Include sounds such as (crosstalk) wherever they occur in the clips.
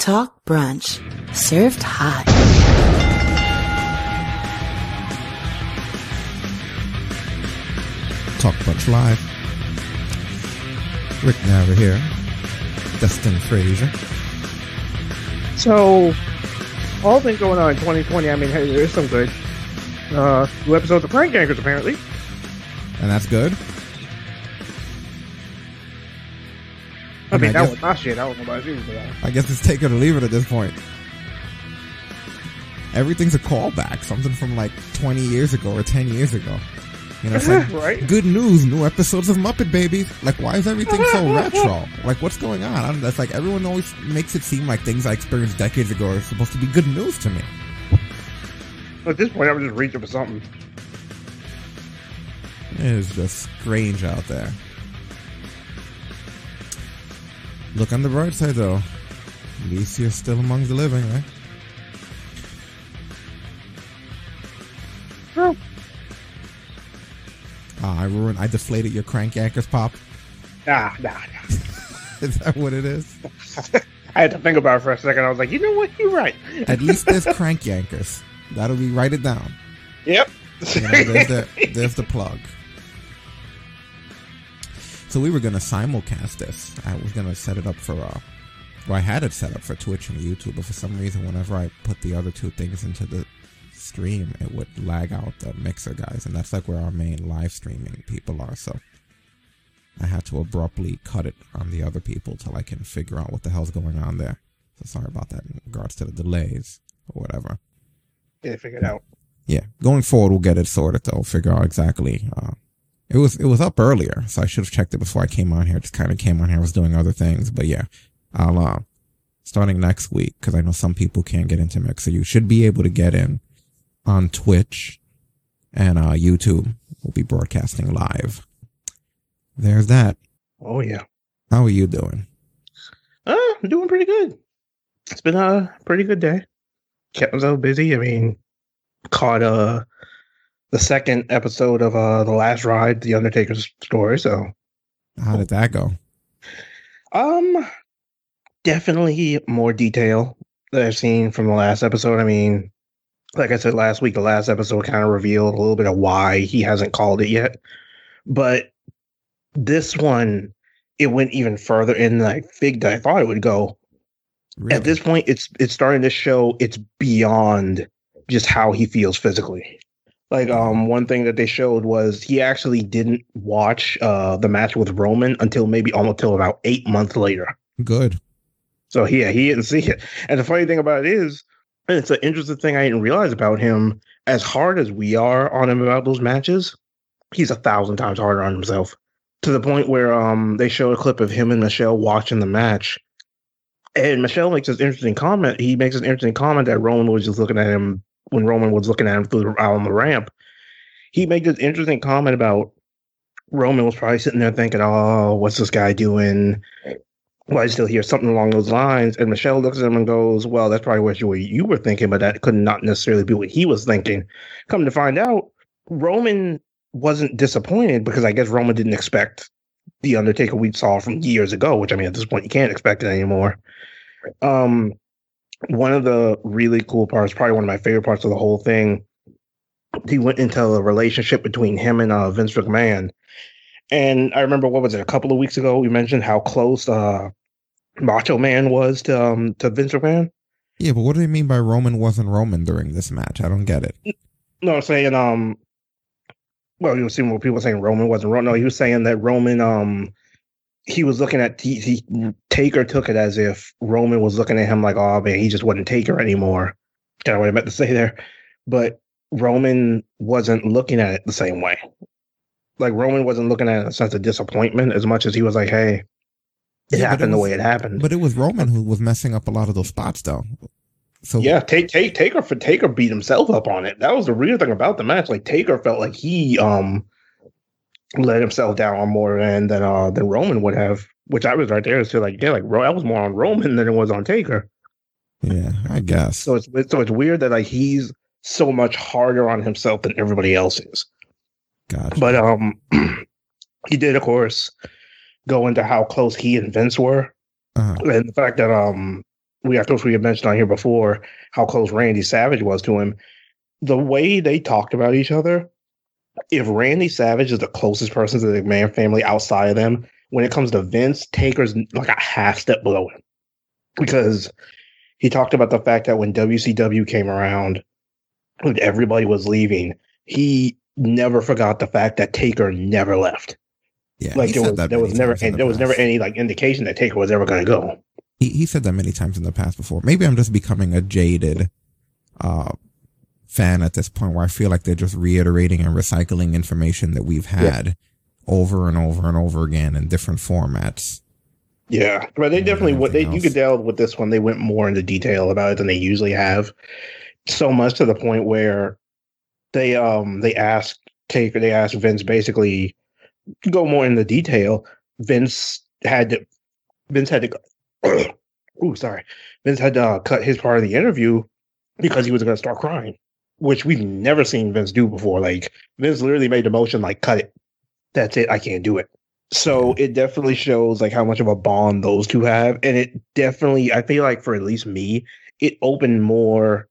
Talk Brunch, served hot. Talk Brunch Live. Rick Nava here. Dustin Frazier. So, all things going on in 2020. I mean, hey, there's some good. Uh, new episodes of Prank Anchors apparently. And that's good. I mean, I that guess- was my shit. I don't know about you, but uh, I guess it's take it or leave it at this point. Everything's a callback, something from like 20 years ago or 10 years ago. You know, it's (laughs) like, Right. good news, new episodes of Muppet Babies. Like, why is everything so (laughs) retro? Like, what's going on? I don't, that's like, everyone always makes it seem like things I experienced decades ago are supposed to be good news to me. at this point, I was just reaching for something. It is just strange out there. Look on the bright side, though. At least you're still among the living, right? True. Ah, I ruined. I deflated your Crank Yankers pop. Nah, nah, nah. (laughs) Is that what it is? (laughs) I had to think about it for a second. I was like, you know what? You're right. At least there's crank yankers. That'll be write it down. Yep. You know, there's the there's the plug. So we were gonna simulcast this. I was gonna set it up for uh well I had it set up for Twitch and YouTube, but for some reason whenever I put the other two things into the stream, it would lag out the mixer guys, and that's like where our main live streaming people are, so I had to abruptly cut it on the other people till I can figure out what the hell's going on there. So sorry about that in regards to the delays or whatever yeah, figure it out. yeah, going forward, we'll get it sorted though. Figure out exactly. Uh, it was it was up earlier, so I should have checked it before I came on here. Just kind of came on here, was doing other things, but yeah, I'll uh, starting next week because I know some people can't get into Mixer. You should be able to get in on Twitch and uh, YouTube. We'll be broadcasting live. There's that. Oh yeah. How are you doing? Uh, I'm doing pretty good. It's been a pretty good day. Kept myself busy. I mean, caught uh the second episode of uh the last ride, the Undertaker's story. So, How did that go? um, definitely more detail that I've seen from the last episode. I mean, like I said last week, the last episode kind of revealed a little bit of why he hasn't called it yet. But this one, it went even further in than I figured I thought it would go. Really? At this point, it's it's starting to show it's beyond just how he feels physically. Like um one thing that they showed was he actually didn't watch uh the match with Roman until maybe almost till about eight months later. good. So yeah, he didn't see it. And the funny thing about it is, and it's an interesting thing I didn't realize about him. As hard as we are on him about those matches, he's a thousand times harder on himself. To the point where um they show a clip of him and Michelle watching the match. And Michelle makes this interesting comment. He makes an interesting comment that Roman was just looking at him when Roman was looking at him through the, out on the ramp. He made this interesting comment about Roman was probably sitting there thinking, "Oh, what's this guy doing? Why he still here?" Something along those lines. And Michelle looks at him and goes, "Well, that's probably what you were, you were thinking, but that could not necessarily be what he was thinking." Come to find out, Roman wasn't disappointed because I guess Roman didn't expect the Undertaker we saw from years ago. Which I mean, at this point, you can't expect it anymore. Um, one of the really cool parts, probably one of my favorite parts of the whole thing, he went into a relationship between him and uh, Vince McMahon. And I remember what was it a couple of weeks ago? We mentioned how close uh, Macho Man was to um, to Vince McMahon. Yeah, but what do you mean by Roman wasn't Roman during this match? I don't get it. No, I'm saying um, well, you were seeing what people were saying Roman wasn't Roman. No, he was saying that Roman um, he was looking at he, he Taker took it as if Roman was looking at him like, oh man, he just wasn't Taker anymore. Kind of what I meant to say there, but Roman wasn't looking at it the same way. Like Roman wasn't looking at it in a sense of disappointment as much as he was like, hey, it Yeah, but it happened the way it happened. But it was Roman who was messing up a lot of those spots, though. So Yeah, take take Taker for Taker beat himself up on it. That was the real thing about the match. Like Taker felt like he um let himself down on more than than uh than Roman would have. Which I was right there to like yeah, like Ro- that was more on Roman than it was on Taker. yeah, I guess. So it's it's- so it's weird that like he's so much harder on himself than everybody else is. Gotcha. But um (clears throat) he did of course go into how close he and Vince were uh-huh. and the fact that um we of course we had mentioned on here before how close Randy Savage was to him. The way they talked about each other, if Randy Savage is the closest person to the McMahon family outside of them, when it comes to Vince, Taker's like a half step below him. Because he talked about the fact that when WCW came around, when everybody was leaving, he never forgot the fact that Taker never left. Yeah, Like there was there was never in the there was never any like indication that Taker was ever going to go. He he said that many times in the past before. Maybe I'm just becoming a jaded uh fan at this point where I feel like they're just reiterating and recycling information that we've had over and over and over again in different formats. Yeah, but they definitely what they anything you could tell with this one they went more into detail about it than they usually have. So much to the point where they um they asked Taker they asked Vince basically to go more into detail. Vince had to Vince had to go (coughs) Ooh, sorry. Vince had to uh, cut his part of the interview because he was going to start crying, which we've never seen Vince do before. Like Vince literally made the motion like cut it. That's it. I can't do it. So it definitely shows like how much of a bond those two have, and it definitely I feel like for at least me, it opened more.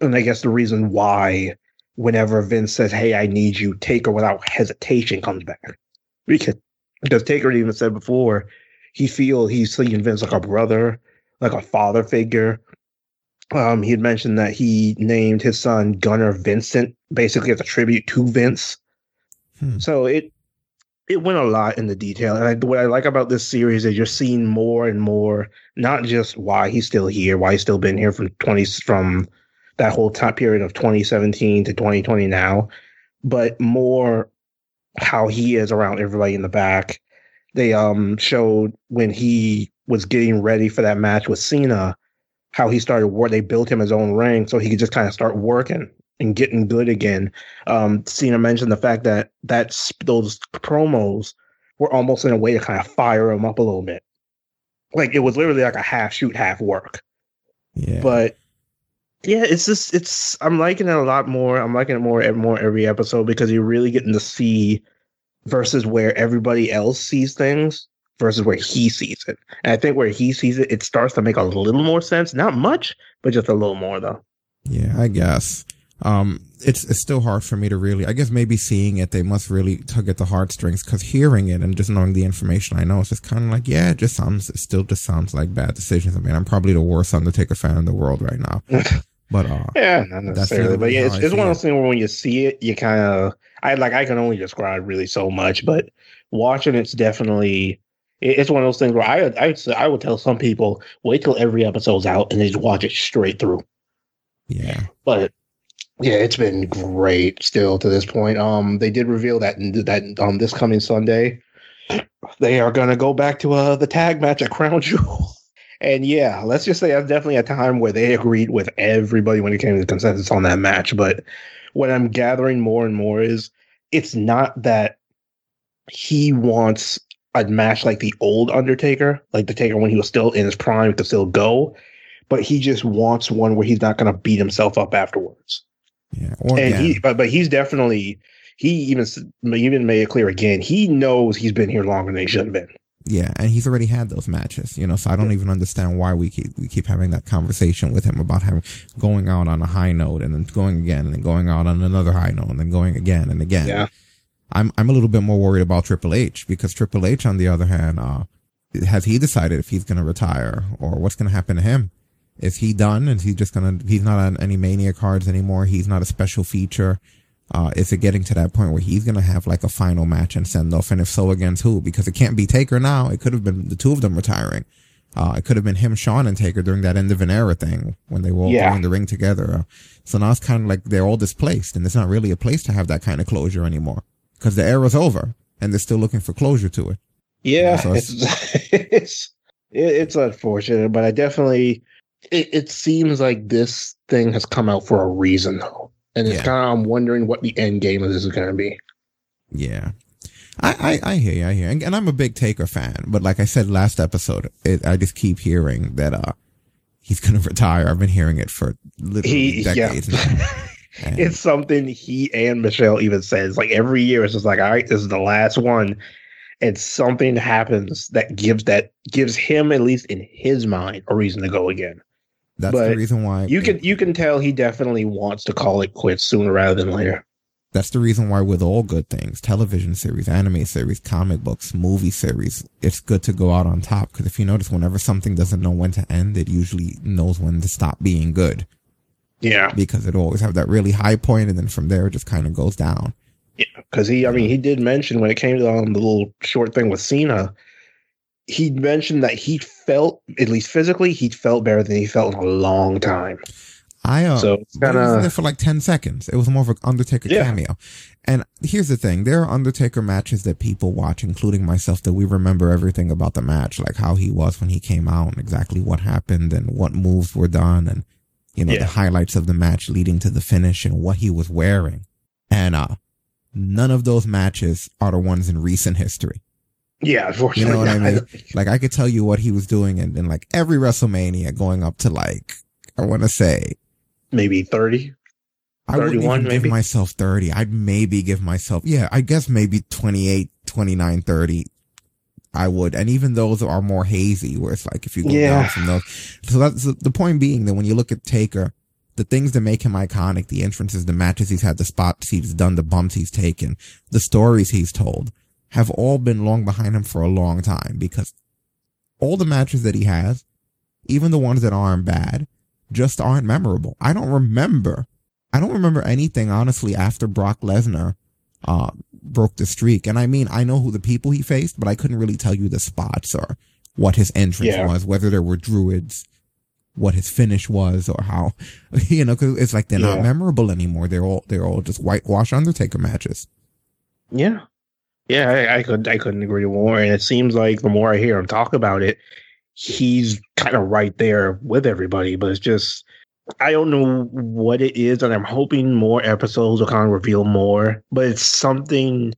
And I guess the reason why, whenever Vince says, "Hey, I need you," Taker without hesitation comes back because because Taker even said before he feel he's seeing Vince like a brother, like a father figure. Um, he had mentioned that he named his son Gunnar Vincent, basically as a tribute to Vince. Hmm. So it it went a lot in the detail, and I, what I like about this series is you're seeing more and more, not just why he's still here, why he's still been here from twenty from that whole time period of 2017 to 2020 now, but more how he is around everybody in the back. They um showed when he was getting ready for that match with Cena, how he started work. They built him his own ring so he could just kind of start working and getting good again. Um, Cena mentioned the fact that that's those promos were almost in a way to kind of fire him up a little bit. Like it was literally like a half shoot, half work. Yeah. But yeah, it's just it's I'm liking it a lot more. I'm liking it more and more every episode because you're really getting to see versus where everybody else sees things versus where he sees it. And I think where he sees it, it starts to make a little more sense. Not much, but just a little more though. Yeah, I guess. Um, it's it's still hard for me to really. I guess maybe seeing it, they must really tug at the heartstrings because hearing it and just knowing the information I know, it's just kind of like, yeah, it just sounds. It still just sounds like bad decisions. I mean, I'm probably the worst Undertaker fan in the world right now. (laughs) But uh, Yeah, not necessarily, but yeah, it's, it's one of those things where when you see it, you kind of I like I can only describe really so much, but watching it's definitely it- it's one of those things where I I I would tell some people wait till every episode's out and they just watch it straight through. yeah, But yeah, it's been great still to this point. Um, they did reveal that that um this coming Sunday they are gonna go back to uh the tag match at Crown (laughs) Jewel. And yeah, let's just say that's definitely a time where they agreed with everybody when it came to the consensus on that match. But what I'm gathering more and more is it's not that he wants a match like the old Undertaker, like the Taker when he was still in his prime, could still go, but he just wants one where he's not going to beat himself up afterwards. yeah. And again, he, but but he's definitely he even even made it clear again. He knows he's been here longer than he should have been. yeah, and he's already had those matches, you know. So I don't even understand why we keep we keep having that conversation with him about having going out on a high note and then going again and then going out on another high note and then going again and again. Yeah. I'm I'm a little bit more worried about Triple H because Triple H, on the other hand, uh, has he decided if he's going to retire or what's going to happen to him? Is he done? Is he just going to? He's not on any Mania cards anymore. He's not a special feature. Uh, is it getting to that point where he's going to have like a final match and send off? And if so, against who? Because it can't be Taker now. It could have been the two of them retiring. Uh, it could have been him, Shawn, and Taker during that end of an era thing when they were all Yeah. in the ring together. Uh, so now it's kind of like they're all displaced, and it's not really a place to have that kind of closure anymore because the era's over, and they're still looking for closure to it. Yeah, So it's (laughs) it's it, it's unfortunate, but I definitely it, it seems like this thing has come out for a reason though, and it's Yeah. kind of I'm wondering what the end game of this is going to be. Yeah. I, I, I hear you, I hear you. And, and I'm a big Taker fan, but like I said last episode, it, I just keep hearing that, uh, he's gonna (laughs) retire. I've been hearing it for literally He decades yeah. (laughs) And- it's something he and Michelle even says. Like every year, it's just like, all right, this is the last one. and something happens that gives that gives him at least in his mind a reason to go again. That's But the reason why You can you can tell he definitely wants to call it quits sooner rather than later. That's the reason why with all good things, television series, anime series, comic books, movie series, it's good to go out on top. Because if you notice, whenever something doesn't know when to end, it usually knows when to stop being good. Yeah, Because it always have that really high point, and then from there it just kind of goes down. Yeah. because he I mean he did mention when it came to um, the little short thing with Cena, he mentioned that he felt at least physically he felt better than he felt in a long time. I uh, So was kinda- there for like ten seconds. It was more of an Undertaker Yeah. cameo. And here's the thing: there are Undertaker matches that people watch, including myself, that we remember everything about the match, like how he was when he came out, and exactly what happened, and what moves were done, and you know Yeah. the highlights of the match leading to the finish, and what he was wearing. And uh, none of those matches are the ones in recent history. Yeah, unfortunately, You know what I mean? Like I could tell you what he was doing and in like every WrestleMania, going up to like I want to say Maybe thirty. I wouldn't even maybe? give myself 30. I'd maybe give myself, yeah, I guess maybe 28, 29, 30. I would. And even those are more hazy where it's like if you go Yeah. down from those. So that's the, the point being that when you look at Taker, the things that make him iconic, the entrances, the matches he's had, the spots he's done, the bumps he's taken, the stories he's told have all been long behind him for a long time because all the matches that he has, even the ones that aren't bad, just aren't memorable. I don't remember I don't remember anything honestly after Brock Lesnar uh, broke the streak. And I mean, I know who the people he faced, but I couldn't really tell you the spots or what his entrance Yeah. was, whether there were druids, what his finish was, or how (laughs) you know, because it's like they're not memorable anymore. They're all they're all just whitewash Undertaker matches. Yeah, yeah, I, I could I couldn't agree more. And it seems like the more I hear him talk about it, he's kind of right there with everybody. But it's just I don't know what it is, and I'm hoping more episodes will kind of reveal more. But it's something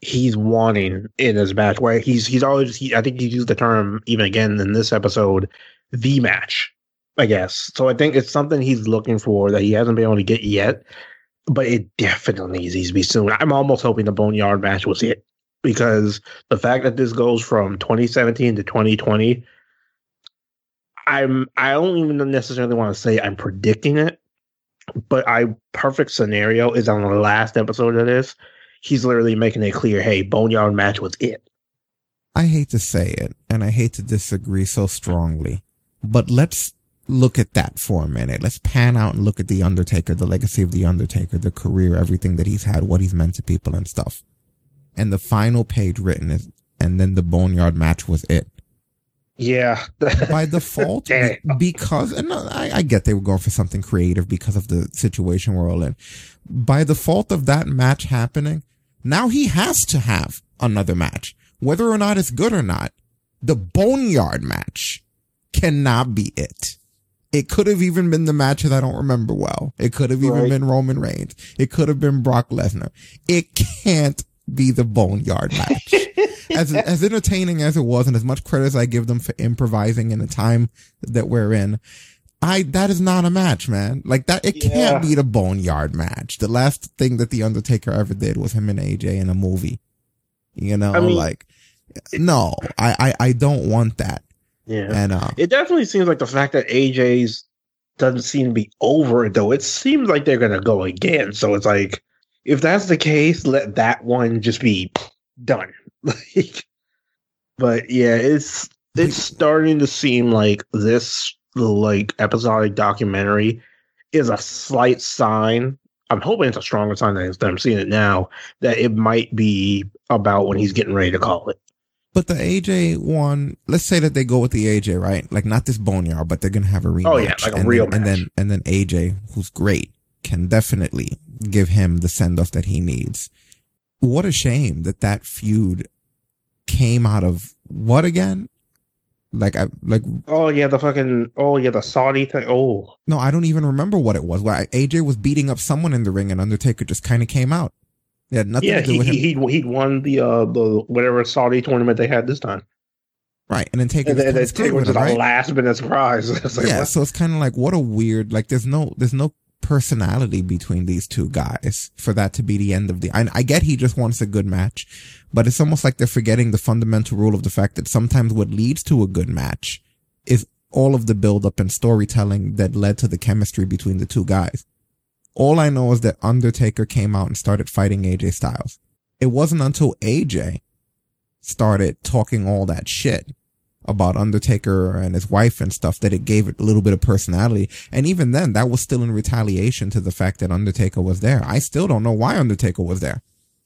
he's wanting in his match where he's he's always he, I think he used the term even again in this episode, the match. I guess so. I think it's something he's looking for that he hasn't been able to get yet but it definitely needs to be soon. I'm almost hoping the Boneyard match was it because the fact that this goes from 2017 to 2020, I'm I don't even necessarily want to say I'm predicting it, but I perfect scenario is on the last episode of this. He's literally making it clear, hey, Boneyard match was it. I hate to say it, and I hate to disagree so strongly, but let's look at that for a minute. Let's pan out and look at The Undertaker, the legacy of The Undertaker, the career, everything that he's had, what he's meant to people and stuff. And the final page written is, and then the Boneyard match was it. Yeah. (laughs) By default, because, and I, I get they were going for something creative because of the situation we're all in. By default of that match happening, now he has to have another match. Whether or not it's good or not, the Boneyard match cannot be it. It could have even been the match that I don't remember well. It could have even Right. been Roman Reigns. It could have been Brock Lesnar. It can't be the Boneyard match. (laughs) as as entertaining as it was, and as much credit as I give them for improvising in the time that we're in, I that is not a match, man. Like that, it Yeah. can't be the Boneyard match. The last thing that the Undertaker ever did was him and AJ in a movie. You know, I mean- like no, I, I I don't want that. yeah. And uh, It definitely seems like the fact that AJ's doesn't seem to be over it though. It seems like they're gonna go again. So it's like if that's the case, let that one just be done. (laughs) Like but yeah, it's it's starting to seem like this like episodic documentary is a slight sign. I'm hoping it's a stronger sign than that I'm seeing it now that it might be about when he's getting ready to call it. But the AJ one, let's say that they go with the AJ, right? Like not this boneyard, but they're gonna have a rematch. Oh, yeah, like a and real then, And then and then AJ, who's great, can definitely give him the send off that he needs. What a shame that that feud came out of what again? Like I like Oh yeah, the fucking oh yeah, the Saudi thing. Oh no, I don't even remember what it was. Why AJ was beating up someone in the ring, and Undertaker just kind of came out. Yeah, nothing yeah, to do he he he'd, he'd won the uh the whatever Saudi tournament they had this time, right? And then Taker and just then screwed was with just him, a right? last minute surprise. (laughs) Like, yeah, what? so it's kind of like what a weird like. There's no there's no personality between these two guys for that to be the end of the. I, I get he just wants a good match, but it's almost like they're forgetting the fundamental rule of the fact that sometimes what leads to a good match is all of the build up and storytelling that led to the chemistry between the two guys. All I know is that Undertaker came out and started fighting AJ Styles. It wasn't until AJ started talking all that shit about Undertaker and his wife and stuff that it gave it a little bit of personality. And even then, that was still in retaliation to the fact that Undertaker was there. I still don't know why Undertaker was there.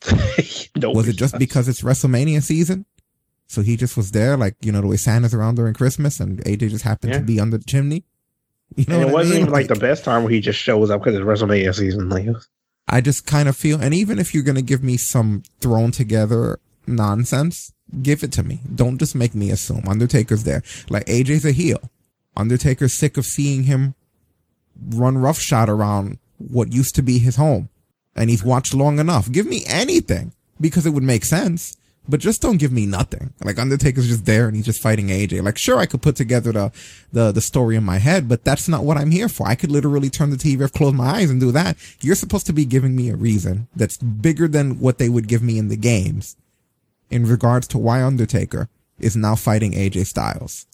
(laughs) was it just because it's WrestleMania season? So he just was there, like, you know, the way Santa's around during Christmas and AJ just happened yeah. to be under the chimney. (laughs) You know and it wasn't I mean? even like, like, the best time where he just shows up because it's WrestleMania season. Like, I just kind of feel, and even if you're going to give me some thrown together nonsense, give it to me. Don't just make me assume Undertaker's there. Like AJ's a heel. Undertaker's sick of seeing him run roughshod around what used to be his home. And he's watched long enough. Give me anything because it would make sense but just don't give me nothing. Like Undertaker's just there and he's just fighting AJ. Like sure, I could put together the, the, the story in my head, but that's not what I'm here for. I could literally turn the TV off, close my eyes and do that. You're supposed to be giving me a reason that's bigger than what they would give me in the games in regards to why Undertaker is now fighting AJ Styles.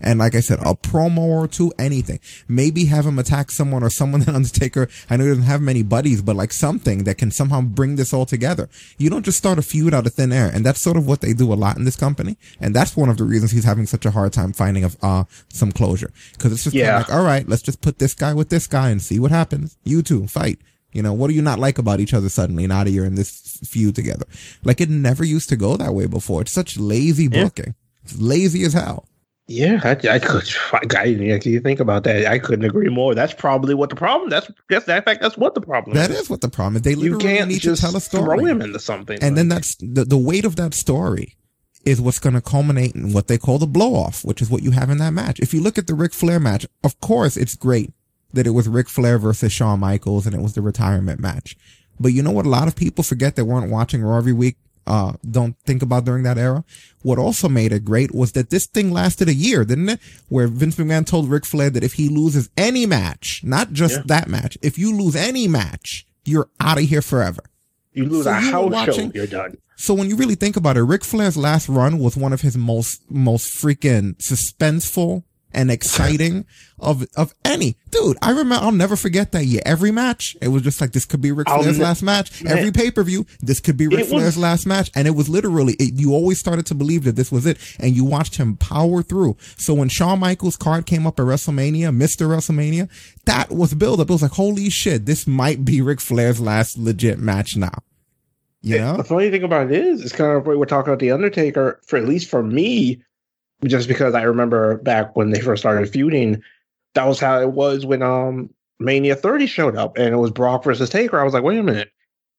And like I said, a promo or two, anything. Maybe have him attack someone or someone (laughs) that Undertaker, I know he doesn't have many buddies, but like something that can somehow bring this all together. You don't just start a feud out of thin air. And that's sort of what they do a lot in this company. And that's one of the reasons he's having such a hard time finding of, uh, some closure. Cause it's just yeah. like, all right, let's just put this guy with this guy and see what happens. You two fight. You know, what do you not like about each other suddenly now that you're in this feud together? Like it never used to go that way before. It's such lazy booking. Yeah. It's lazy as hell. Yeah, I, I could. I, you think about that. I couldn't agree more. That's probably what the problem. That's that's that fact. That's what the problem. That is. is what the problem. is. They literally you can't need just to tell a story. Throw him into something, and like. then that's the the weight of that story is what's going to culminate in what they call the blow off, which is what you have in that match. If you look at the Ric Flair match, of course it's great that it was Ric Flair versus Shawn Michaels and it was the retirement match. But you know what? A lot of people forget that weren't watching Raw every week uh, don't think about during that era. What also made it great was that this thing lasted a year, didn't it? Where Vince McMahon told Ric Flair that if he loses any match, not just yeah. that match, if you lose any match, you're out of here forever. You lose so a house watching, show, you're done. So when you really think about it, Ric Flair's last run was one of his most, most freaking suspenseful and exciting of of any dude. I remember. I'll never forget that year. Every match, it was just like this could be Ric Flair's last match. Man. Every pay per view, this could be Ric it Flair's was, last match, and it was literally. It, you always started to believe that this was it, and you watched him power through. So when Shawn Michaels' card came up at WrestleMania, Mister WrestleMania, that was build up. It was like holy shit, this might be Ric Flair's last legit match now. You know? The funny thing about it is, it's kind of we're talking about the Undertaker. For at least for me, just because I remember back when they first started feuding, that was how it was when um Mania 30 showed up and it was Brock versus Taker. I was like, wait a minute,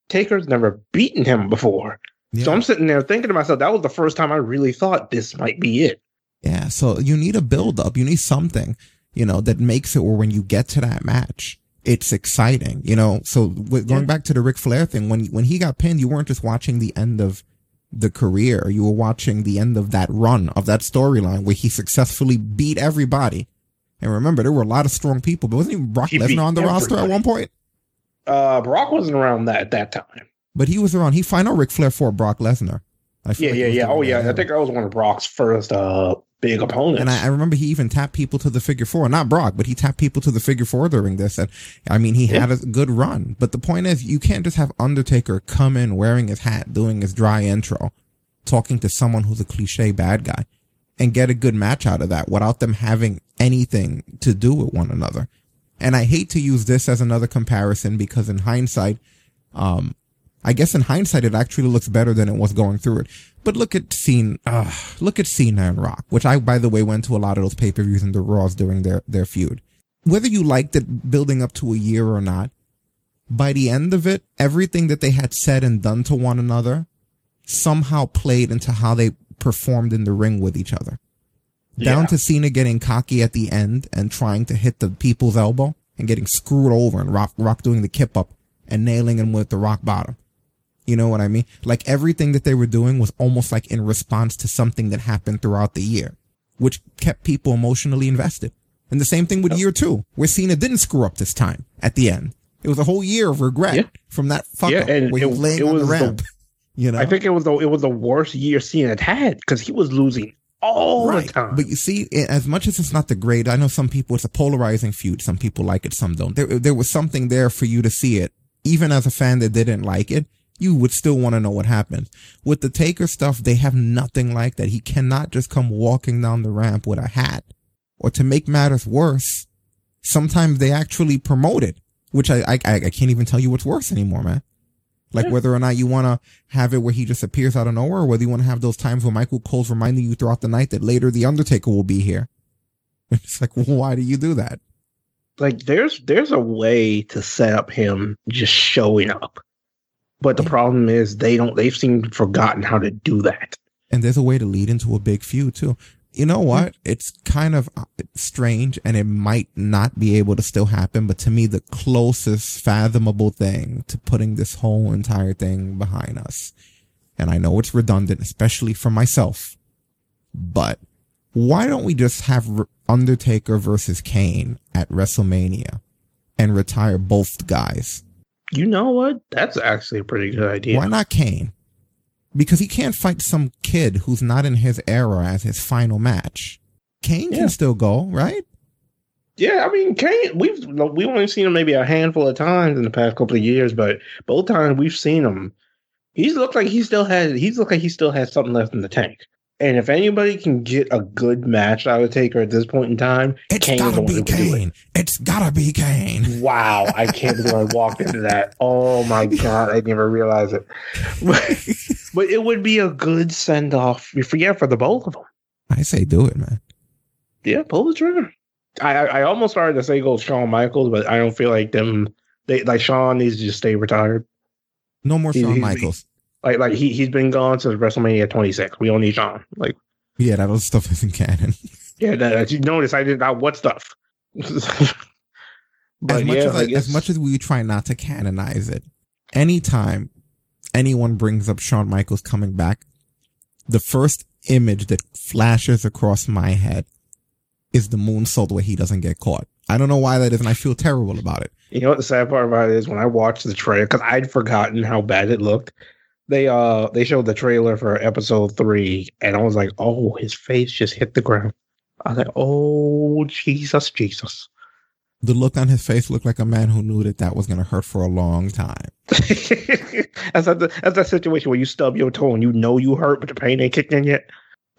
Taker's never beaten him before. Yeah. So I'm sitting there thinking to myself, that was the first time I really thought this might be it. Yeah. So you need a build up. You need something, you know, that makes it where when you get to that match, it's exciting, you know. So going yeah. back to the Ric Flair thing, when when he got pinned, you weren't just watching the end of the career. You were watching the end of that run of that storyline where he successfully beat everybody. And remember, there were a lot of strong people, but wasn't even Brock Lesnar on the everybody. roster at one point? Uh, Brock wasn't around that at that time. But he was around. He final Ric Flair for Brock Lesnar. Yeah, like yeah, yeah. Oh, yeah. I think I was one of Brock's first uh, big opponents. And I, I, remember he even tapped people to the figure four, not Brock, but he tapped people to the figure four during this. And I mean, he yeah. had a good run, but the point is you can't just have Undertaker come in wearing his hat, doing his dry intro, talking to someone who's a cliche bad guy and get a good match out of that without them having anything to do with one another. And I hate to use this as another comparison because in hindsight, um, I guess in hindsight, it actually looks better than it was going through it. But look at Cena, uh, look at Cena and Rock, which I, by the way, went to a lot of those pay-per-views and the Raws during their, their feud. Whether you liked it building up to a year or not, by the end of it, everything that they had said and done to one another somehow played into how they performed in the ring with each other. Down to Cena getting cocky at the end and trying to hit the people's elbow and getting screwed over and Rock, Rock doing the kip up and nailing him with the rock bottom. You know what I mean? Like everything that they were doing was almost like in response to something that happened throughout the year, which kept people emotionally invested. And the same thing with year two, where Cena didn't screw up this time at the end. It was a whole year of regret Yeah. from that fuck Yeah, up and where he it- was laying it on the was the- ramp. (laughs) you know, I think it was the it was the worst year Cena had had because he was losing all the time. But you see, as much as it's not the great, I know some people, it's a polarizing feud. Some people like it, some don't. There, there was something there for you to see it. Even as a fan that didn't like it, you would still want to know what happened. With the Taker stuff, they have nothing like that. He cannot just come walking down the ramp with a hat. Or to make matters worse, sometimes they actually promote it, which I, I, I can't even tell you what's worse anymore, man. Like Yeah. whether or not you want to have it where he just appears out of nowhere, or whether you want to have those times where Michael Cole's reminding you throughout the night that later the Undertaker will be here. (laughs) It's like, why do you do that? like there's there's a way to set up him just showing up, but the problem is they don't. They've seemed forgotten how to do that. And there's a way to lead into a big feud too. You know what? It's kind of uh, strange and it might not be able to still happen, but to me, the closest fathomable thing to putting this whole entire thing behind us. And I know it's redundant, especially for myself, but why don't we just have Undertaker versus Kane at WrestleMania and retire both guys? You know what? That's actually a pretty good idea. Why not Kane? Because he can't fight some kid who's not in his era as his final match. Kane Yeah. can still go, right? Yeah, I mean, Kane. We've we've only seen him maybe a handful of times in the past couple of years, but both times we've seen him, he's looked like he still has. He's looked like he still has something left in the tank. And if anybody can get a good match out of Taker at this point in time, It's Kane is gotta be who it. Kane. It's gotta be Kane. Wow, I (laughs) can't believe I walked into that. Oh my god, I never realized it. But, (laughs) but it would be a good send off. You forget for the both of them. I say do it, man. Yeah, pull the trigger. I, I I almost started to say go Shawn Michaels, but I don't feel like them. They like Shawn needs to just stay retired. No more Shawn Michaels. Like like he he's been gone since WrestleMania 26. We don't need Shawn. Like Yeah, that other stuff isn't canon. yeah, that, you notice I did not what stuff. (laughs) but as much yeah, as, like as much as we try not to canonize it, anytime anyone brings up Shawn Michaels coming back, the first image that flashes across my head is the moonsault where he doesn't get caught. I don't know why that is, and I feel terrible about it. You know what the sad part about it is when I watched the trailer because I'd forgotten how bad it looked. They uh they showed the trailer for episode three, and I was like, oh, his face just hit the ground. I was like, oh Jesus, Jesus. The look on his face looked like a man who knew that that was going to hurt for a long time. (laughs) that's that that's that situation where you stub your toe and you know you hurt, but the pain ain't kicked in yet.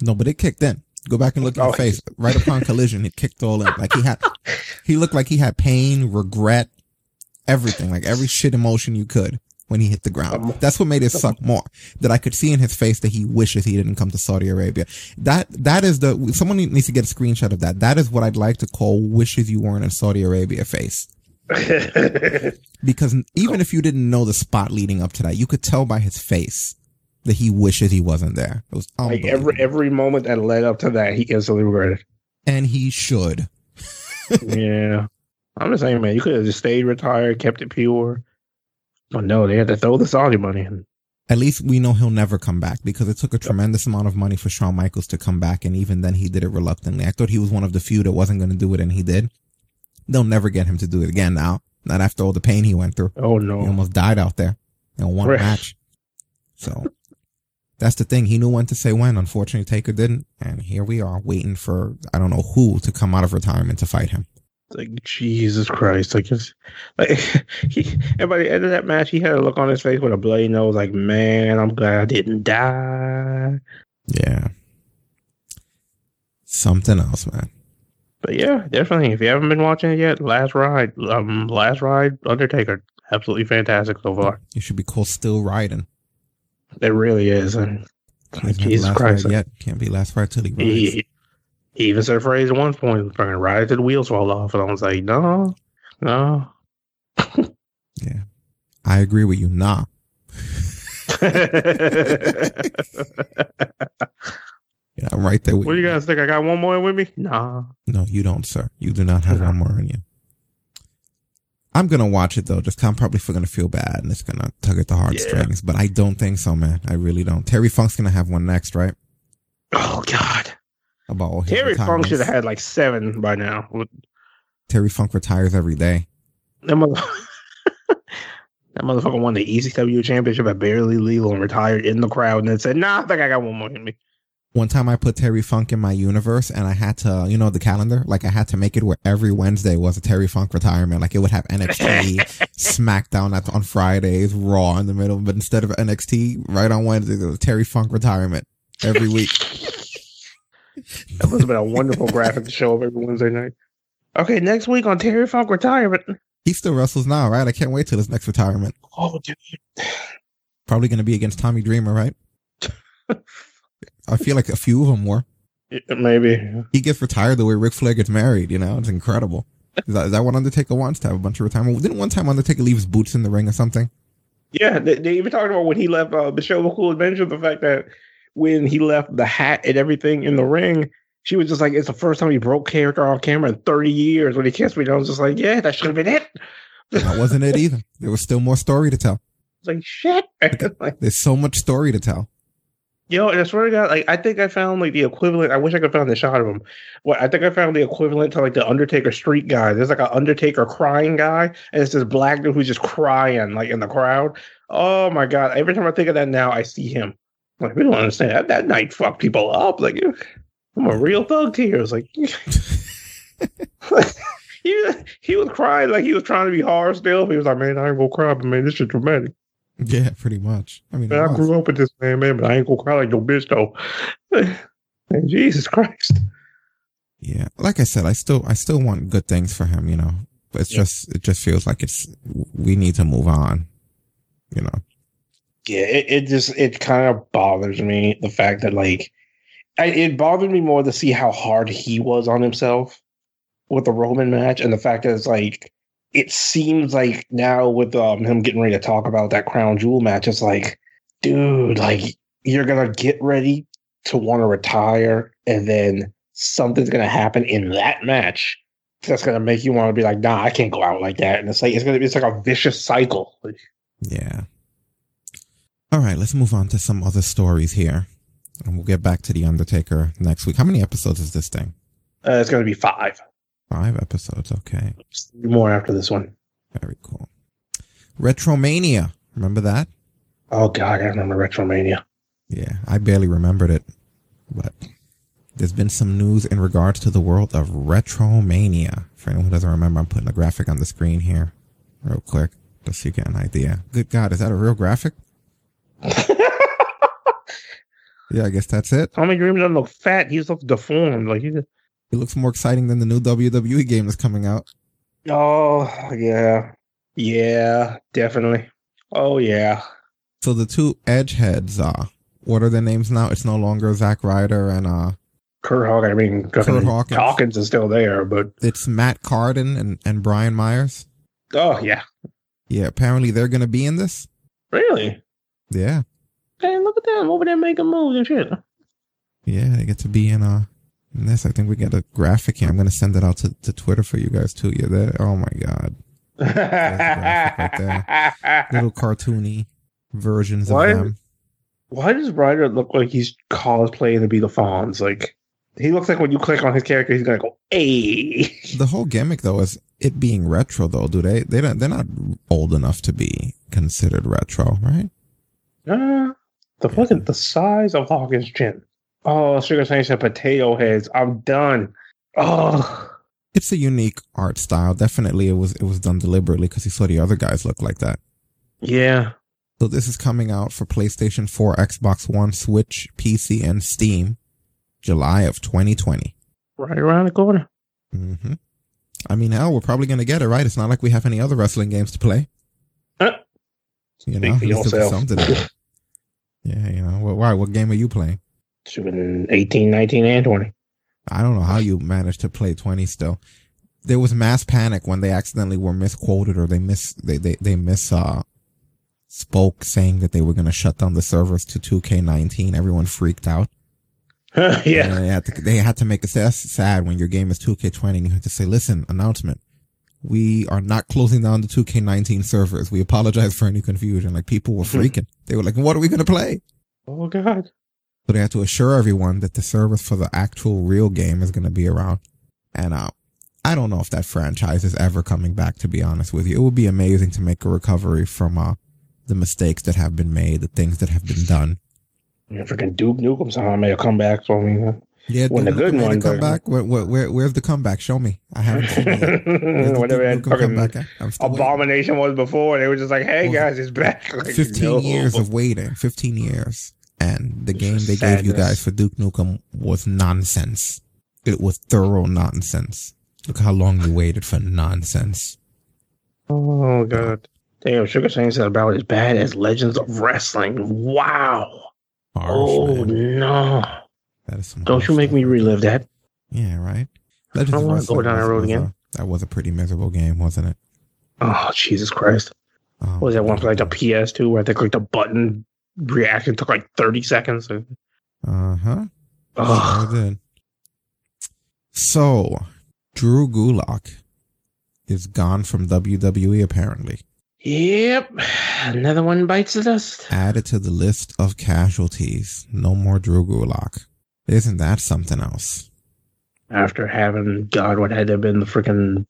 No, but it kicked in. Go back and look at Oh. his face. Right upon collision, it kicked all in. Like he had, he looked like he had pain, regret, everything, like every shit emotion you could when he hit the ground. Um, That's what made it suck more. That I could see in his face that he wishes he didn't come to Saudi Arabia. That, that is the, someone needs to get a screenshot of that. That is what I'd like to call wishes you weren't in Saudi Arabia face. (laughs) Because even if you didn't know the spot leading up to that, you could tell by his face that he wishes he wasn't there. It was like every every moment that led up to that, he instantly regretted. and he should. yeah. I'm just saying, man, you could have just stayed retired, kept it pure. But no, they had to throw the Saudi money in. At least we know he'll never come back because it took a tremendous amount of money for Shawn Michaels to come back, and even then he did it reluctantly. I thought he was one of the few that wasn't going to do it, and he did. They'll never get him to do it again now. Not after all the pain he went through. Oh no, He almost died out there in one match. So that's the thing. He knew when to say when. Unfortunately, Taker didn't, and here we are waiting for I don't know who to come out of retirement to fight him. Like Jesus Christ. Like it's like (laughs) he and by the end of that match he had a look on his face with a bloody nose, like, man, I'm glad I didn't die. Yeah, something else, man. But yeah, definitely. If you haven't been watching it yet, last ride. Um last ride, Undertaker. Absolutely fantastic so far. You should be called still riding. It really is. And Jesus Christ. yet. Can't be last ride till he rides. Even said a phrase at one point, fucking ride till the wheels fall off. And I was like, no, no. (laughs) Yeah. I agree with you. Nah. (laughs) Yeah, I'm right there with what do you guys think? I got one more with me? Nah. No, you don't, sir. You do not have No. one more in you. I'm gonna watch it though. Just I'm probably gonna feel bad and it's gonna tug at the heartstrings, but I don't think so, man. I really don't. Terry Funk's gonna have one next, right? Oh God. About all his Terry Funk should have had like seven by now. Terry Funk retires every day. That, mother- (laughs) that motherfucker won the ECW championship at barely legal and retired in the crowd and then said, nah, I think I got one more in me. One time I put Terry Funk in my universe and I had to, you know, the calendar, like I had to make it where every Wednesday was a Terry Funk retirement. Like it would have (laughs) NXT, SmackDown at, on Fridays, Raw in the middle, but instead of NXT, right on Wednesday, it was Terry Funk retirement every week. (laughs) That must have been a wonderful graphic to show up every Wednesday night. Okay, next week on Terry Funk retirement. He still wrestles now, right? I can't wait till his next retirement. Oh, dude. Probably going to be against Tommy Dreamer, right? I feel like a few of them were. Yeah, Maybe. He gets retired the way Ric Flair gets married, you know? It's incredible. Is that, is that what Undertaker wants to have a bunch of retirement? Didn't one time Undertaker leave his boots in the ring or something? Yeah, they, they even talked about when he left uh, Michelle McCool Adventure, the fact that when he left the hat and everything in the ring, she was just like, it's the first time he broke character on camera in 30 years. When he kissed me, I was just like, yeah, that should have been it. That wasn't it either. There was still more story to tell. It's (laughs) like, shit. (laughs) like, There's so much story to tell. yo, and I swear to God, like, I think I found like the equivalent. I wish I could find the shot of him. What I think I found the equivalent to like the Undertaker street guy. There's like an Undertaker crying guy, and it's this black dude who's just crying like in the crowd. Oh my God. Every time I think of that now, I see him. Like, we don't understand that. That night fucked people up. Like, I'm a real thug to you. It's like, (laughs) he, he was crying like he was trying to be hard still. He was like, man, I ain't gonna cry, but man, this shit dramatic. Yeah, pretty much. I mean, I was. grew up with this man, man, but I ain't gonna cry like no bitch though. (sighs) Man, Jesus Christ. yeah, like I said, I still, I still want good things for him, you know. But it's Yeah. just, it just feels like it's, we need to move on, you know. Yeah, it, it just it kind of bothers me the fact that like I, it bothered me more to see how hard he was on himself with the Roman match and the fact that it's like it seems like now with um, him getting ready to talk about that crown jewel match, it's like, dude, like you're gonna get ready to want to retire, and then something's gonna happen in that match that's gonna make you want to be like, nah, I can't go out like that. And it's like it's gonna be it's like a vicious cycle. Yeah. All right, let's move on to some other stories here. And we'll get back to The Undertaker next week. How many episodes is this thing? uh, it's gonna be five. Five episodes. Okay. Three more after this one. Very cool. Retromania. Remember that? Oh god, I remember Retromania. Yeah, I barely remembered it, but there's been some news in regards to the world of Retromania. For anyone who doesn't remember, I'm putting a graphic on the screen here, real quick, just so you get an idea. Good God, is that a real graphic? (laughs) Yeah, I guess that's it. Tommy Dreamer doesn't look fat. He looks deformed. Like he. It looks more exciting than the new WWE game that's coming out. Oh yeah, yeah, definitely. Oh yeah. So the two Edgeheads, uh, what are their names now? It's no longer Zack Ryder and uh, Curt Hawkins. I mean, Curt Hawkins. Hawkins. is still there, but it's Matt Cardona and, and Brian Myers. oh yeah, Yeah, apparently they're gonna be in this. really. Yeah. Hey, look at them over there making moves and shit. Yeah, they get to be in uh in this. I think we get a graphic here. I'm gonna send it out to, to Twitter for you guys too. Yeah, there. Oh my god, (laughs) little cartoony versions Why- of them. Why does Ryder look like he's cosplaying to be the Fonz? Like he looks like when you click on his character, he's gonna go, "Hey." (laughs) The whole gimmick though is it being retro though. Do they? They don't. They're not old enough to be considered retro, right? Uh, the fucking the size of Hawkins' chin. Oh, Sugar Saint said potato heads. I'm done. Oh, It's a unique art style. Definitely, it was it was done deliberately because he saw the other guys look like that. yeah. So this is coming out for PlayStation 4, Xbox One, Switch, PC, and Steam, July of 2020. Right around the corner. Mm-hmm. I mean, hell, we're probably gonna get it right. It's not like we have any other wrestling games to play. Huh. You know, for at least yourself. something to. (laughs) Yeah, you know. Well, why? What game are you playing? Shooting 18, 19, and 20. I don't know how you managed to play 20 still. There was mass panic when they accidentally were misquoted or they miss they they they miss uh spoke saying that they were going to shut down the servers to 2K19. Everyone freaked out. (laughs) yeah. They had to they had to make it sad when your game is 2K20 and you have to say, "Listen, announcement. We are not closing down the 2K19 servers. We apologize for any confusion." Like people were freaking. They were like, "What are we going to play?" Oh, God. So they had to assure everyone that the service for the actual real game is going to be around. And uh, I don't know if that franchise is ever coming back. To be honest with you, it would be amazing to make a recovery from uh, the mistakes that have been made, the things that have been done. Yeah, freaking Duke Nukem somehow made a comeback for me. Yeah, When the Duke good Nukem made a one, but- comeback. Where, where, where, where's the comeback? Show me. I haven't seen it yet. (laughs) Where's the Whatever that fucking comeback at? Waiting. abomination was before, they were just like, "Hey guys, it's back." (laughs) Like, 15 no. years of waiting, 15 years. And the game they gave you guys for Duke Nukem was nonsense. It was thorough nonsense. Look how long you waited for nonsense. Oh god, damn! Sugar Shane said about as bad as Legends of Wrestling. Wow. Harsh, oh man. no! That is some Don't you make me relive that. Yeah, right? Legends I of wanna go down that was- road again. a- that was a pretty miserable game, wasn't it? Oh Jesus Christ! Oh, What was that one for like the PS2 where I think like the button reaction took like 30 seconds? Uh huh. Oh. So, Drew Gulak is gone from WWE apparently. yep. Another one bites the dust. Added to the list of casualties. No more Drew Gulak. Isn't that something else? After having God, what had to have been the freaking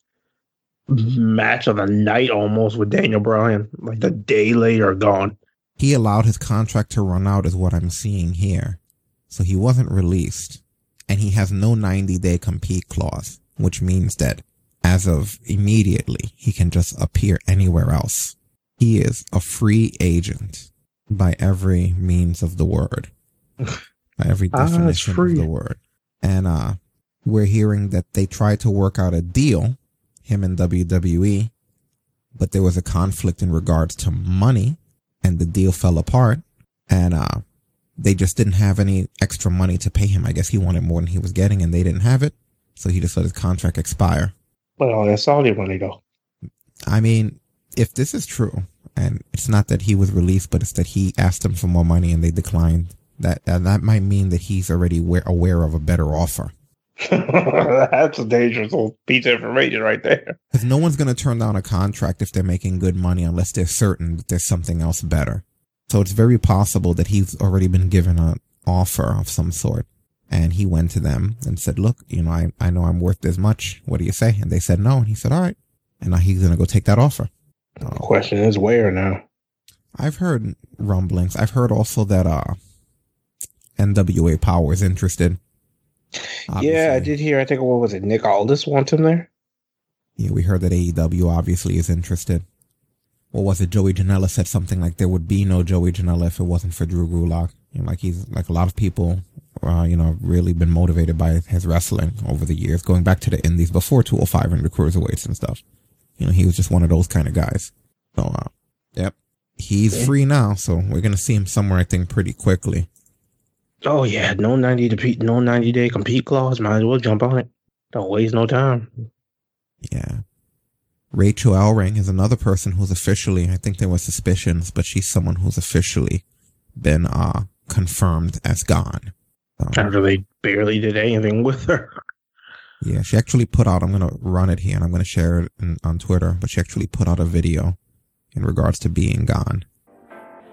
match of the night almost with Daniel Bryan, like the day later gone. He allowed his contract to run out, is what I'm seeing here. So he wasn't released. And he has no 90 day compete clause, which means that as of immediately, he can just appear anywhere else. He is a free agent by every means of the word, (laughs) by every Ah, definition of the word. And, uh, we're hearing that they tried to work out a deal, him and WWE, but there was a conflict in regards to money and the deal fell apart and uh they just didn't have any extra money to pay him. I guess he wanted more than he was getting and they didn't have it. So he just let his contract expire. Well, that's Saudi money though. I mean, if this is true and it's not that he was released, but it's that he asked them for more money and they declined, that that, that might mean that he's already aware, aware of a better offer. (laughs) that's a dangerous little piece of information right there. Because no one's going to turn down a contract if they're making good money unless they're certain that there's something else better. So it's very possible that he's already been given an offer of some sort. And he went to them and said, look, you know, I, I know I'm worth this much. What do you say? And they said no. And he said, all right. And now he's going to go take that offer. The question is where now? I've heard rumblings. I've heard also that, uh, NWA Power is interested. Yeah, I did hear. I think what was it? Nick Aldis wants him there. Yeah, we heard that AEW obviously is interested. What was it? Joey Janela said something like there would be no Joey Janela if it wasn't for Drew Gulak. You know, like he's like a lot of people, uh, you know, really been motivated by his wrestling over the years, going back to the Indies before 205 and the cruiserweights and stuff. You know, he was just one of those kind of guys. So, uh, yep, he's Yeah. free now, so we're gonna see him somewhere, I think, pretty quickly. Oh yeah, no ninety to no ninety day compete clause. Might as well jump on it. Don't waste no time. Yeah. Rachel Ellering is another person who's officially, I think there were suspicions, but she's someone who's officially been, uh, confirmed as gone. Um, After they barely did anything with her. yeah, she actually put out, I'm going to run it here and I'm going to share it in, on Twitter, but she actually put out a video in regards to being gone.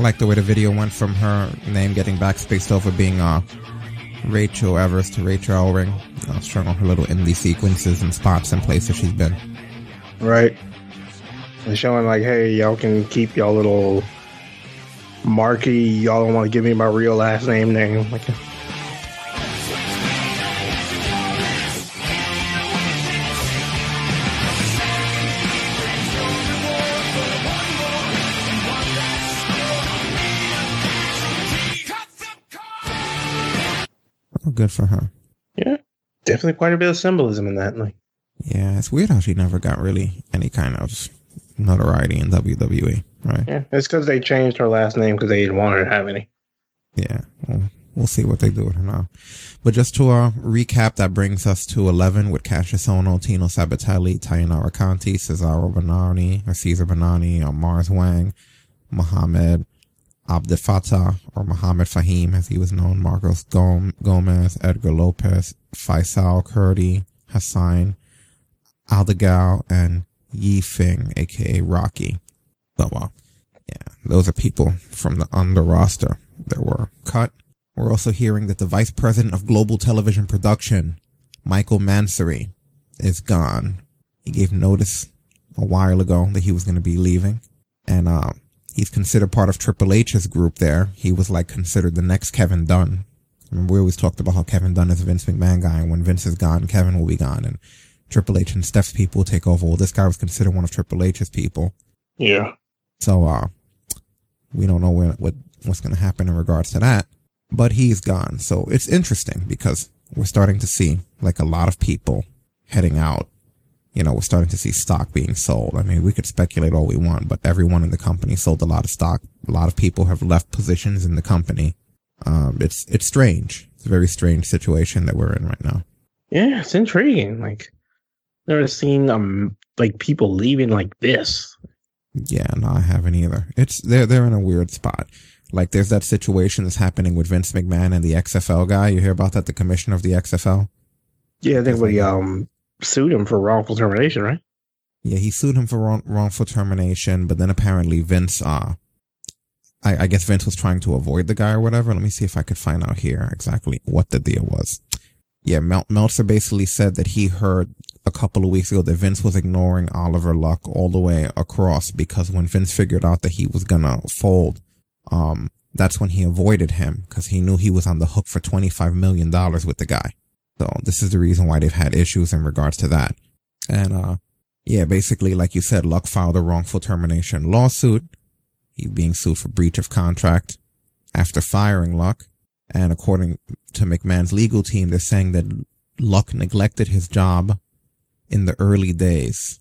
I like the way the video went from her name getting backspaced over being uh, Rachel Evers to Rachel Ellering. You know, strung on her little indie sequences and spots and places she's been. Right. And showing like, hey, y'all can keep y'all little marquee. Y'all don't want to give me my real last name name. Like, good for her. yeah, definitely quite a bit of symbolism in that. Like, Yeah, it's weird how she never got really any kind of notoriety in WWE, right? yeah, it's because they changed her last name because they didn't want her to have any. Yeah, well, we'll see what they do with her now. But just to uh, recap, that brings us to 11 with Cassius Ono, Tino Sabatelli, Tayanara Conti, Cesaro Bonani, or Caesar Bonani, or Mars Wang, Mohammed Abdefata, or Mohammed Fahim, as he was known, Marcos Gom- Gomez, Edgar Lopez, Faisal Kurdi, Hassan Aldegal, and Yi Fing, aka Rocky. So, yeah, those are people from the under roster that were cut. We're also hearing that the vice president of global television production, Michael Mansury, is gone. He gave notice a while ago that he was going to be leaving. And, uh, he's considered part of Triple H's group there. He was like considered the next Kevin Dunn. I Remember, we always talked about how Kevin Dunn is a Vince McMahon guy, and when Vince is gone, Kevin will be gone, and Triple H and Steph's people will take over. Well, this guy was considered one of Triple H's people. Yeah. So, uh, we don't know when, what, what's going to happen in regards to that, but he's gone. So it's interesting because we're starting to see like a lot of people heading out. You know, we're starting to see stock being sold. I mean, we could speculate all we want, but everyone in the company sold a lot of stock. A lot of people have left positions in the company. Um, it's, it's strange. It's a very strange situation that we're in right now. Yeah, it's intriguing. Like, never seen um like people leaving like this. Yeah, no, I haven't either. It's they're they're in a weird spot. Like there's that situation that's happening with Vince McMahon and the XFL guy. You hear about that? The commissioner of the XFL. Yeah, I think we um sued him for wrongful termination, right? Yeah, he sued him for wrong, wrongful termination, but then apparently Vince, uh, I, I guess Vince was trying to avoid the guy or whatever. Let me see if I could find out here exactly what the deal was. Yeah, Mel- Meltzer basically said that he heard a couple of weeks ago that Vince was ignoring Oliver Luck all the way across because when Vince figured out that he was gonna fold, um, that's when he avoided him because he knew he was on the hook for $25 million with the guy. So this is the reason why they've had issues in regards to that. And, uh, yeah, basically, like you said, Luck filed a wrongful termination lawsuit. He's being sued for breach of contract after firing Luck. And according to McMahon's legal team, they're saying that Luck neglected his job in the early days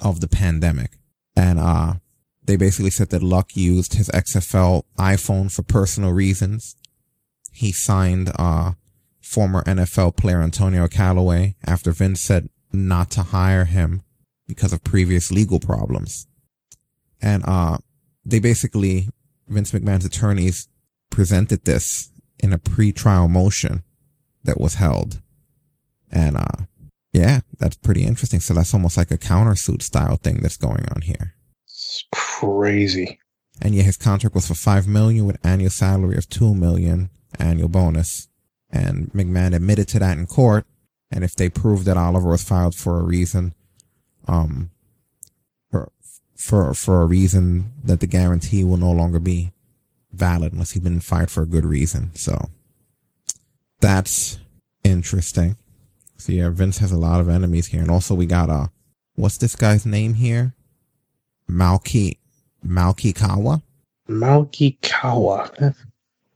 of the pandemic. And, uh, they basically said that Luck used his XFL iPhone for personal reasons. He signed, uh, former NFL player Antonio Callaway after Vince said not to hire him because of previous legal problems. And, uh, they basically, Vince McMahon's attorneys presented this in a pre-trial motion that was held. And, uh, yeah, that's pretty interesting. So that's almost like a countersuit style thing that's going on here. It's crazy. And yeah, his contract was for five million with annual salary of two million annual bonus. And McMahon admitted to that in court. And if they prove that Oliver was filed for a reason, um, for, for, for a reason that the guarantee will no longer be valid unless he's been fired for a good reason. So that's interesting. So yeah, Vince has a lot of enemies here. And also we got, uh, what's this guy's name here? Malki, Malki Kawa. Malki Kawa.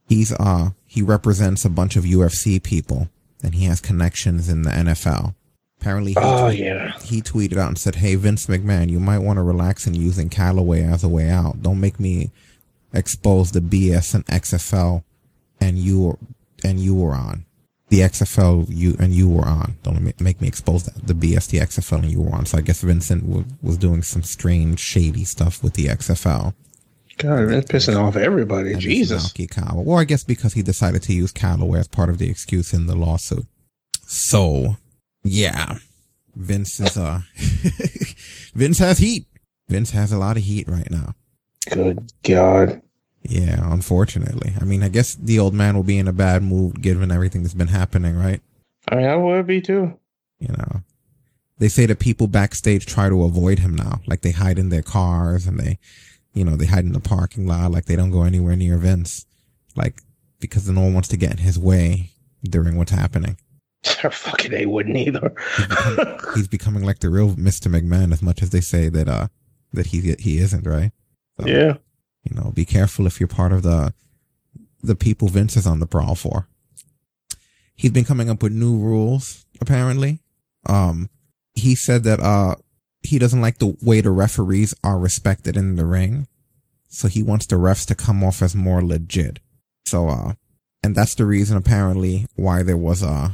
He's, uh, he represents a bunch of UFC people and he has connections in the NFL. Apparently, he, Oh tweet- yeah. he tweeted out and said, Hey, Vince McMahon, you might want to relax in using Callaway as a way out. Don't make me expose the BS and XFL and you were, and you were on. The XFL you and you were on. Don't ma- make me expose that. The BS, the XFL and you were on. So I guess Vincent w- was doing some strange, shady stuff with the XFL. God, that's pissing off everybody. Jesus. Kawa. Well, I guess because he decided to use Callaway as part of the excuse in the lawsuit. So, yeah. Vince is, uh, (laughs) Vince has heat. Vince has a lot of heat right now. Good God. Yeah, unfortunately. I mean, I guess the old man will be in a bad mood given everything that's been happening, right? I mean, I would be too. You know, they say that people backstage try to avoid him now. Like they hide in their cars and they, you know, they hide in the parking lot. Like they don't go anywhere near events, Like because no one wants to get in his way during what's happening. (laughs) Fucking they wouldn't either. He's, become, (laughs) he's becoming like the real Mr. McMahon as much as they say that, uh, that he, he isn't, right? So, yeah. You know, be careful if you're part of the, the people Vince is on the prowl for. He's been coming up with new rules, apparently. Um, he said that, uh, he doesn't like the way the referees are respected in the ring. So he wants the refs to come off as more legit. So, uh, and that's the reason apparently why there was, uh,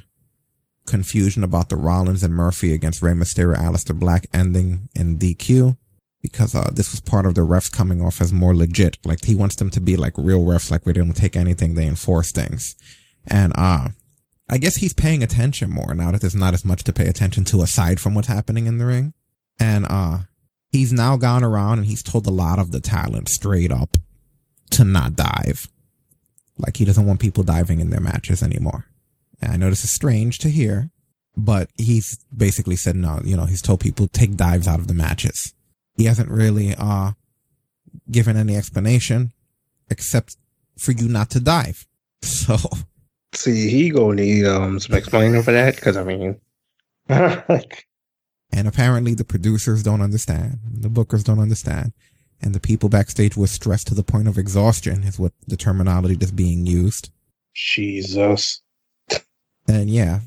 confusion about the Rollins and Murphy against Rey Mysterio, Aleister Black ending in DQ because uh, this was part of the refs coming off as more legit. Like he wants them to be like real refs, like we don't take anything, they enforce things. And uh I guess he's paying attention more now that there's not as much to pay attention to aside from what's happening in the ring. And uh he's now gone around and he's told a lot of the talent straight up to not dive. Like he doesn't want people diving in their matches anymore. And I know this is strange to hear, but he's basically said no, you know, he's told people take dives out of the matches he hasn't really uh given any explanation except for you not to dive. (laughs) So see, he gonna need um some explaining for that because I mean, (laughs) and apparently the producers don't understand, the bookers don't understand, and the people backstage were stressed to the point of exhaustion is what the terminology that's being used. Jesus. And yeah,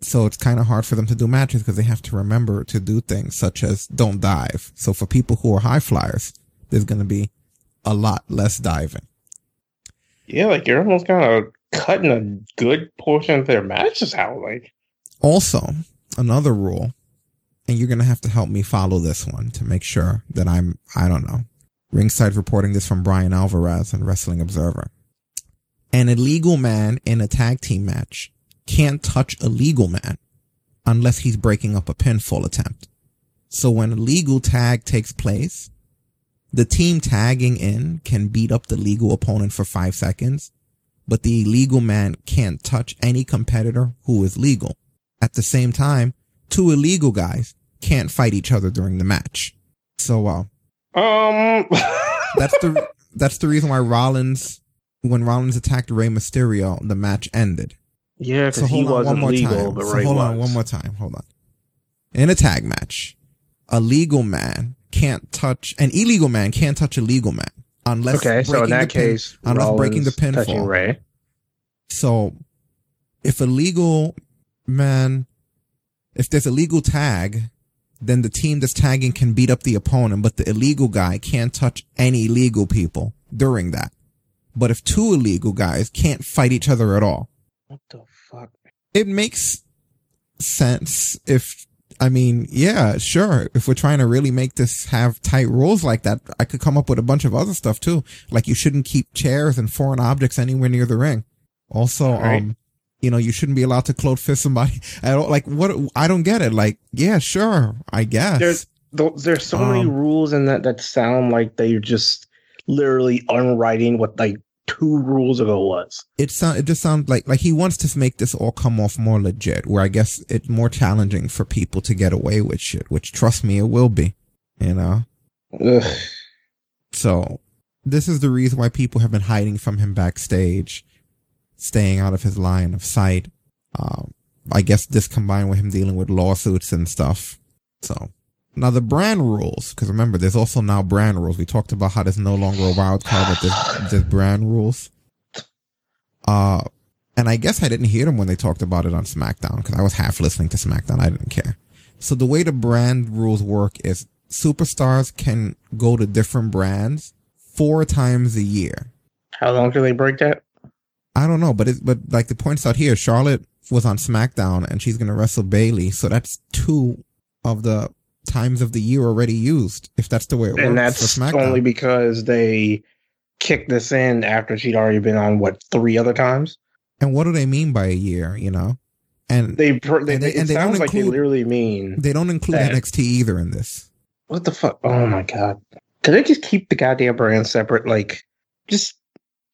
so it's kind of hard for them to do matches because they have to remember to do things such as don't dive. So for people who are high flyers, there's going to be a lot less diving. Yeah, like you're almost kind of cutting a good portion of their matches out. Like, also another rule, and you're going to have to help me follow this one to make sure that I'm, I don't know. Ringside reporting this from Bryan Alvarez on Wrestling Observer. An illegal man in a tag team match can't touch a legal man unless he's breaking up a pinfall attempt. So when a legal tag takes place, the team tagging in can beat up the legal opponent for five seconds, but the illegal man can't touch any competitor who is legal. At the same time, two illegal guys can't fight each other during the match. So, uh, um, (laughs) that's the, that's the reason why Rollins, when Rollins attacked Rey Mysterio, the match ended yeah, because so he wasn't legal, time. but so hold was. on one more time. Hold on. In a tag match, a legal man can't touch an illegal man can't touch a legal man unless okay. So in that case, pin, unless breaking the pinfall. Rey. So if a legal man, if there's a legal tag, then the team that's tagging can beat up the opponent, but the illegal guy can't touch any legal people during that. But if two illegal guys can't fight each other at all, what the fuck? It makes sense if I mean, yeah, sure. If we're trying to really make this have tight rules like that, I could come up with a bunch of other stuff too. Like you shouldn't keep chairs and foreign objects anywhere near the ring. Also, right. um, you know, you shouldn't be allowed to close fist somebody (laughs) at all. Like what? I don't get it. Like, yeah, sure, I guess. There's there's so um, many rules in that that sound like they're just literally unwriting what like two rules ago was. It sound it just sounds like like he wants to make this all come off more legit. Where I guess it's more challenging for people to get away with shit. Which trust me, it will be. You know. Ugh. So this is the reason why people have been hiding from him backstage, staying out of his line of sight. Um, I guess this combined with him dealing with lawsuits and stuff. So now the brand rules, because remember, there's also now brand rules. We talked about how there's no longer a wild card, but there's, there's brand rules. Uh, and I guess I didn't hear them when they talked about it on SmackDown because I was half listening to SmackDown. I didn't care. So the way the brand rules work is superstars can go to different brands four times a year. How long do they break that? I don't know, but it, but like the points out here, Charlotte was on SmackDown and she's going to wrestle Bayley. So that's two of the times of the year already used. If that's the way it and works, and that's only because they kicked this in after she'd already been on what three other times. And what do they mean by a year? You know, and they they, and they, and they like include, they literally mean they don't include that. NXT either in this. What the fuck? Oh my god! Did they just keep the goddamn brand separate? Like just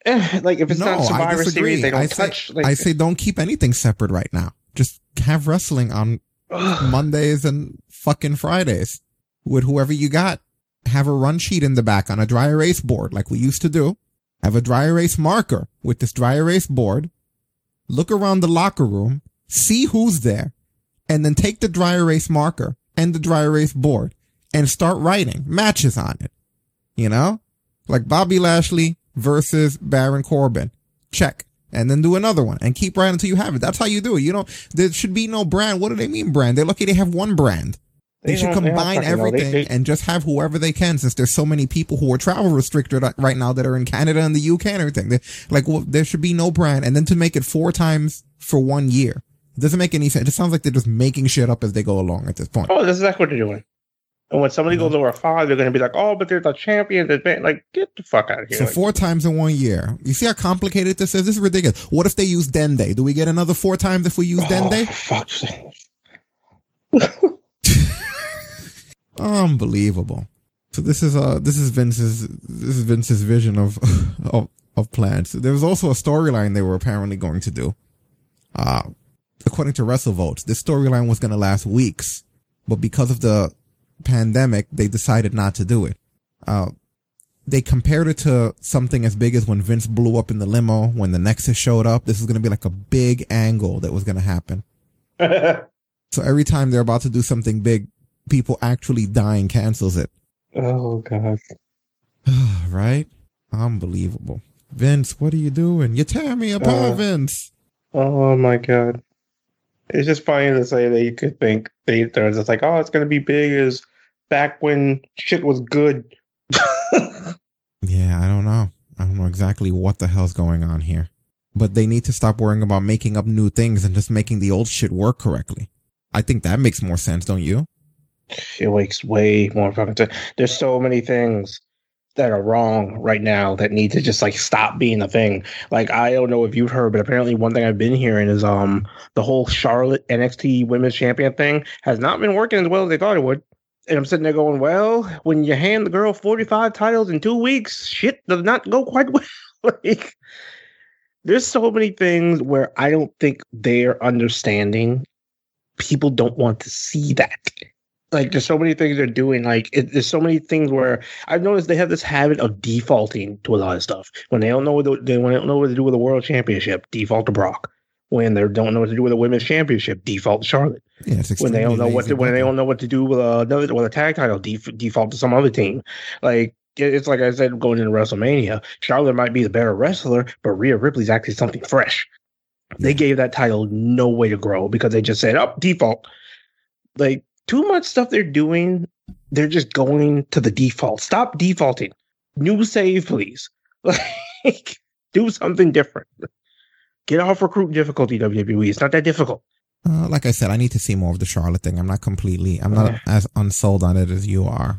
eh, (laughs) like if it's No, not Survivor. Series, they don't I say- like, I say don't keep anything separate right now. Just have wrestling on ugh. Mondays and fucking Fridays with whoever you got. Have a run sheet in the back on a dry erase board like we used to do. Have a dry erase marker with this dry erase board. Look around the locker room, see who's there, and then take the dry erase marker and the dry erase board and start writing matches on it. You know? Like Bobby Lashley versus Baron Corbin. Check. And then do another one and keep writing until you have it. That's how you do it. You know, there should be no brand. What do they mean brand? They're lucky they have one brand. They, They should don't- they don't combine fucking. They- everything they- and just have whoever they can since there's so many people who are travel restricted right now that are in Canada and the UK and everything. They, like, well, there should be no brand. And then to make it four times for one year. It doesn't make any sense. It just sounds like they're just making shit up as they go along at this point. Oh, this is exactly what they're doing. And when somebody Uh-huh. goes over a five, they're going to be like, "Oh, but there's a champion." That's been like, get the fuck out of here! So Like, four times in one year. You see how complicated this is? This is ridiculous. What if they use Dende? Do we get another four times if we use oh, Dende? sake. (laughs) Unbelievable. So this is uh this is Vince's this is Vince's vision of (laughs) of of plans. There was also a storyline they were apparently going to do. Uh according to WrestleVotes, this storyline was gonna last weeks, but because of the pandemic, they decided not to do it. Uh they compared it to something as big as when Vince blew up in the limo when the Nexus showed up. This is gonna be like a big angle that was gonna happen. (laughs) So every time they're about to do something big, people actually dying cancels it. oh god. (sighs) right? Unbelievable. Vince, what are you doing? You tear me apart, Uh, Vince. Oh my god. It's just funny to say that you could think they they're just like, oh, it's gonna be big as back when shit was good. (laughs) Yeah, I don't know. I don't know exactly what the hell's going on here. But they need to stop worrying about making up new things and just making the old shit work correctly. I think that makes more sense, don't you? it makes way more fucking sense. There's so many things that are wrong right now that need to just like stop being a thing. Like I don't know if you've heard, but apparently one thing I've been hearing is um the whole Charlotte NXT Women's Champion thing has not been working as well as they thought it would. And I'm sitting there going, well, when you hand the girl 45 titles in two weeks, shit does not go quite (laughs) well. like, there's so many things where I don't think they're understanding. People don't want to see that. Like there's so many things they're doing. Like it, there's so many things where i've noticed they have this habit of defaulting to a lot of stuff. When they don't know what they when they don't know what to do with a world championship default to brock. When they don't know what to do with a women's championship default to charlotte Yeah, it's when they don't know what to, when they don't know what to do with uh, a another with a tag title def, default to some other team. Like it's like i said going into wrestlemania charlotte might be the better wrestler but Rhea ripley's actually something fresh. They gave that title no way to grow because they just said up default. Like too much stuff they're doing they're just going to the default. Stop defaulting. New save please. (laughs) Like do something different. Get off recruit difficulty wwe it's not that difficult Uh, like I said, I need to see more of the Charlotte thing. I'm not completely, I'm not as unsold on it as you are.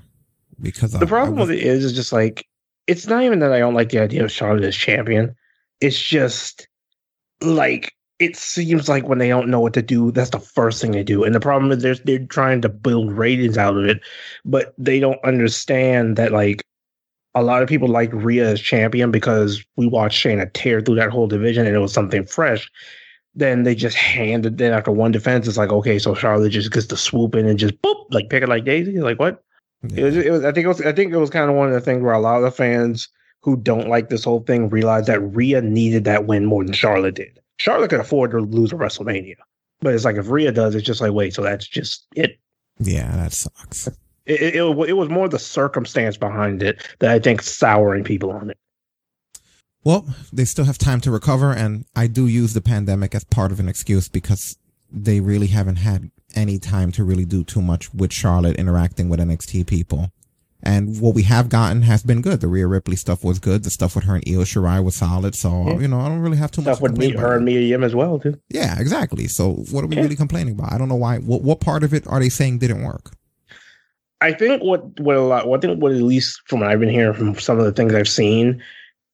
Because the problem with it is, is just like it's not even that I don't like the idea of Charlotte as champion. It's just like it seems like when they don't know what to do, that's the first thing they do. And the problem is they're they're trying to build ratings out of it, but they don't understand that like a lot of people like Rhea as champion because we watched Shayna tear through that whole division and it was something fresh. Then they just handed then after one defense, it's like, okay, so Charlotte just gets to swoop in and just boop, like pick it like Daisy. Like what? It was, it was. I think it was. I think it was kind of one of the things where a lot of the fans who don't like this whole thing realized that Rhea needed that win more than Charlotte did. Charlotte could afford to lose a WrestleMania, but it's like if Rhea does, it's just like wait, so that's just it. yeah, that sucks. It, it, it, it was more the circumstance behind it that I think souring people on it. Well, they still have time to recover, and I do use the pandemic as part of an excuse because they really haven't had any time to really do too much with Charlotte interacting with NXT people. And what we have gotten has been good. The Rhea Ripley stuff was good. The stuff with her and Io Shirai was solid. So, Yeah. you know, I don't really have too much Stuff with me, her and Mia Yim as well too. Yeah, exactly. So what are we Yeah. really complaining about? I don't know why. What, what part of it are they saying didn't work? I think what what a lot. What I think what at least from what I've been hearing from some of the things I've seen,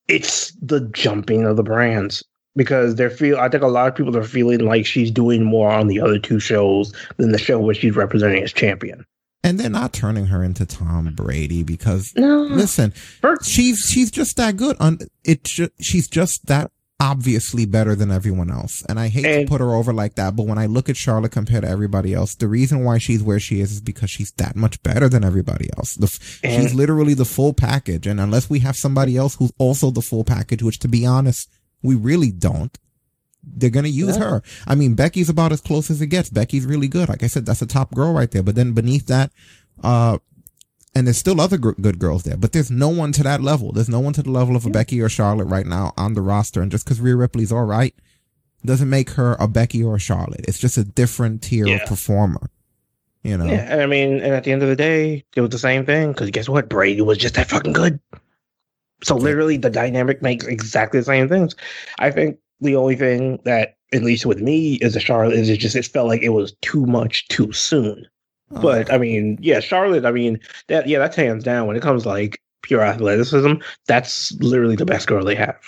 it's the jumping of the brands because they're feel. I think a lot of people are feeling like she's doing more on the other two shows than the show where she's representing as champion. And they're not turning her into Tom Brady because No. listen, Her- she's she's just that good. On it, she's just that obviously better than everyone else. And I hate And- to put her over like that, but when I look at Charlotte compared to everybody else, the reason why she's where she is is because she's that much better than everybody else. The, And- she's literally the full package. And unless we have somebody else who's also the full package, which to be honest, we really don't. They're gonna use Yeah. her. I mean, Becky's about as close as it gets. Becky's really good. Like I said, that's a top girl right there. But then beneath that, uh, and there's still other good girls there, but there's no one to that level. There's no one to the level of a Becky or Charlotte right now on the roster. And just because Rhea Ripley's all right, doesn't make her a Becky or a Charlotte. It's just a different tier Yeah. of performer. You know, Yeah, and I mean, and at the end of the day, it was the same thing. Because guess what? Brady was just that fucking good. So literally, the dynamic makes exactly the same things. I think the only thing that, at least with me, is a Charlotte is it just it felt like it was too much too soon. Oh, But I mean, yeah, Charlotte. I mean, that yeah, that's hands down. When it comes to, like pure athleticism, that's literally the best girl they have.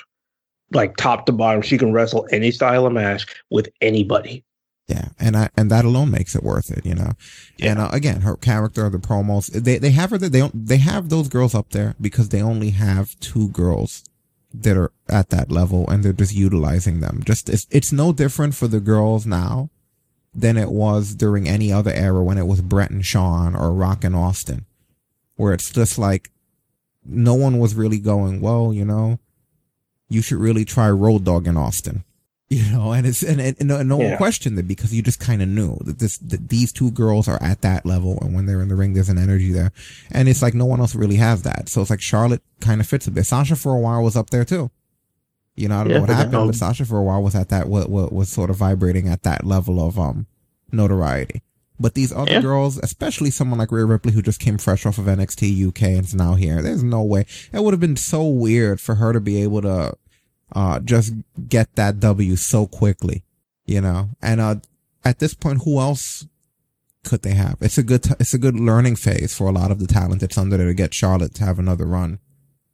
Like top to bottom, she can wrestle any style of match with anybody. Yeah, and I and that alone makes it worth it, you know. And uh, again, her character, the promos, they they have her. They don't. They have those girls up there because they only have two girls that are at that level, and they're just utilizing them. Just it's it's no different for the girls now than it was during any other era when it was Bret and Shawn or Rock and Austin, where it's just like no one was really going. Well, you know, you should really try Road Dog in Austin (laughs) you know, and it's and, and, and no, no one Yeah. questioned it because you just kind of knew that this that these two girls are at that level, and when they're in the ring, there's an energy there, and it's like no one else really has that. So it's like Charlotte kind of fits a bit. Sasha for a while was up there too. You know, I don't Yeah, know what happened, but Sasha for a while was at that what what was sort of vibrating at that level of um notoriety. But these other Yeah. girls, especially someone like Rhea Ripley, who just came fresh off of NXT UK and is now here, there's no way. It would have been so weird for her to be able to uh, just get that W so quickly, you know. And uh, at this point, who else could they have? It's a good, t- it's a good learning phase for a lot of the talent that's under there to get Charlotte to have another run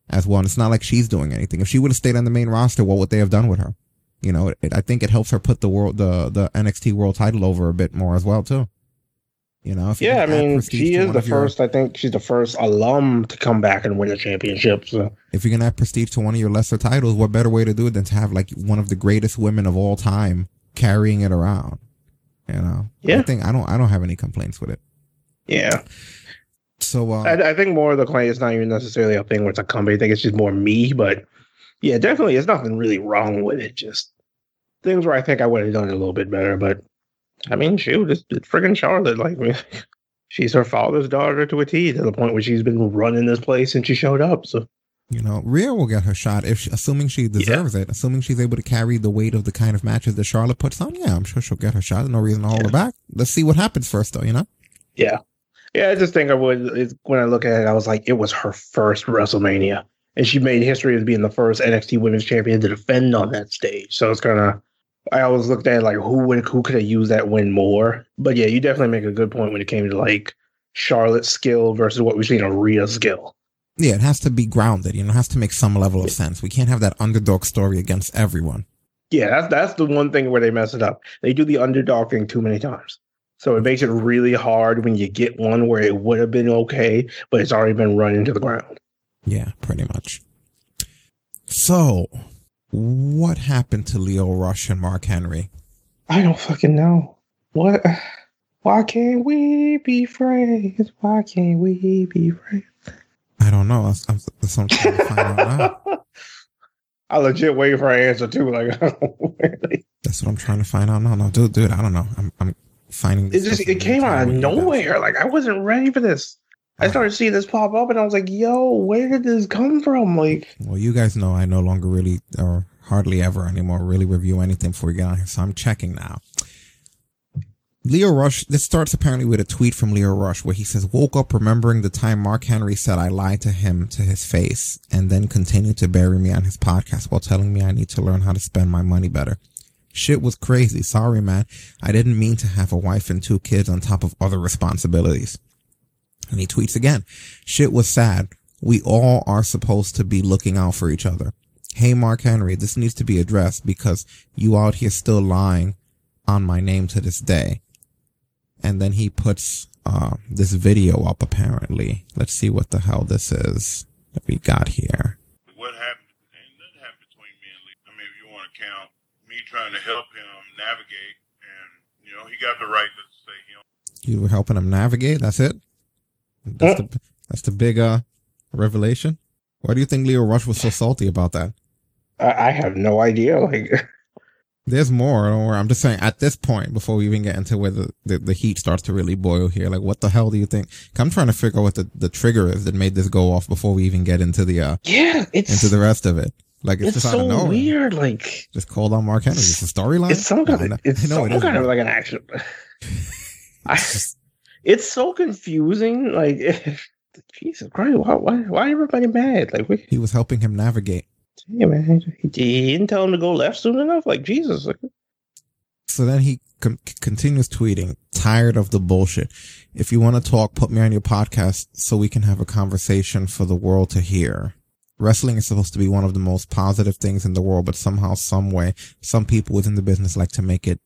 as well. And it's not like she's doing anything. If she would have stayed on the main roster, what would they have done with her? You know, it, I think it helps her put the world, the the NXT World Title over a bit more as well too. You know, if Yeah, I mean, she is the of your- first. I think she's the first alum to come back and win a championship. So if you're gonna have prestige to one of your lesser titles, what better way to do it than to have like one of the greatest women of all time carrying it around? You know, yeah. I think I don't I don't have any complaints with it. yeah, So uh, I, I think more of the claim is not even necessarily a thing where it's a company. I think it's just more me. But yeah, definitely, there's nothing really wrong with it. Just things where I think I would have done it a little bit better. But I mean, shoot, it's, it's friggin' Charlotte. Like, (laughs) she's her father's daughter to a T. To the point where she's been running this place since she showed up. So you know, Rhea will get her shot if she, assuming she deserves it, assuming she's able to carry the weight of the kind of matches that Charlotte puts on. Yeah, I'm sure she'll get her shot. No reason to hold her back. Let's see what happens first, though. You know. yeah, yeah. I just think I would. When I look at it, I was like, it was her first WrestleMania. And she made history as being the first NXT Women's Champion to defend on that stage. So it's kind of I always looked at it like who would who could have used that win more. But yeah, you definitely make a good point when it came to like Charlotte's skill versus what we've seen of Rhea's skill. Yeah, it has to be grounded. You know, it has to make some level of sense. We can't have that underdog story against everyone. Yeah, that's that's the one thing where they mess it up. They do the underdog thing too many times. So it makes it really hard when you get one where it would have been okay, but it's already been run into the ground. Yeah, pretty much. So, what happened to Lio Rush and Mark Henry? I don't fucking know. What why can't we be friends? Why can't we be friends? I don't know. That's, that's I'm trying to find out now. (laughs) I legit wait for an answer too. Like, (laughs) That's what I'm trying to find out now. No, dude, dude, I don't know. I'm, I'm finding. it just it came out of nowhere. Like I wasn't ready for this. I started seeing this pop up, and I was like, "Yo, where did this come from?" Like, Well, you guys know I no longer really, or hardly ever anymore, really review anything before we get on here. So I'm checking now. Lio Rush, this starts apparently with a tweet from Lio Rush where he says, woke up remembering the time Mark Henry said I lied to him to his face and then continued to bury me on his podcast while telling me I need to learn how to spend my money better. Shit was crazy. Sorry, man. I didn't mean to have a wife and two kids on top of other responsibilities. And he tweets again. Shit was sad. We all are supposed to be looking out for each other. Hey, Mark Henry, this needs to be addressed because you out here still lying on my name to this day. And then he puts uh, this video up apparently. Let's see what the hell this is that we got here. What happened? Ain't nothing happened between me and Lee. I mean, if you want to count me trying to help him navigate, and you know, he got the right to say he You were helping him navigate. That's it. That's the that's the big uh revelation. Why do you think Lio Rush was so salty about that? I, I have no idea. Like, (laughs) There's more. Don't worry. I'm just saying at this point, before we even get into where the, the, the heat starts to really boil here, like what the hell do you think? I'm trying to figure out what the, the trigger is that made this go off before we even get into the uh yeah, it's into the rest of it. Like it's, it's just out of so nowhere. weird. Like, Just called on Mark Henry. It's a storyline. it's some kind No, of it's no, some it kind of like an action. (laughs) I, it's so confusing. Like, (laughs) Jesus Christ, why, why, why everybody mad? Like, we, he was helping him navigate. yeah, man, he, he didn't tell him to go left soon enough. Like, Jesus, like, So then he com- continues tweeting, tired of the bullshit. If you want to talk, put me on your podcast so we can have a conversation for the world to hear. Wrestling is supposed to be one of the most positive things in the world, but somehow, some way, some people within the business like to make it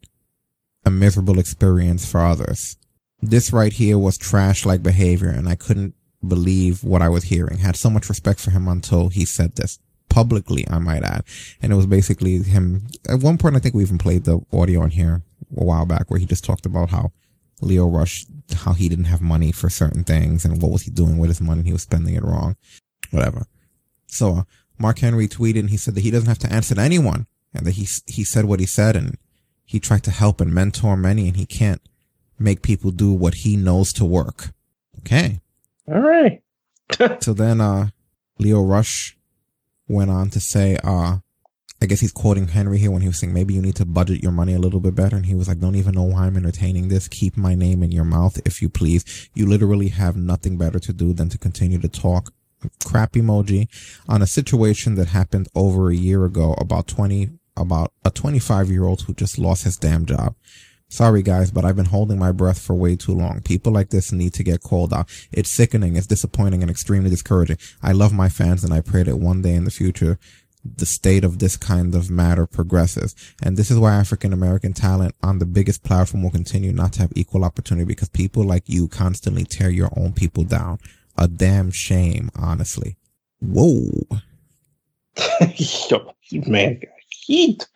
a miserable experience for others. This right here was trash like behavior and I couldn't believe what I was hearing. Had so much respect for him until he said this publicly, I might add. And it was basically him. At one point, I think we even played the audio on here a while back where he just talked about how Lio Rush, how he didn't have money for certain things and what was he doing with his money. He was spending it wrong, whatever. So uh, Mark Henry tweeted and he said that he doesn't have to answer to anyone and that he, he said what he said and he tried to help and mentor many and he can't make people do what he knows to work. Okay. all right. (laughs) So then, uh, Lio Rush went on to say, uh, I guess he's quoting Henry here when he was saying, maybe you need to budget your money a little bit better. And he was like, don't even know why I'm entertaining this. Keep my name in your mouth, if you please. You literally have nothing better to do than to continue to talk crap emoji on a situation that happened over a year ago about 20, about a 25 year old who just lost his damn job. Sorry guys, but I've been holding my breath for way too long. People like this need to get called out. It's sickening, it's disappointing and extremely discouraging. I love my fans and I pray that one day in the future, the state of this kind of matter progresses. And this is why African American talent on the biggest platform will continue not to have equal opportunity because people like you constantly tear your own people down. A damn shame, honestly. Whoa. (laughs) Yo, man, heat.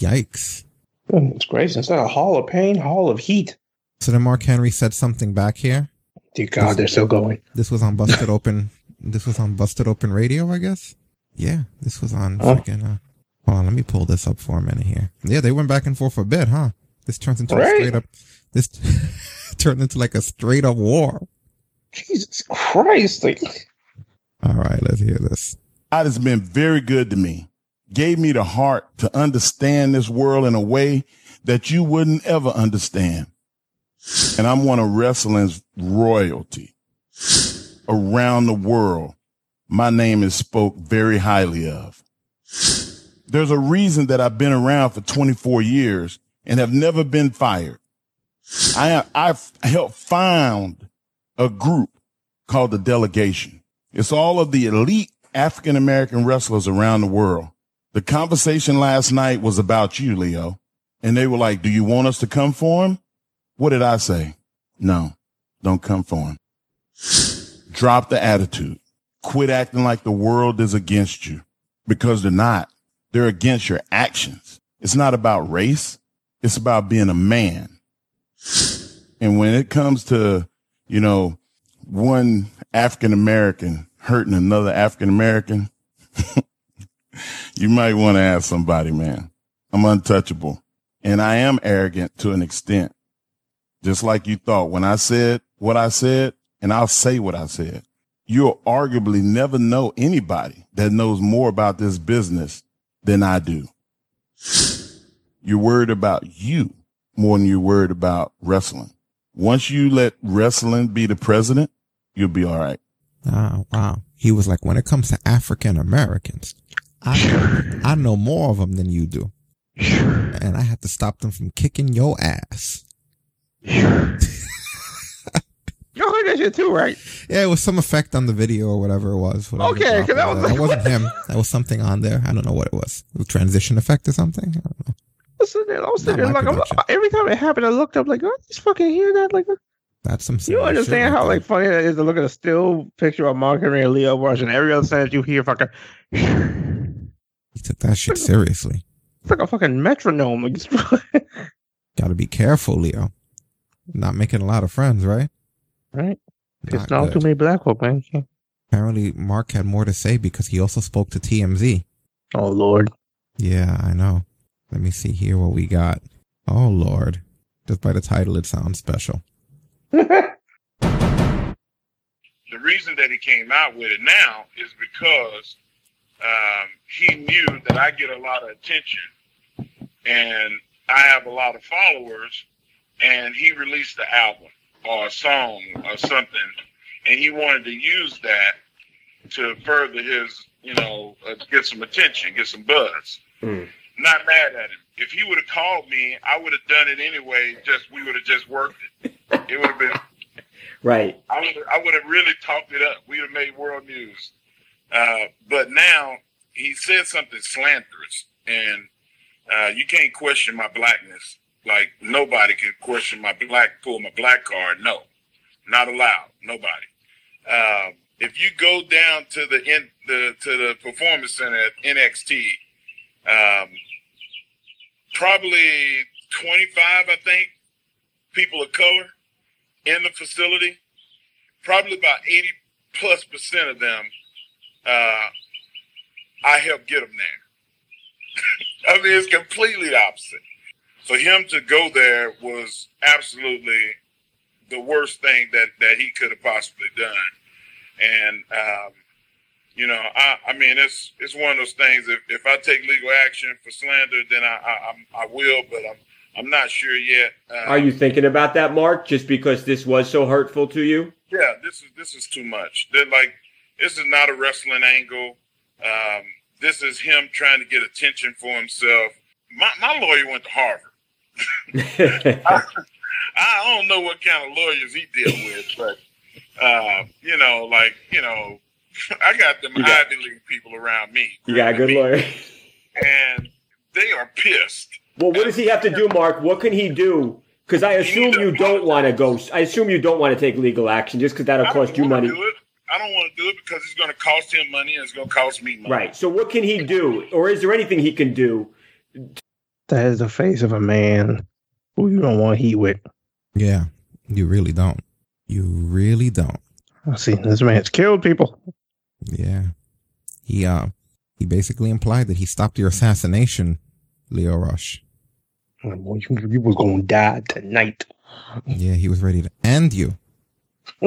Yikes. Goodness gracious, instead of hall of pain, hall of heat. So then Mark Henry said something back here. Dear God, they're still going. This was on Busted (laughs) Open. This was on Busted Open Radio, I guess. Yeah, this was on Huh? freaking. Uh, hold on, let me pull this up for a minute here. Yeah, they went back and forth for a bit, huh? This turns into a straight up. This (laughs) turned into like a straight up war. Jesus Christ. Like, All right, let's hear this. God has been very good to me. Gave me the heart to understand this world in a way that you wouldn't ever understand. And I'm one of wrestling's royalty around the world. My name is spoke very highly of. There's a reason that I've been around for 24 years and have never been fired. I, I've helped found a group called the delegation. It's all of the elite African American wrestlers around the world. The conversation last night was about you, Lio. And they were like, do you want us to come for him? What did I say? No, don't come for him. Drop the attitude. Quit acting like the world is against you because they're not. They're against your actions. It's not about race. It's about being a man. And when it comes to, you know, one African American hurting another African American, (laughs) you might want to ask somebody, man. I'm untouchable and I am arrogant to an extent. Just like you thought when I said what I said and I'll say what I said. You'll arguably never know anybody that knows more about this business than I do. You're worried about you more than you're worried about wrestling. Once you let wrestling be the president, you'll be all right. Ah, wow. He was like, when it comes to African Americans, I, I know more of them than you do. And I have to stop them from kicking your ass. you heard that shit too, right? Yeah, it was some effect on the video or whatever it was. whatever Okay, dropped 'cause that it. was that like- wasn't him. That was something on there. I don't know what it was. A transition effect or something. I don't know. I was sitting there, I was sitting there like, I'm, every time it happened, I looked up like, oh, I just fucking hear that. Like, That's some. You serious shit You understand how like funny that is to look at a still picture of Mark Henry and Lio Rush, and every other sentence you hear fucking. he took that shit seriously. It's like a fucking metronome. (laughs) Got to be careful, Lio. Not making a lot of friends, right? right? It's Not not too many black folk, man. Apparently, Mark had more to say because he also spoke to TMZ. Oh Lord. Yeah, I know. Let me see here what we got. Oh Lord. Just by the title, it sounds special. (laughs) the reason that he came out with it now is because um, he knew that I get a lot of attention and I have a lot of followers, and he released the album or a song or something, and he wanted to use that to further his, you know, uh, get some attention, get some buzz. Mm. Not mad at him. If he would have called me, I would have done it anyway. Just we would have just worked it. It would have been (laughs) Right. I would I would have really talked it up. We would have made world news. Uh, but now he said something slanderous, and uh, you can't question my blackness. Like nobody can question my black pull my black card. No, not allowed. Nobody. Um, if you go down to the in, the to the performance center at NXT, um, probably twenty five, I think, people of color in the facility. Probably about 80 plus percent of them, uh, I helped get them there. (laughs) I mean, it's completely the opposite. For him to go there was absolutely the worst thing that, that he could have possibly done. And, um, you know, I, I mean, it's it's one of those things. If, if I take legal action for slander, then I I, I'm- will, but I'm I'm not sure yet. Uh, Are you thinking about that, Mark? Just because this was so hurtful to you? yeah, this is this is too much. They're like, this is not a wrestling angle. Um, this is him trying to get attention for himself. My my lawyer went to Harvard. (laughs) (laughs) I don't know what kind of lawyers he deal with, but uh, you know, like you know, (laughs) I got them You got- Ivy League people around me. you got a good lawyer. and they are pissed. Well, what does he have to do, Mark? What can he do? Because I assume you don't want to go. I assume you don't want to take legal action just because that'll I don't cost you wanna money. Do it. I don't want to do it because it's going to cost him money and it's going to cost me money. Right. So what can he do, or is there anything he can do? That is the face of a man who you don't want heat with. Yeah, you really don't. You really don't. I see this man's killed people. Yeah. He uh he basically implied that he stopped your assassination, Lio Rush. Boy, you, you was gonna die tonight. Yeah, he was ready to end you. (laughs)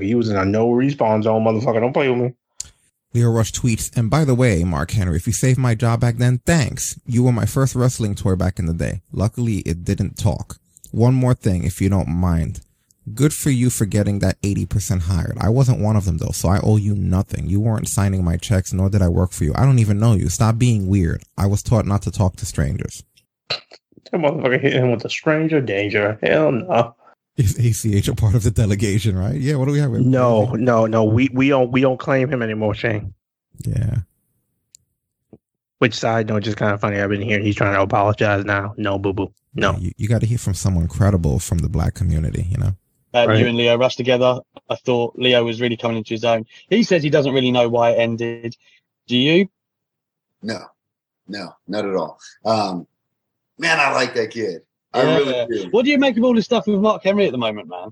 He was in a no respawn zone, motherfucker. Don't play with me. Lio Rush tweets, and by the way, Mark Henry, if you saved my job back then, thanks. You were my first wrestling tour back in the day. Luckily, it didn't talk. One more thing, if you don't mind. Good for you for getting that 80% hired. I wasn't one of them though, so I owe you nothing. You weren't signing my checks, nor did I work for you. I don't even know you. Stop being weird. I was taught not to talk to strangers. That motherfucker hit him with a stranger danger. Hell no. Is ACH a part of the delegation, right? Yeah, what do we have? No, no, no. We we don't we don't claim him anymore, Shane. Yeah. Which side note, just kind of funny. I've been hearing he's trying to apologize now. No, boo boo. No. You, you got to hear from someone credible from the black community, you know? Um, Right. you and Lio Rush together. I thought Lio was really coming into his own. He says he doesn't really know why it ended. Do you? No, no, not at all. Um, man, I like that kid. I Yeah. really do. What do you make of all this stuff with Mark Henry at the moment, man?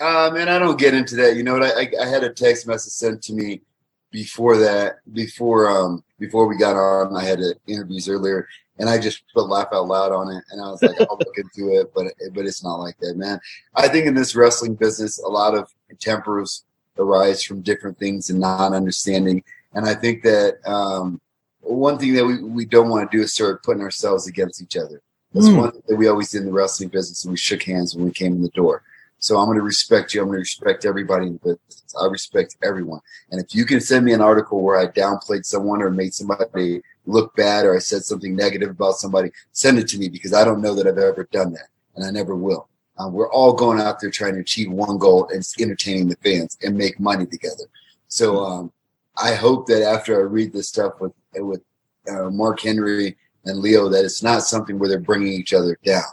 Uh, man, I don't get into that. You know what? I, I, I had a text message sent to me before that, before um, before we got on. I had uh, interviews earlier, and I just put laugh out loud on it, and I was like, I'll look into it, but but it's not like that, man. I think in this wrestling business, a lot of tempers arise from different things and not understanding. and I think that um, one thing that we, we don't want to do is start putting ourselves against each other. That's Hmm. one thing that we always did in the wrestling business, and we shook hands when we came in the door. So I'm going to respect you. I'm going to respect everybody in the business. I respect everyone. And if you can send me an article where I downplayed someone or made somebody look bad or I said something negative about somebody, send it to me because I don't know that I've ever done that, and I never will. Um, we're all going out there trying to achieve one goal and it's entertaining the fans and make money together. So um, I hope that after I read this stuff with with uh, Mark Henry and Lio, that it's not something where they're bringing each other down.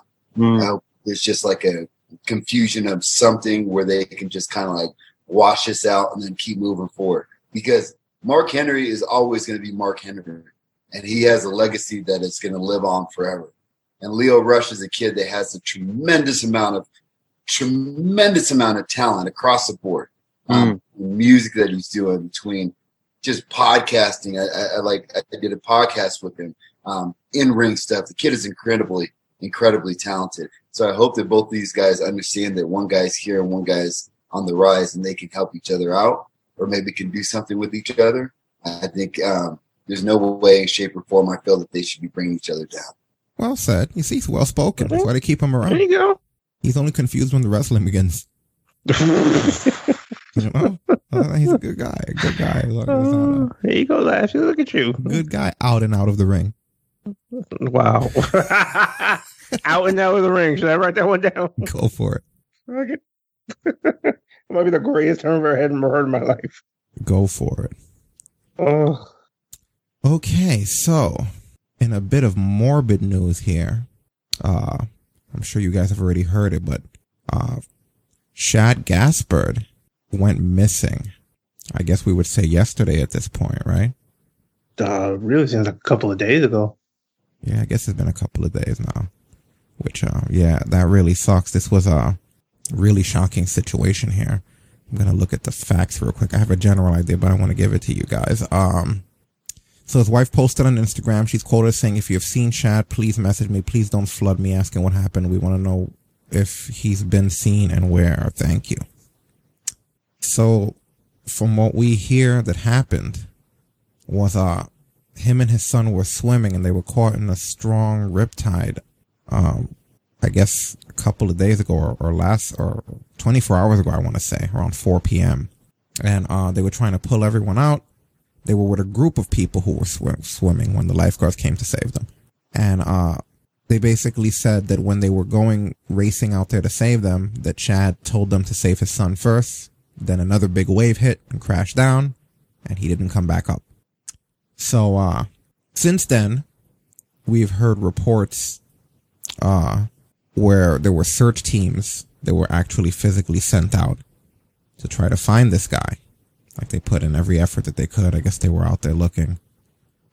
I hope it's just like a confusion of something where they can just kind of like wash this out and then keep moving forward. Because Mark Henry is always going to be Mark Henry, and he has a legacy that is going to live on forever. And Lio Rush is a kid that has a tremendous amount of tremendous amount of talent across the board. Um, music that he's doing between just podcasting. I, I, I like I did a podcast with him. Um, in ring stuff. The kid is incredibly, incredibly talented. So I hope that both these guys understand that one guy's here and one guy's on the rise, and they can help each other out, or maybe can do something with each other. I think um, there's no way, shape, or form I feel that they should be bringing each other down. Well said. You see, he's well spoken. That's why they keep him around. There you go. He's only confused when the wrestling begins. (laughs) You know, Uh, he's a good guy. A good guy. Look, he's Oh, here you go, Lashley. Look at you. good guy out and out of the ring. Wow. (laughs) out and out of the ring. Should I write that one down? (laughs) Go for it. Okay. it might be the greatest term I've ever had in- heard in my life. Go for it. Oh, Okay, so in a bit of morbid news here, uh, I'm sure you guys have already heard it, but uh, Shad Gaspard went missing. I guess we would say yesterday at this point, right? uh, really since a couple of days ago. Yeah, I guess it's been a couple of days now. Which, uh, yeah, that really sucks. This was a really shocking situation here. I'm gonna look at the facts real quick. I have a general idea, but I want to give it to you guys. Um, so his wife posted on Instagram. She's quoted saying, "If you have seen Shad, please message me. Please don't flood me asking what happened. We want to know if he's been seen and where. Thank you." So, from what we hear that happened, was uh him and his son were swimming and they were caught in a strong riptide. Um, I guess a couple of days ago or, or last or 24 hours ago, I want to say around 4 p.m. And, uh, they were trying to pull everyone out. They were with a group of people who were swim- swimming when the lifeguards came to save them. And, uh, they basically said that when they were going racing out there to save them, that Shad told them to save his son first. Then another big wave hit and crashed down and he didn't come back up. So, uh, since then, we've heard reports, uh, where there were search teams that were actually physically sent out to try to find this guy. Like they put in every effort that they could. I guess they were out there looking.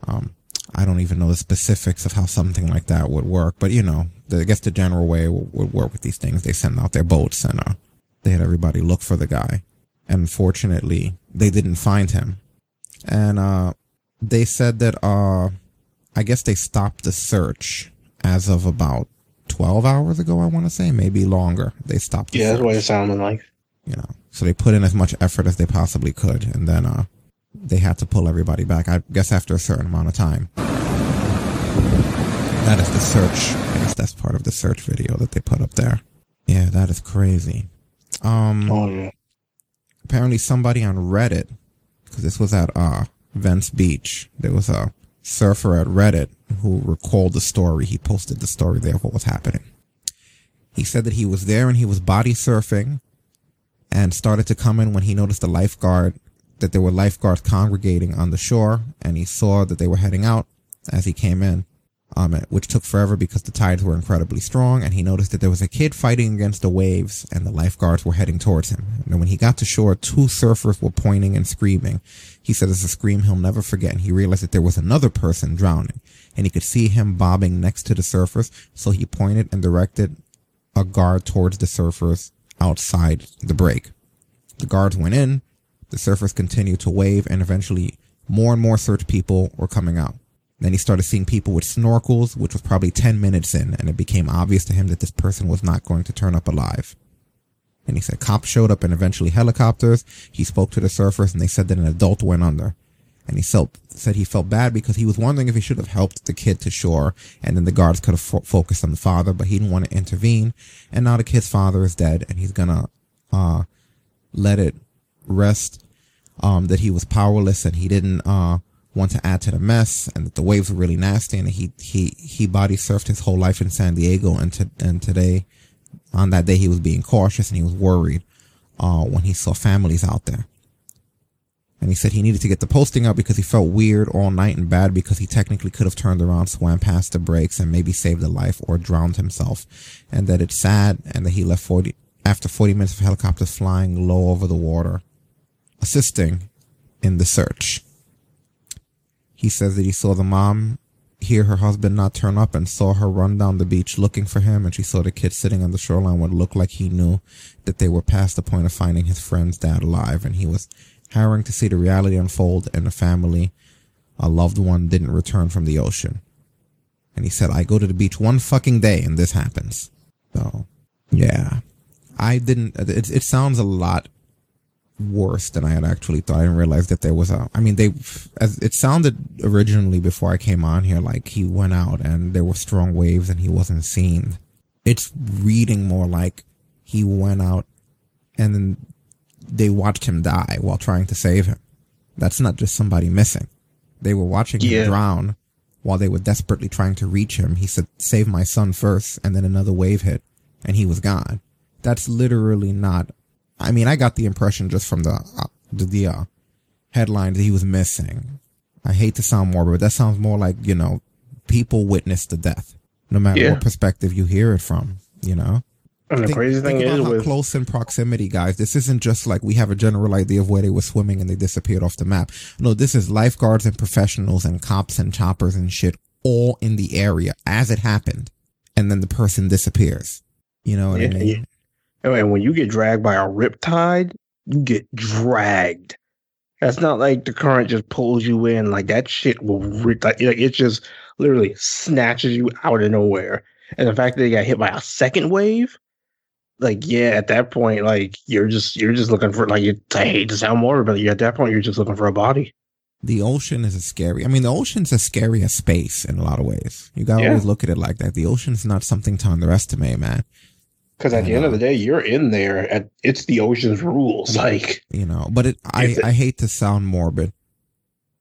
Um, I don't even know the specifics of how something like that would work, but you know, the, I guess the general way would, would work with these things. They send out their boats and, uh, they had everybody look for the guy. And fortunately, they didn't find him. And, uh, they said that uh I guess they stopped the search as of about 12 hours ago I want to say maybe longer they stopped the Yeah, that's search, what it sounded like. you know so they put in as much effort as they possibly could and then uh they had to pull everybody back I guess after a certain amount of time that is the search I guess that's part of the search video that they put up there yeah that is crazy um Oh yeah. apparently somebody on Reddit, because this was at uh Venice Beach, there was a surfer at Reddit who recalled the story. He posted the story there of what was happening. He said that he was there and he was body surfing and started to come in when he noticed the lifeguard that there were lifeguards congregating on the shore and he saw that they were heading out as he came in um, which took forever because the tides were incredibly strong. And he noticed that there was a kid fighting against the waves and the lifeguards were heading towards him. And when he got to shore, two surfers were pointing and screaming. He said it's a scream he'll never forget. And he realized that there was another person drowning and he could see him bobbing next to the surfers. So he pointed and directed a guard towards the surfers outside the break. The guards went in, the surfers continued to wave, and eventually more and more search people were coming out. Then he started seeing people with snorkels, which was probably 10 minutes in, and it became obvious to him that this person was not going to turn up alive. And he said cops showed up and eventually helicopters. He spoke to the surfers and they said that an adult went under. And he felt, said he felt bad because he was wondering if he should have helped the kid to shore and then the guards could have fo- focused on the father, but he didn't want to intervene. And now the kid's father is dead and he's gonna, uh, let it rest, um, that he was powerless and he didn't, uh, want to add to the mess and that the waves were really nasty and he, he, he body surfed his whole life in San Diego and to, and today, on that day he was being cautious and he was worried, uh, when he saw families out there. And he said he needed to get the posting up because he felt weird all night and bad because he technically could have turned around, swam past the brakes, and maybe saved a life or drowned himself. And that it's sad and that he left 40, after 40 minutes of helicopters flying low over the water, assisting in the search. He says that he saw the mom hear her husband not turn up and saw her run down the beach looking for him and she saw the kid sitting on the shoreline what looked like he knew that they were past the point of finding his friend's dad alive and he was harrowing to see the reality unfold and the family a loved one didn't return from the ocean and he said i go to the beach one fucking day and this happens so yeah i didn't it, it sounds a lot worse than I had actually thought. I didn't realize that there was a. I mean, they as it sounded originally before I came on here, like he went out and there were strong waves and he wasn't seen. It's reading more like he went out and then they watched him die while trying to save him. That's not just somebody missing. They were watching Yeah. him drown while they were desperately trying to reach him. He said, "Save my son first, and then another wave hit, and he was gone. That's literally not I mean, I got the impression just from the uh, the, the uh, headline that he was missing. I hate to sound morbid, but that sounds more like you know, people witnessed the death, no matter Yeah. what perspective you hear it from. You know, And the Think- crazy thing is with close in proximity, guys. This isn't just like we have a general idea of where they were swimming and they disappeared off the map. No, this is lifeguards and professionals and cops and choppers and shit all in the area as it happened, and then the person disappears. You know what I mean? yeah. And when you get dragged by a riptide, you get dragged. That's not like the current just pulls you in. Like that shit will rip. Like, it just literally snatches you out of nowhere. And the fact that they got hit by a second wave, like yeah, at that point, like you're just you're just looking for like you. I hate to sound morbid, but at that point, you're just looking for a body. the ocean is a scary. I mean, the ocean's as scary as space in a lot of ways. You gotta Yeah. always look at it like that. The ocean's not something to underestimate, man. Because at the end of the uh, day, you're in there. At it's the ocean's rules. Like You know, but it, I, it- I hate to sound morbid,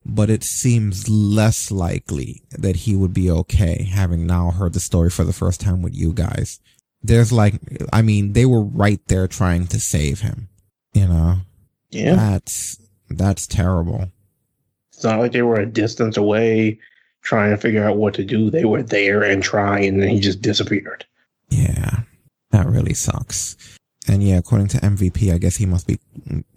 but it seems less likely that he would be okay having now heard the story for the first time with you guys. There's like, I mean, they were right there trying to save him. You know, yeah, that's, that's terrible. It's not like they were a distance away trying to figure out what to do. They were there and trying, and then he just disappeared. Yeah, that really sucks. And yeah, according to MVP, I guess he must be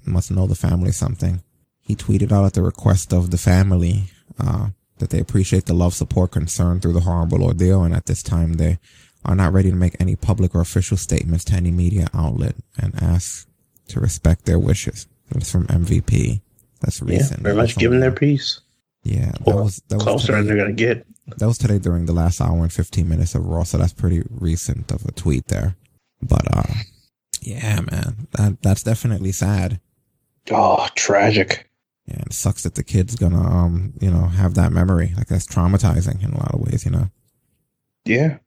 must know the family something. He tweeted out at the request of the family uh, that they appreciate the love, support, concern through the horrible ordeal, and at this time they are not ready to make any public or official statements to any media outlet, and ask to respect their wishes. That's from MVP. That's recent. Yeah, very much giving their piece. Yeah, that Or was that was closer than today- they're gonna get. that was today during the last hour and 15 minutes of Raw, so that's pretty recent of a tweet there. But, uh, yeah, man, that, that's definitely sad. Oh, tragic. Yeah, it sucks that the kid's gonna, um, you know, have that memory. Like, that's traumatizing in a lot of ways, you know? Yeah,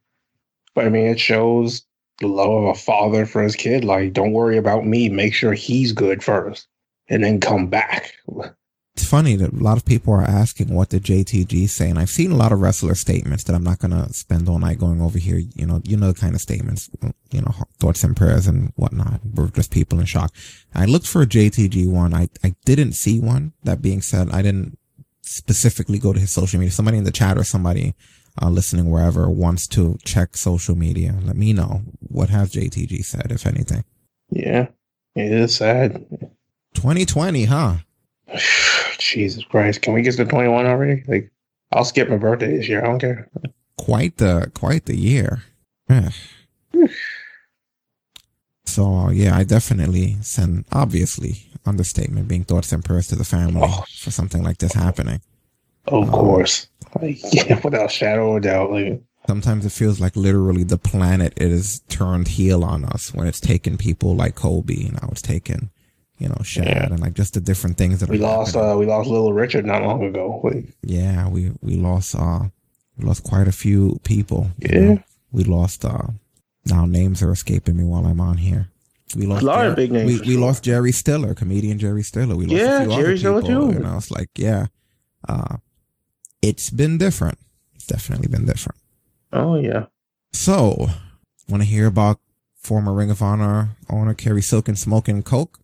but I mean, it shows the love of a father for his kid. Like, don't worry about me. Make sure he's good first, and then come back. It's funny that a lot of people are asking what the JTG say, and I've seen a lot of wrestler statements that I'm not gonna spend all night going over here. You know, you know the kind of statements, you know, thoughts and prayers and whatnot. We're just people in shock. I looked for a JTG one. I I didn't see one. That being said, I didn't specifically go to his social media. Somebody in the chat or somebody uh, listening wherever wants to check social media. Let me know what has JTG said, if anything. Yeah, it is sad. 2020, huh? (sighs) Jesus Christ, can we get to twenty one already? Like, I'll skip my birthday this year. I don't care. quite the quite the year. (sighs) So yeah, I definitely send obviously understatement being thoughts and prayers to the family Oh. for something like this happening. Of Oh. course, like, (laughs) yeah, without a shadow of a doubt. Like, Sometimes it feels like literally the planet is turned heel on us when it's taken people like Kobe, you know, it's taken, you know, Shad Yeah. and like just the different things that we are lost, happening. uh, we lost Little Richard not long ago. Like, yeah, we we lost uh we lost quite a few people. Yeah. know. We lost uh now names are escaping me while I'm on here. We lost A lot of big names We, we sure. lost Jerry Stiller, comedian Jerry Stiller. We lost Yeah, a few Jerry other Stiller too. You know, it's like yeah, uh, it's been different. It's definitely been different. oh yeah, So, want to hear about former Ring of Honor owner Cary Silkin smoking coke?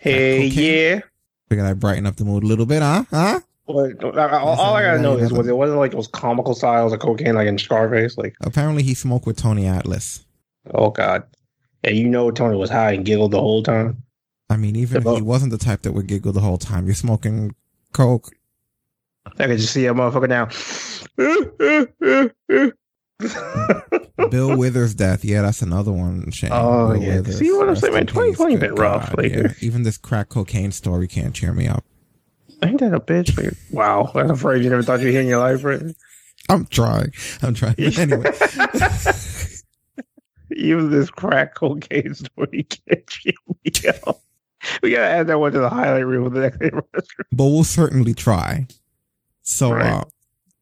hey yeah, Figured I'd brighten up the mood a little bit, huh? Huh? But all, all I gotta know is was it wasn't like those comical styles of cocaine like in Scarface? Like, Apparently he smoked with Tony Atlas. oh god, and you know Tony was high and giggled the whole time. I mean, even if he wasn't the type that would giggle the whole time. You're smoking coke. I could just see a motherfucker now. (laughs) Bill Withers' death. Yeah, that's another one. Shane. Oh, Bill yeah. Withers, See what I'm saying, man? 2020 been rough, like- yeah. Even this crack cocaine story can't cheer me up. Ain't that a bitch? Like, wow, I'm afraid you never thought you'd hear in your life, right? I'm trying. I'm trying. Anyway, (laughs) Even this crack cocaine story can't cheer me up. We gotta add that one to the highlight reel with the next anniversary. (laughs) but we'll certainly try. So, Right. uh,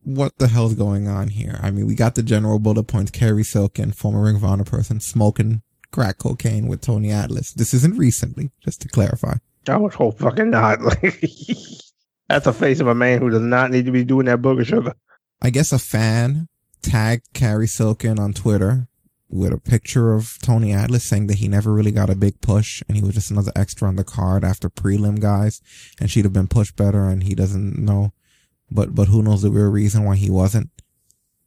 what the hell's going on here? I mean, we got the general bullet points. Cary Silkin, former Ring of Honor person, smoking crack cocaine with Tony Atlas. This isn't recently, just to clarify. I would hope fucking not. (laughs) That's the face of a man who does not need to be doing that booger sugar. I guess a fan tagged Cary Silkin on Twitter with a picture of Tony Atlas saying that he never really got a big push and he was just another extra on the card after prelim guys and she'd have been pushed better and he doesn't know. But, but who knows the real reason why he wasn't.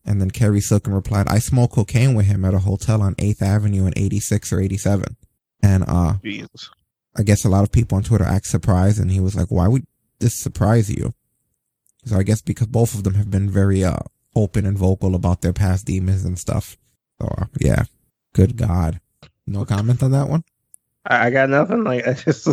And then Cary Silkin replied, I smoked cocaine with him at a hotel on 8th Avenue in 86 or 87. And, uh, Jesus. I guess a lot of people on Twitter act surprised and he was like, why would this surprise you? So I guess because both of them have been very, uh, open and vocal about their past demons and stuff. So, uh, yeah. Good God. No comment on that one? I, I got nothing. Like, (laughs) I just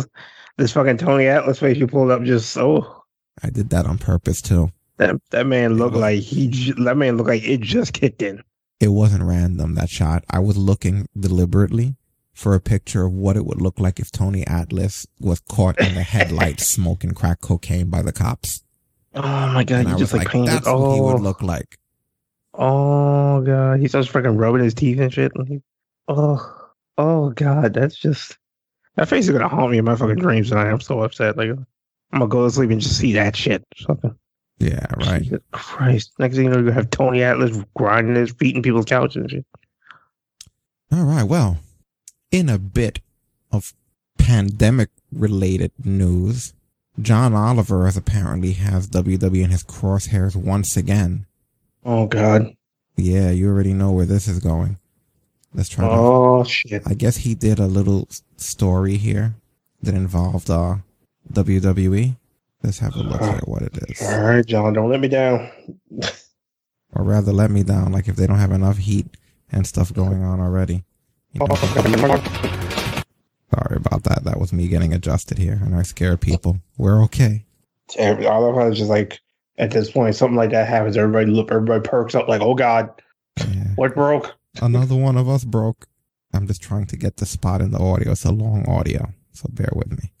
this fucking Tony Atlas face you pulled up just so I did that on purpose too. that that man looked like he that man looked like it just kicked in. It wasn't random, that shot. I was looking deliberately for a picture of what it would look like if Tony Atlas was caught in the headlights (laughs) smoking crack cocaine by the cops. Oh my god, And you I just was like, like, that's oh, what he would look like. oh god, he starts freaking rubbing his teeth and shit. Like, oh, oh god, that's just that face is gonna haunt me in my fucking dreams tonight. I'm so upset. Like, I'm gonna go to sleep and just see that shit. Something. Yeah, right. Jesus Christ. Next thing you know, gonna have Tony Atlas grinding his feet in people's couches and shit. All right. Well, in a bit of pandemic related news, John Oliver has apparently has WWE in his crosshairs once again. Oh god. Yeah, you already know where this is going. Let's try to Oh shit. I guess he did a little story here that involved uh WWE. Let's have a look uh, at what it is. All right, John, don't let me down. (laughs) Or rather let me down, like if they don't have enough heat and stuff going on already. You know. Sorry about that. That was me getting adjusted here and I scared people. We're okay. All of us just like at this point, something like that happens. Everybody look, everybody perks up like, oh god, what broke? Another one of us broke. I'm just trying to get the spot in the audio. It's a long audio, so bear with me.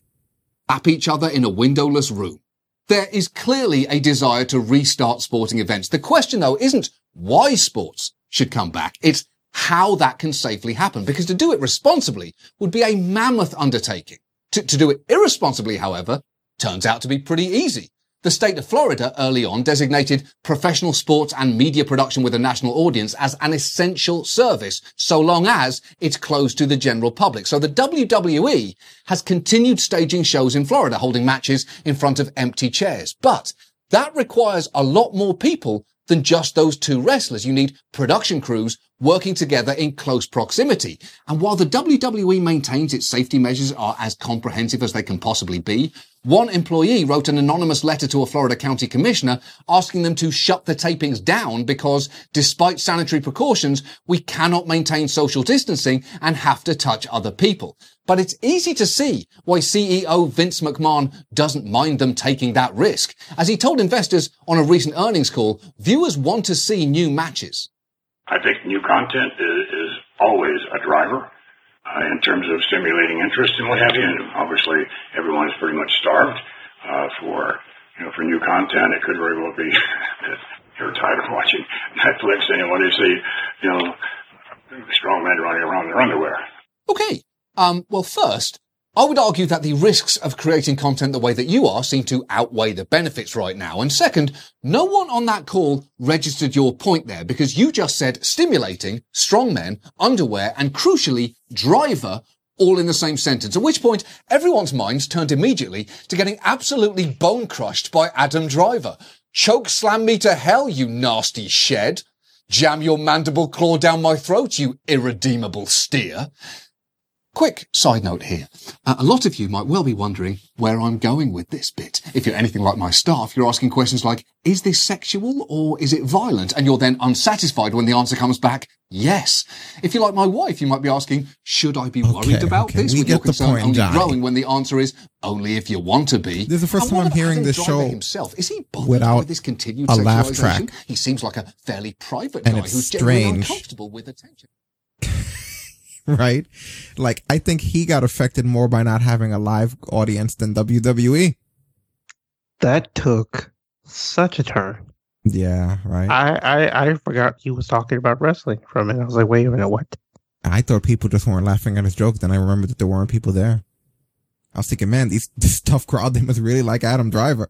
Tap each other in a windowless room. There is clearly a desire to restart sporting events. The question though isn't why sports should come back. It's how that can safely happen because to do it responsibly would be a mammoth undertaking. To, to do it irresponsibly, however, turns out to be pretty easy. The state of Florida early on designated professional sports and media production with a national audience as an essential service, so long as it's closed to the general public. So the WWE has continued staging shows in Florida, holding matches in front of empty chairs. But that requires a lot more people than just those two wrestlers. You need production crews working together in close proximity. And while the WWE maintains its safety measures are as comprehensive as they can possibly be, one employee wrote an anonymous letter to a Florida county commissioner asking them to shut the tapings down because despite sanitary precautions, we cannot maintain social distancing and have to touch other people. But it's easy to see why CEO Vince McMahon doesn't mind them taking that risk. As he told investors on a recent earnings call, viewers want to see new matches. I think new content is, is always a driver uh, in terms of stimulating interest and what have you. And obviously, everyone is pretty much starved uh, for you know for new content. It could very well be (laughs) that you're tired of watching Netflix and you want to see you know strong men running around in their underwear. Okay. Um, well, first, I would argue that the risks of creating content the way that you are seem to outweigh the benefits right now. And second, no one on that call registered your point there because you just said stimulating, strongmen, underwear, and crucially, driver all in the same sentence, at which point everyone's minds turned immediately to getting absolutely bone crushed by Adam Driver. Choke slam me to hell, you nasty shed. Jam your mandible claw down my throat, you irredeemable steer. Quick side note here. Uh, a lot of you might well be wondering where I'm going with this bit. If you're anything like my staff, you're asking questions like, is this sexual or is it violent? And you're then unsatisfied when the answer comes back, yes. If you're like my wife, you might be asking, should I be worried about okay, this? we With your get the point, only growing when the answer is only if you want to be. This is the first And time I'm hearing Adam this Driver show himself. Is he bothered without by this continued a laugh track. He seems like a fairly private And guy who's generally strange. uncomfortable with attention. (laughs) (laughs) right? Like, I think he got affected more by not having a live audience than WWE. That took such a turn. Yeah, right. I, I I forgot he was talking about wrestling for a minute. I was like, wait a minute, what? I thought people just weren't laughing at his joke. Then I remembered that there weren't people there. I was thinking, man, these (laughs) this tough crowd, they must really like Adam Driver.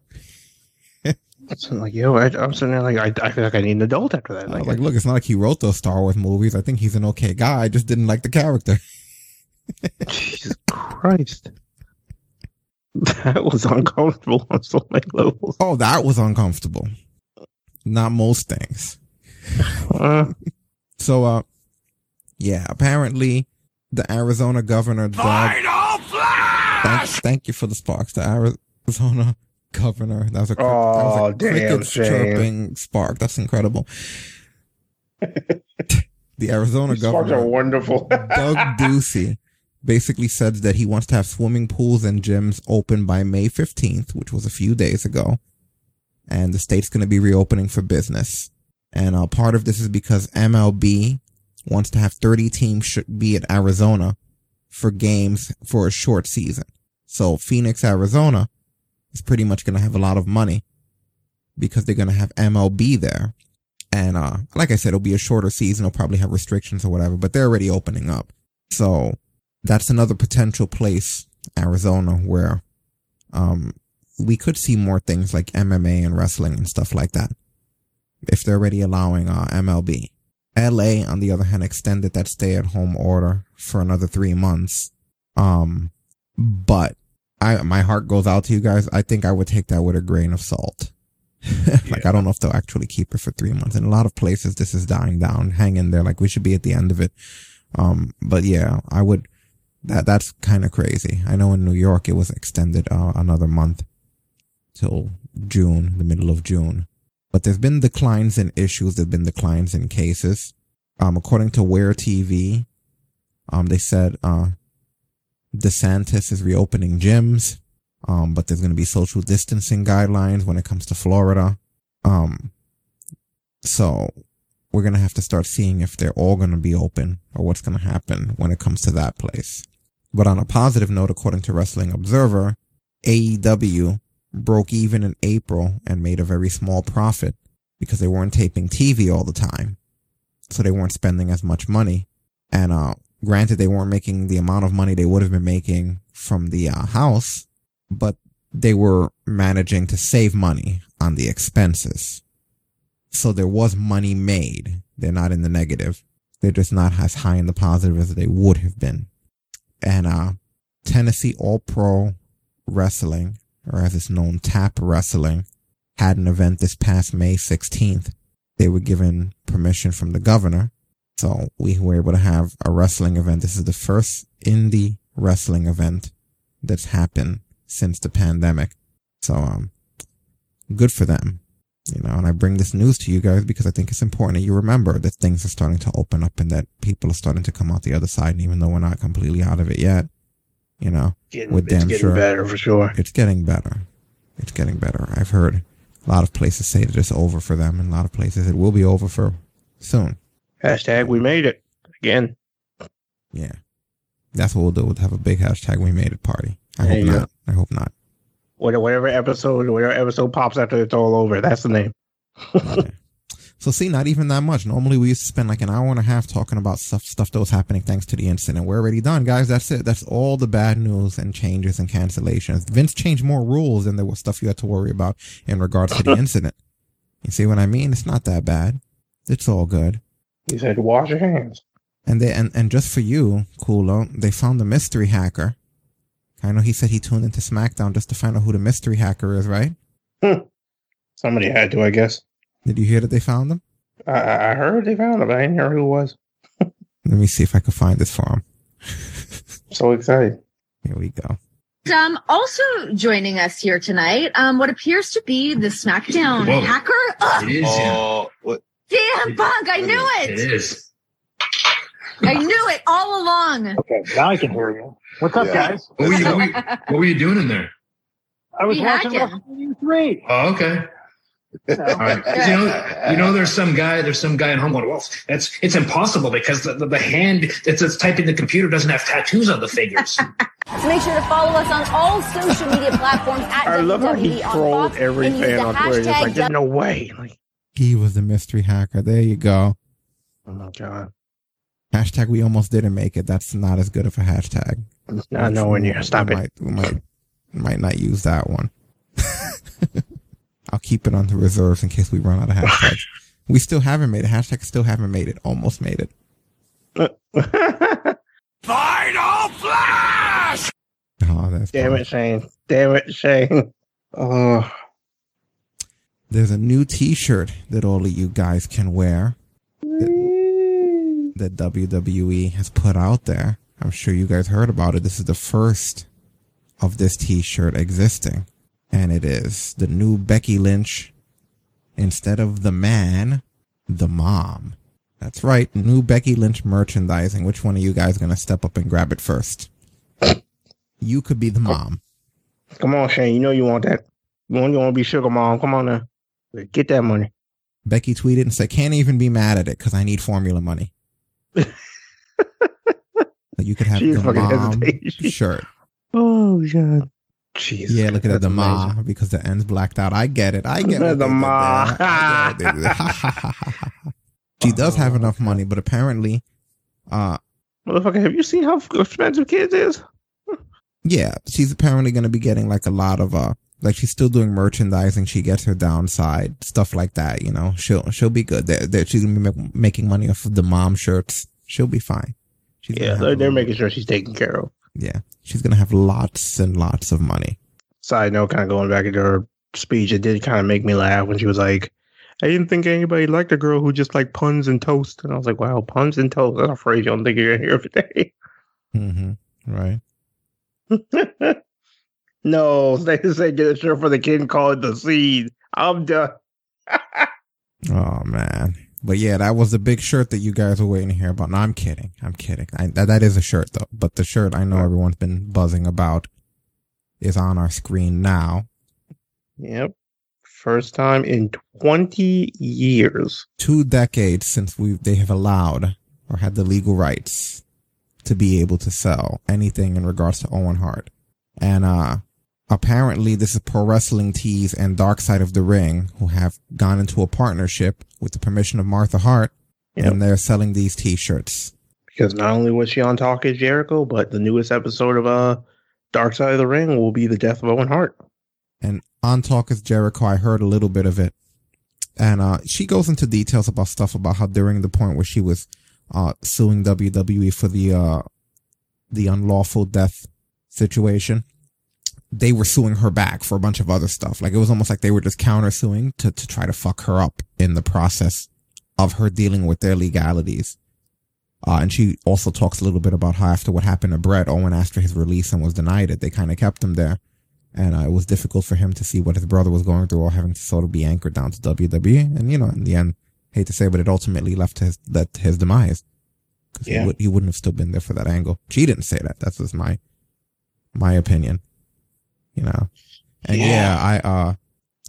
So I'm like, yo, I, I'm sitting there like, I, I feel like I need an adult after that. Like, like, look, it's not like he wrote those Star Wars movies. I think he's an okay guy. I just didn't like the character. (laughs) Jesus Christ. That was uncomfortable on so many levels. Oh, that was uncomfortable. Not most things. Uh, So, uh, yeah, apparently the Arizona governor dog. Thank, thank you for the sparks. The Arizona governor. That was a, cri- that was Oh, a damn crickets shame. chirping spark. That's incredible. (laughs) the Arizona These governor. are wonderful. (laughs) Doug Ducey basically said that he wants to have swimming pools and gyms open by May 15th, which was a few days ago. And the state's going to be reopening for business. And uh, part of this is because MLB wants to have 30 teams should be at Arizona for games for a short season. So Phoenix, Arizona is pretty much going to have a lot of money because they're going to have MLB there. And, uh, like I said, it'll be a shorter season. They'll probably have restrictions or whatever, but they're already opening up. So that's another potential place, Arizona, where, um, we could see more things like MMA and wrestling and stuff like that. If they're already allowing, uh, MLB. LA, on the other hand, extended that stay at home order for another three months. Um, but I, my heart goes out to you guys. I think I would take that with a grain of salt. (laughs) like, I don't know if they'll actually keep it for three months. In a lot of places, this is dying down. Hang in there. Like, we should be at the end of it. Um, but yeah, I would, that, that's kind of crazy. I know in New York, it was extended, uh, another month till June, the middle of June. But there's been declines in issues. There's been declines in cases. Um, according to Where TV, um, they said, uh, DeSantis is reopening gyms. Um, but there's going to be social distancing guidelines when it comes to Florida. Um, so we're going to have to start seeing if they're all going to be open or what's going to happen when it comes to that place. But on a positive note, according to Wrestling Observer, AEW broke even in April and made a very small profit because they weren't taping TV all the time. So they weren't spending as much money. And, uh, granted, they weren't making the amount of money they would have been making from the uh, house, but they were managing to save money on the expenses. So there was money made. They're not in the negative. They're just not as high in the positive as they would have been. And, uh, Tennessee All Pro Wrestling, or as it's known, TAP Wrestling, had an event this past May 16th. They were given permission from the governor. So we were able to have a wrestling event. This is the first indie wrestling event that's happened since the pandemic. So, um, good for them. You know, and I bring this news to you guys because I think it's important that you remember that things are starting to open up and that people are starting to come out the other side. And even though we're not completely out of it yet, you know, Getting- we're it's damn getting sure better for sure. It's getting better. It's getting better. I've heard a lot of places say that it's over for them, and a lot of places it will be over for soon. Hashtag we made it again. Yeah, that's what we'll do. We'll have a big hashtag "We Made It" party. I There hope not. go. I hope not. Whatever, whatever episode, whatever episode pops after it's all over, that's the name. (laughs) So see, not even that much. Normally we used to spend like an hour and a half talking about stuff stuff that was happening thanks to the incident. We're already done, guys. That's it. That's all the bad news and changes and cancellations. Vince changed more rules than there was stuff you had to worry about in regards to the (laughs) incident. You see what I mean? It's not that bad. It's all good. He said, "Wash your hands." And they and, and just for you, Kulo, they found the mystery hacker. I know he said he tuned into SmackDown just to find out who the mystery hacker is, right? Somebody had to, I guess. Did you hear that they found him? I, I heard they found him. I didn't hear who it was. (laughs) Let me see if I can find this for him. (laughs) So excited. Here we go. Um, also joining us here tonight, um, what appears to be the SmackDown Whoa. hacker. Ugh, It is. yeah. Oh, what? Damn bug! I knew It it. is. I knew it all along. Okay, now I can hear you. What's up, Yeah. guys? What were you, what were you, what were you doing in there? I was We watching hacking. WrestleMania three. Oh, okay. All right. 'Cause, You know, you know, there's some guy, there's some guy in home going, well, it's, it's impossible because the, the, the hand that's, that's typing the computer doesn't have tattoos on the fingers. So (laughs) make sure to follow us on all social media platforms at I love how he WWE on trolled Fox every fan on Twitter. It's like, there's no way. Like, He was the mystery hacker. There you go. oh my god. Hashtag we almost didn't make it. That's not as good of a hashtag. Not nowhere near. Stop we it. Might, we might, might not use that one. (laughs) I'll keep it on the reserves in case we run out of hashtags. we still haven't made it. Hashtag still haven't made it. Almost made it. (laughs) Final flash! Oh, that's Damn funny. it, Shane. Damn it, Shane. (laughs) Oh, There's a new T-shirt that all of you guys can wear that, that WWE has put out there. I'm sure you guys heard about it. This is the first of this T-shirt existing, and it is the new Becky Lynch. Instead of the man, the mom. That's right, new Becky Lynch merchandising. Which one of you guys gonna step up and grab it first? You could be the mom. come on, Shane. You know you want that. You want, you want to be sugar mom. Come on now. Get that money. Becky tweeted and said, "Can't even be mad at it because I need formula money." (laughs) So you could have the mom hesitating. shirt. Oh, God. Jesus. Yeah, look at that, the ma amazing. because the end's blacked out. I get it. I get The they did ma. (laughs) She does have enough money, but apparently, uh, Motherfucker, have you seen how expensive kids is? yeah, she's apparently going to be getting like a lot of uh, like she's still doing merchandising. She gets her downside stuff like that. You know, she'll she'll be good. They're, they're, she's gonna be ma- making money off of the mom shirts. She'll be fine. She's Yeah, they're, they're making sure she's taken care of. Yeah, she's gonna have lots and lots of money. Side note, kind of going back into her speech, it did kind of make me laugh when she was like, I didn't think anybody liked a girl who just liked puns and toast. And I was like, wow, puns and toast. That's a phrase you don't think you're to hear every day. Mm-hmm. Right. (laughs) no, (laughs) they just say get a shirt for the kid and call it the seed. I'm done. (laughs) Oh man. But yeah, that was the big shirt that you guys were waiting to hear about. No, I'm kidding. I'm kidding. I, that, that is a shirt though. But the shirt I know everyone's been buzzing about is on our screen now. Yep. First time in 20 years. Two decades since we they have allowed or had the legal rights to be able to sell anything in regards to Owen Hart. And uh apparently this is Pro Wrestling Tees and Dark Side of the Ring who have gone into a partnership with the permission of Martha Hart and they're selling these t-shirts. Because not only was she on Talk is Jericho, but the newest episode of uh Dark Side of the Ring will be the death of Owen Hart. And on Talk is Jericho, I heard a little bit of it. And uh, she goes into details about stuff about how during the point where she was uh, suing WWE for the uh, the unlawful death situation, they were suing her back for a bunch of other stuff. Like it was almost like they were just countersuing to to try to fuck her up in the process of her dealing with their legalities. Uh, and she also talks a little bit about how after what happened to Bret Owen after his release and was denied it, they kind of kept him there and uh, it was difficult for him to see what his brother was going through while having to sort of be anchored down to WWE. And you know, in the end, hate to say, but it ultimately left his led to his demise because Yeah. he, would, he wouldn't have still been there for that angle. She didn't say that. That's just my my opinion. You know, and yeah, Yeah. I uh,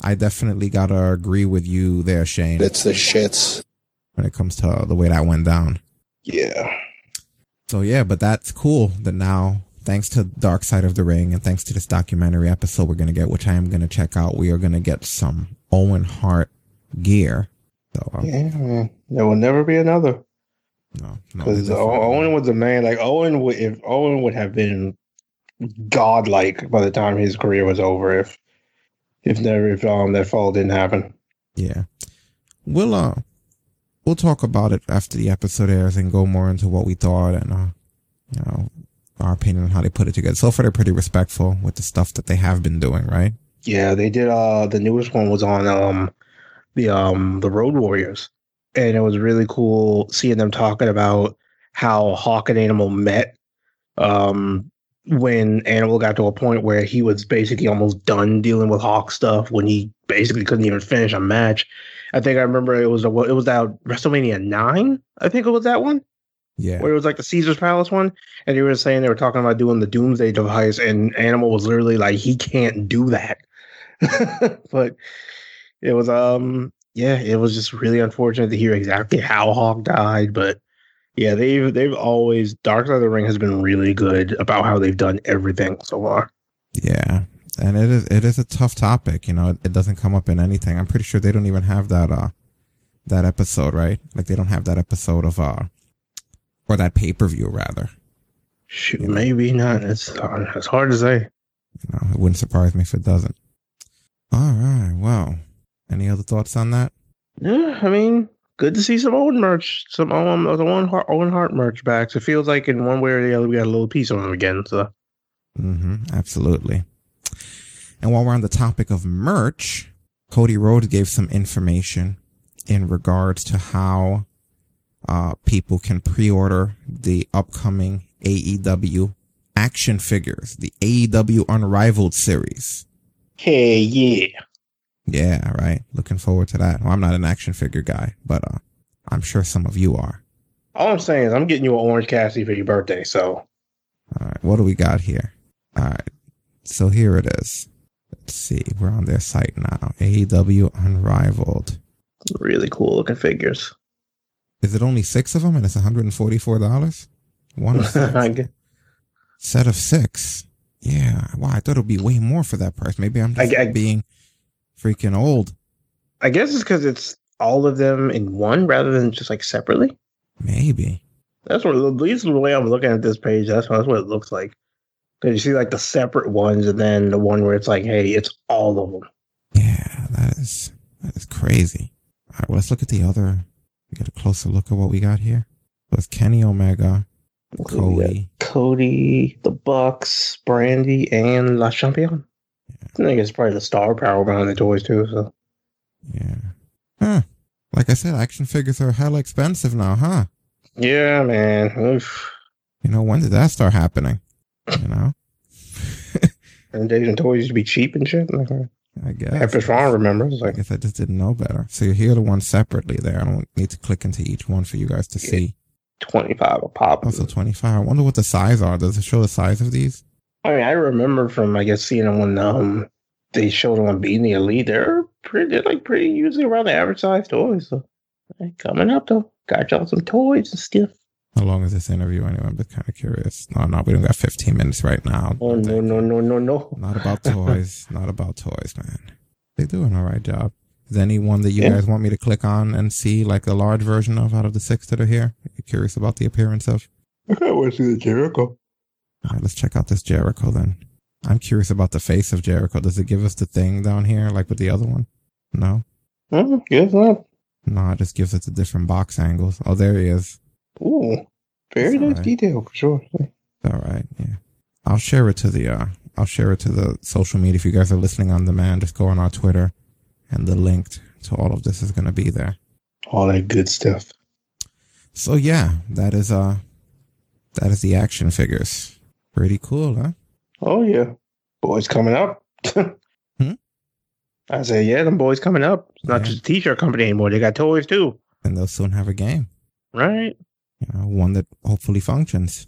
I definitely gotta agree with you there, Shane. It's the shits. when it comes to the way that went down. Yeah. So yeah, but that's cool that now, thanks to Dark Side of the Ring and thanks to this documentary episode we're gonna get, which I am gonna check out, we are gonna get some Owen Hart gear. So um, Yeah, man. There will never be another. no, Because Owen was a man. Like Owen would, if Owen would have been godlike by the time his career was over, if if never if um that fall didn't happen. yeah, we'll uh, we'll talk about it after the episode airs and go more into what we thought and uh, you know our opinion on how they put it together. So far, they're pretty respectful with the stuff that they have been doing, right? Yeah, they did. Uh, the newest one was on um, the um, the Road Warriors, and it was really cool seeing them talking about how Hawk and Animal met. Um, when Animal got to a point where he was basically almost done dealing with Hawk stuff, when he basically couldn't even finish a match. I think I remember it was a, it was that WrestleMania nine. I think it was that one. Yeah. Where it was like the Caesar's Palace one, and they were saying they were talking about doing the Doomsday device, and Animal was literally like, he can't do that. (laughs) but it was um yeah, it was just really unfortunate to hear exactly how Hawk died, but yeah, they've they've always Dark Side of the Ring has been really good about how they've done everything so far. Yeah, and it is it is a tough topic. You know, it, it doesn't come up in anything. I'm pretty sure they don't even have that uh that episode, right? Like they don't have that episode of uh or that pay per view rather. Shoot, maybe not. It's it's hard to say. You know, it wouldn't surprise me if it doesn't. All right. Well, any other thoughts on that? Yeah, I mean, good to see some Owen merch, some Owen, the Owen Hart, Owen Hart merch back. So It feels like in one way or the other we got a little piece on him again. So, mm-hmm, absolutely. And while we're on the topic of merch, Cody Rhodes gave some information in regards to how uh, people can pre-order the upcoming AEW action figures, the AEW Unrivaled series. hey, yeah. Yeah, right. Looking forward to that. Well, I'm not an action figure guy, but uh, I'm sure some of you are. All I'm saying is I'm getting you an Orange Cassidy for your birthday. So, All right, what do we got here? All right, so here it is. Let's see. We're on their site now. AEW Unrivaled. really cool looking figures. Is it only six of them and it's $144? One of (laughs) six. set of six. Yeah. Wow, I thought it would be way more for that price. Maybe I'm just I- I- being freaking old. I guess it's because it's all of them in one rather than just like separately. Maybe. That's what at least the way I'm looking at this page. That's that's what it looks like. Because you see like the separate ones, and then the one where it's like, hey, it's all of them. Yeah, that is that is crazy. All right, well, let's look at the other. We get a closer look at what we got here. So it's Kenny Omega, Cody. Cody, the Bucks, Brandi, and Le Champion. I think it's probably the star power behind the toys too. So Yeah. Huh. Like I said, action figures are hella expensive now, huh? yeah, man. Oof. You know, when did that start happening? You know? (laughs) And days when toys used to be cheap and shit. Like, (laughs) I guess. After I remember, it's I guess I just didn't know better. So you hear the ones separately there. I don't need to click into each one for you guys to see. twenty five a pop. Also 25. I wonder what the size are. Does it show the size of these? I mean, I remember from I guess seeing them when um they showed them on Being the Elite. They're pretty, they're like pretty usually around the average size toys. So hey, coming up though, got y'all some toys and stuff. How long is this interview anyway? I'm just kind of curious. No, no, we don't got 15 minutes right now. Oh no no no no no! Not about toys. (laughs) Not about toys, man. They do an all right job. Is there any that you Yeah. guys want me to click on and see like the large version of out of the six that are here? you curious about the appearance of? (laughs) I want to see the Jericho. All right, let's check out this Jericho then. I'm curious about the face of Jericho. Does it give us the thing down here like with the other one? No? Oh, guess not. No, it just gives us the different box angles. Oh, there he is. Ooh, very nice right. detail for sure. All right, yeah. I'll share it to the uh I'll share it to the social media. If you guys are listening on demand, just go on our Twitter and the link to all of this is gonna be there. All that good stuff. So yeah, that is uh that is the action figures. Pretty cool, huh? Oh yeah, boys coming up. (laughs) Hmm? I say yeah, them boys coming up. It's not Yeah. just a t-shirt company anymore. They got toys too, And they'll soon have a game. right? You know, one that hopefully functions.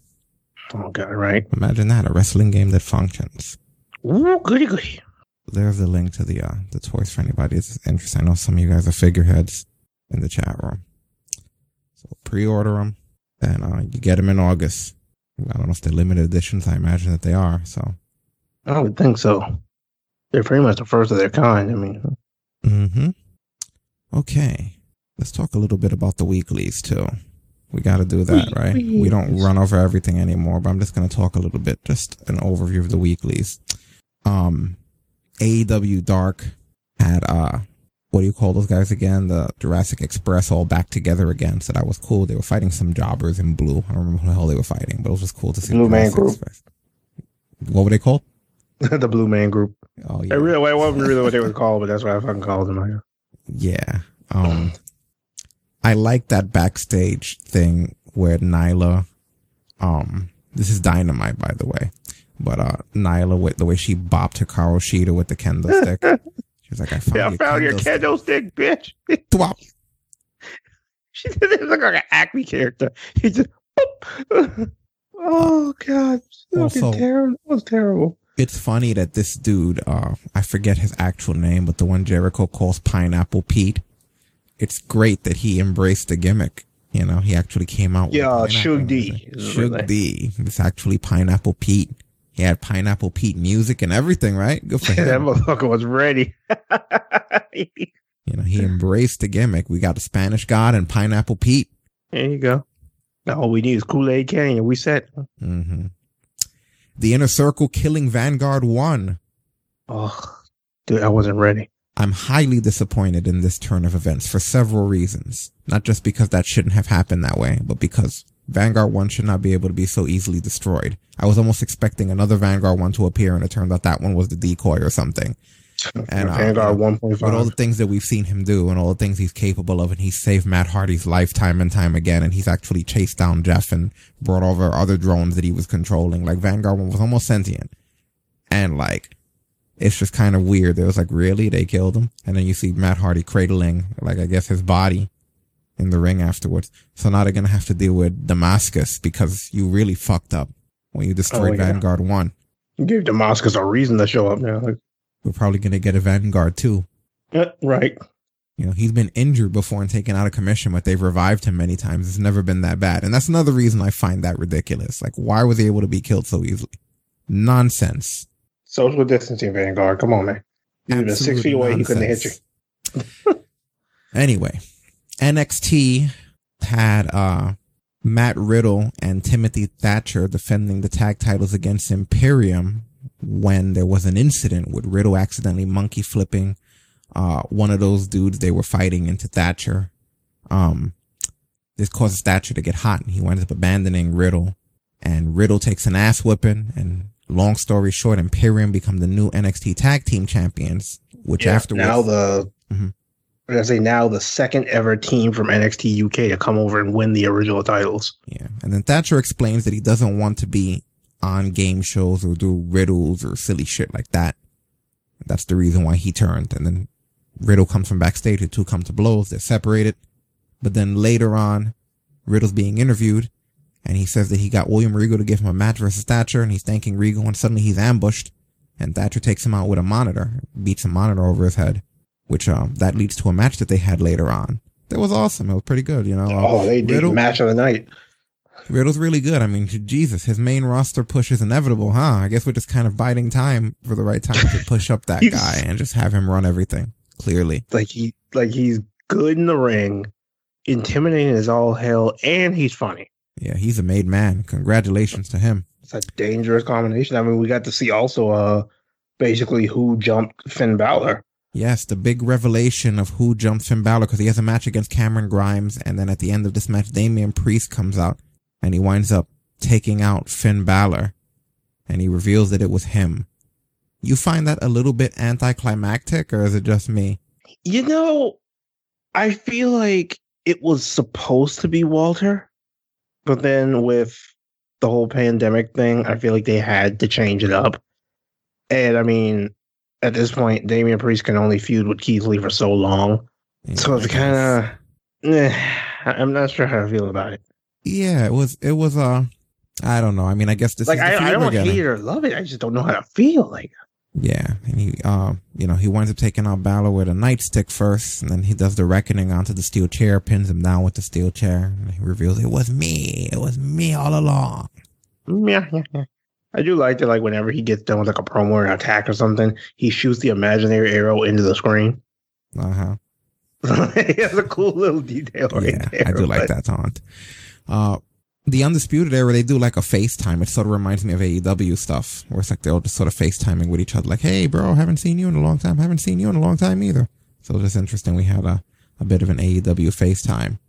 Oh god, right? Imagine that, a wrestling game that functions. Ooh, goody goody. There's a link to the uh the toys for anybody that's interested. I know some of you guys are figureheads in the chat room. So pre-order them, and uh, you get them in August. I don't know if they're limited editions. I imagine that they are. So, I would think so. They're pretty much the first of their kind. I mean, hmm okay, let's talk a little bit about the weeklies too. We got to do that, right? We don't run over everything anymore, but I'm just going to talk a little bit, just an overview of the weeklies. Um, AEW Dark had uh what do you call those guys again? The Jurassic Express all back together again. So that was cool. They were fighting some jobbers in blue. I don't remember who the hell they were fighting, but it was just cool to see. Blue Man Group. Express. What were they called? (laughs) the Blue Man Group. Oh yeah. It really, well, it wasn't really what they were called, but that's what I fucking called them. Yeah. Um, I like that backstage thing where Nyla, um, this is dynamite, by the way, but, uh, Nyla with the way she bopped her Carl Sheeter with the kendo stick. (laughs) She was like, I found, yeah, I your, found your kendo stick." kendo stick, bitch. (laughs) Twop. (laughs) she did it look like an Acme character. He just, boop. (laughs) oh god, Also- terrible. That was terrible. It's funny that this dude, uh, I forget his actual name, but the one Jericho calls Pineapple Pete. It's great that he embraced the gimmick. You know, he actually came out Yeah, Suge D. music. is Suge really- D. It's actually Pineapple Pete. He had Pineapple Pete music and everything, right? Good for (laughs) him. that motherfucker was ready. You know, he embraced the gimmick. We got the Spanish God and Pineapple Pete. There you go. Now all we need is Kool Aid Kenny, and we set. hmm The Inner Circle killing Vanguard won. Oh, dude, I wasn't ready. I'm highly disappointed in this turn of events for several reasons. Not just because that shouldn't have happened that way, but because Vanguard 1 should not be able to be so easily destroyed. I was almost expecting another Vanguard 1 to appear and it turned out that one was the decoy or something. (laughs) And uh, Vanguard you know, 1.5. With all the things that we've seen him do and all the things he's capable of, and he's saved Matt Hardy's life time and time again, and he's actually chased down Jeff and brought over other drones that he was controlling. Like Vanguard 1 was almost sentient. And like, it's just kind of weird. It was like, really? They killed him? And then you see Matt Hardy cradling, like, I guess his body in the ring afterwards. So now they're going to have to deal with Damascus because you really fucked up when you destroyed Oh, yeah. Vanguard 1. You gave Damascus a reason to show up now. We're probably going to get a Vanguard 2. yeah, right. You know, he's been injured before and taken out of commission, but they've revived him many times. It's never been that bad. And that's another reason I find that ridiculous. Like, why was he able to be killed so easily? Nonsense. Social distancing, Vanguard. Come on, man. You've been six feet away. He couldn't hit you. (laughs) Anyway, NXT had uh Matt Riddle and Timothy Thatcher defending the tag titles against Imperium when there was an incident with Riddle accidentally monkey flipping uh one of those dudes they were fighting into Thatcher. Um this causes Thatcher to get hot and he winds up abandoning Riddle and Riddle takes an ass whipping and long story short Imperium become the new NXT tag team champions which Yeah, afterwards now the Mhm. I say now the second ever team from NXT UK to come over and win the original titles. Yeah. And then Thatcher explains that he doesn't want to be on game shows or do riddles or silly shit like that. That's the reason why he turned. And then Riddle comes from backstage. The two come to blows. They're separated. But then later on, Riddle's being interviewed and he says that he got William Regal to give him a match versus Thatcher and he's thanking Regal and suddenly he's ambushed and Thatcher takes him out with a monitor, beats a monitor over his head, which, um, that leads to a match that they had later on. That was awesome. It was pretty good, you know. Oh, they did Riddle- match of the night. Riddle's really good. I mean, Jesus, his main roster push is inevitable, huh? I guess we're just kind of biding time for the right time to push up that (laughs) guy and just have him run everything. Clearly, Like he like he's good in the ring, intimidating as all hell, and he's funny. yeah, he's a made man. Congratulations to him. It's a dangerous combination. I mean, we got to see also uh basically who jumped Finn Balor. Yes, the big revelation of who jumps Finn Balor because he has a match against Cameron Grimes, and then at the end of this match, Damian Priest comes out and he winds up taking out Finn Balor, and he reveals that it was him. You find that a little bit anticlimactic, or is it just me? You know, I feel like it was supposed to be Walter, but then with the whole pandemic thing, I feel like they had to change it up. And I mean, at this point, Damian Priest can only feud with Keith Lee for so long. so it's kind of, I'm not sure how I feel about it. Yeah, it was. It was. Uh, I don't know. I mean, I guess this like, I, I don't hate it or love it. I just don't know how to feel. Like, Yeah, and he, uh, you know, he winds up taking out Balor with a nightstick first, and then he does the reckoning onto the steel chair, pins him down with the steel chair, and he reveals it was me. It was me all along. yeah, yeah, yeah. I do like that. Like, whenever he gets done with like a promo or an attack or something, he shoots the imaginary arrow into the screen. (laughs) Uh huh. he has a cool little detail right Yeah, there. I do like that taunt. Uh, the Undisputed Era, they do like a FaceTime. It sort of reminds me of AEW stuff, where it's like they're all just sort of FaceTiming with each other, like, hey, bro, haven't seen you in a long time. Haven't seen you in a long time either. So it was interesting. We had a, a bit of an AEW FaceTime.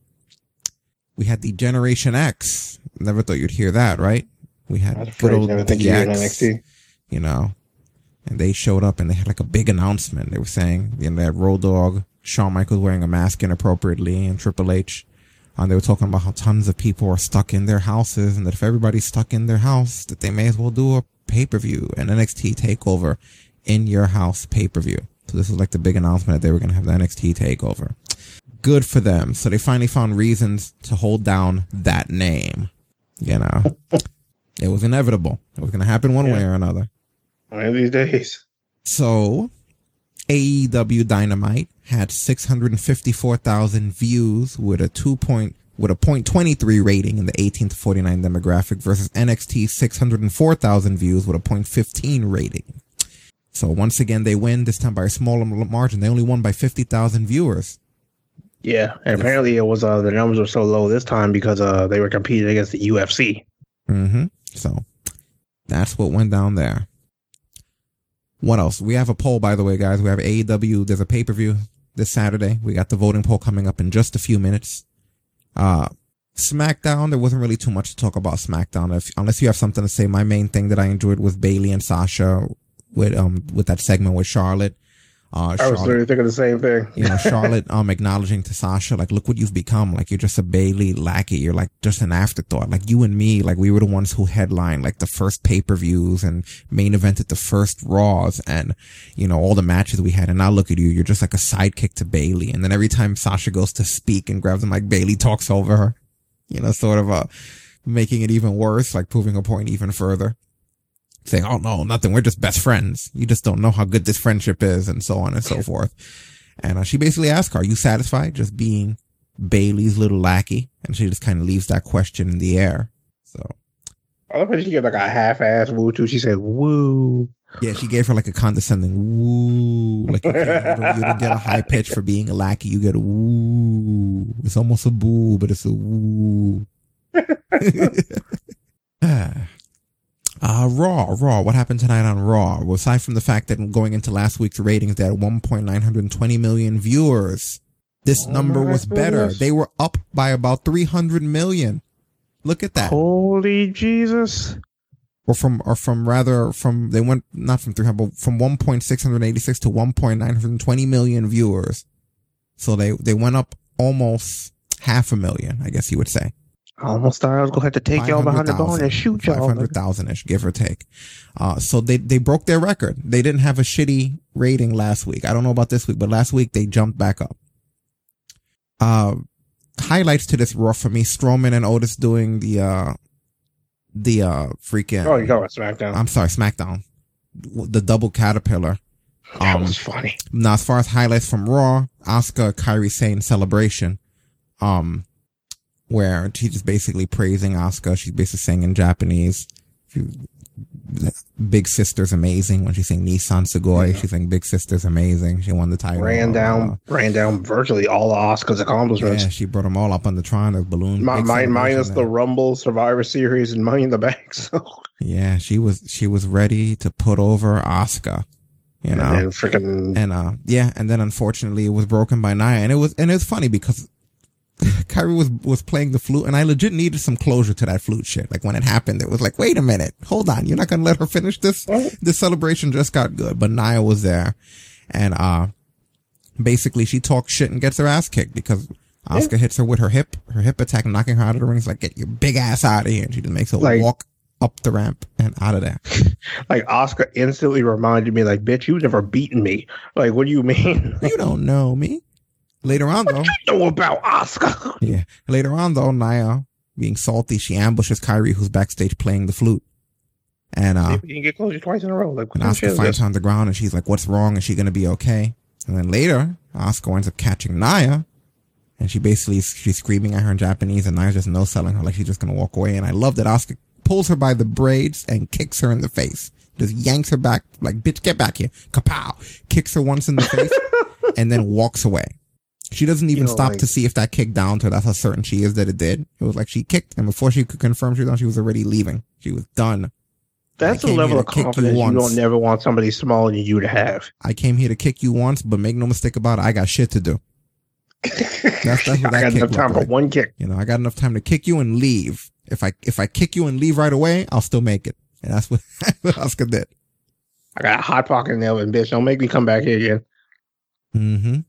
We had D-Generation X. Never thought you'd hear that, right? We had That's good old Never think you'd hear it in DX, NXT. you know, and they showed up and they had like a big announcement. They were saying, you know, that Road Dog, Shawn Michaels wearing a mask inappropriately, and Triple H. And they were talking about how tons of people are stuck in their houses, and that if everybody's stuck in their house, that they may as well do a pay per view, an NXT takeover in your house pay per view. So this was like the big announcement that they were going to have the NXT takeover. Good for them. So they finally found reasons to hold down that name. You know, (laughs) it was inevitable. It was going to happen one way or another. One of these days. So, AEW Dynamite had 654,000 views with a 2 point, with a .23 rating in the 18 to 49 demographic versus NXT 604,000 views with a .15 rating. So once again, they win this time by a smaller margin. They only won by 50,000 viewers. Yeah, and apparently it was uh the numbers were so low this time because uh they were competing against the UFC. Mm-hmm. So that's what went down there. What else? We have a poll, by the way, guys. We have AEW. There's a pay per view this Saturday. We got the voting poll coming up in just a few minutes. Uh, SmackDown. There wasn't really too much to talk about SmackDown. If, unless you have something to say, my main thing that I enjoyed was Bayley and Sasha with um with that segment with Charlotte. Uh, I was literally thinking the same thing. you know, Charlotte um acknowledging to Sasha, like, look what you've become. Like you're just a Bayley lackey. You're like just an afterthought. Like you and me, like we were the ones who headlined like the first pay-per-views and main evented the first Raws and, you know, all the matches we had. And now look at you. You're just like a sidekick to Bayley. And then every time Sasha goes to speak and grabs him, like Bayley talks over her, you know, sort of, uh, making it even worse, like proving a point even further saying, "Oh no, nothing. We're just best friends. You just don't know how good this friendship is," and so on and so forth. And uh, she basically asks, her, "Are you satisfied just being Bayley's little lackey?" And she just kind of leaves that question in the air. So I love how she gave like a half-ass woo too. She said woo. yeah, she gave her like a condescending woo, like you, can't, you, don't, you don't get a high pitch for being a lackey. You get a woo. It's almost a boo, but it's a woo. (laughs) (laughs) (laughs) Uh, Raw, Raw. What happened tonight on Raw? Well, aside from the fact that going into last week's ratings, they had 1.920 million viewers. This number my was better. They were up by about 300 million. Look at that. Holy Jesus. Or from, or from rather, from, they went, not from 300, but from 1.686 to 1.920 million viewers. So they, they went up almost half a million, I guess you would say. I almost thought I was gonna have to take y'all behind the bone and shoot y'all. 500,000 ish, give or take. Uh, so they, they broke their record. They didn't have a shitty rating last week. I don't know about this week, but last week they jumped back up. Uh, highlights to this Raw for me, Strowman and Otis doing the, uh, the, uh, freaking. Oh, you got SmackDown. I'm sorry, SmackDown. The double caterpillar. That Um, was funny. now, as far as highlights from Raw, Asuka Kairi Sane celebration, um, where she's just basically praising Asuka. She's basically saying in Japanese, she- Big Sister's amazing. When she's saying Nissan Sugoi, she's saying Big Sister's amazing. She won the title. Ran Uh, down, ran down virtually all of Asuka's accomplishments. Yeah, she brought them all up on the Tron, the balloon. My, mi- minus the Rumble Survivor Series and Money in the Bank. (laughs) So Yeah, she was she was ready to put over Asuka. You know, And freaking and uh yeah, and then unfortunately it was broken by Nia, and it was and it was funny because (laughs) Kairi was was playing the flute, and I legit needed some closure to that flute shit. Like when it happened, it was like, wait a minute, hold on, you're not gonna let her finish this. This celebration just got good, but Nia was there, and uh basically she talks shit and gets her ass kicked because. Asuka hits her with her hip, her hip attack, knocking her out of the ring. It's like, get your big ass out of here. And she just makes her Like- walk up the ramp and out of there. (laughs) like Asuka instantly reminded me, like, bitch, you never beaten me. Like, what do you mean? You don't know me. Later on, though, you know about Asuka. (laughs) yeah. Later on, though, Nia being salty, she ambushes Kairi, who's backstage playing the flute, and uh, You can get closure twice in a row. Like, and kind of shit Asuka is finds her on the ground, and she's like, "What's wrong?" Is she gonna be okay? And then later, Asuka ends up catching Nia, and she basically she's screaming at her in Japanese, and Nia's just no selling her, like she's just gonna walk away. And I love that Asuka pulls her by the braids and kicks her in the face, just yanks her back, like "Bitch, get back here!" Kapow! Kicks her once in the face, (laughs) and then walks away. She doesn't even know, stop like- to see if that kick down to her. That's how certain she is that it did. It was like she kicked, and before she could confirm she was done, she was already leaving. She was done. That's a level of kick you confidence you, don't never want somebody smaller than you to have. I came here to kick you once, but make no mistake about it, I got shit to do. That's, that's (laughs) what I that got kick enough time for like. one kick. You know, I got enough time to kick you and leave. If I if I kick you and leave right away, I'll still make it. And that's what, (laughs) what Asuka did. I got a hot pocket in there, and bitch, don't make me come back here again. Mm-hmm.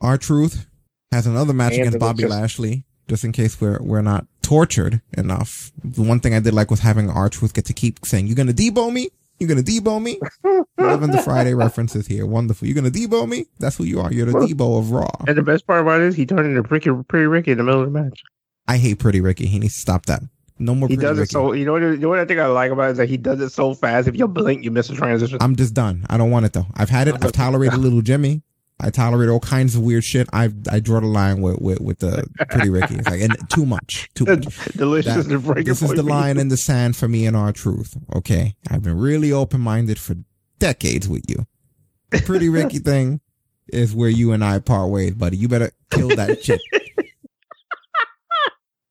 R-Truth has another match And against Bobby just- Lashley, just in case we're we're not tortured enough. The one thing I did like was having R-Truth get to keep saying, "You're gonna deebo me? You're gonna deebo me?" (laughs) Loving the Friday references here. Wonderful. You're gonna deebo me? That's who you are. You're the Deebo of Raw. And the best part about it is he turned into Pretty, pretty Ricky in the middle of the match. I hate Pretty Ricky. He needs to stop that. No more. He Pretty does Ricky. it so. You know what? You know what I think I like about it is that he does it so fast. If you blink, you miss a transition. I'm just done. I don't want it though. I've had it. (laughs) I've tolerated little Jimmy. I tolerate all kinds of weird shit. I I draw the line with with, with the Pretty Ricky. It's like and too much. Too much. Delicious That- this is the line in the sand for me and R-Truth. Okay, I've been really open minded for decades with you. The Pretty Ricky (laughs) thing is where you and I part ways, buddy. You better kill that shit.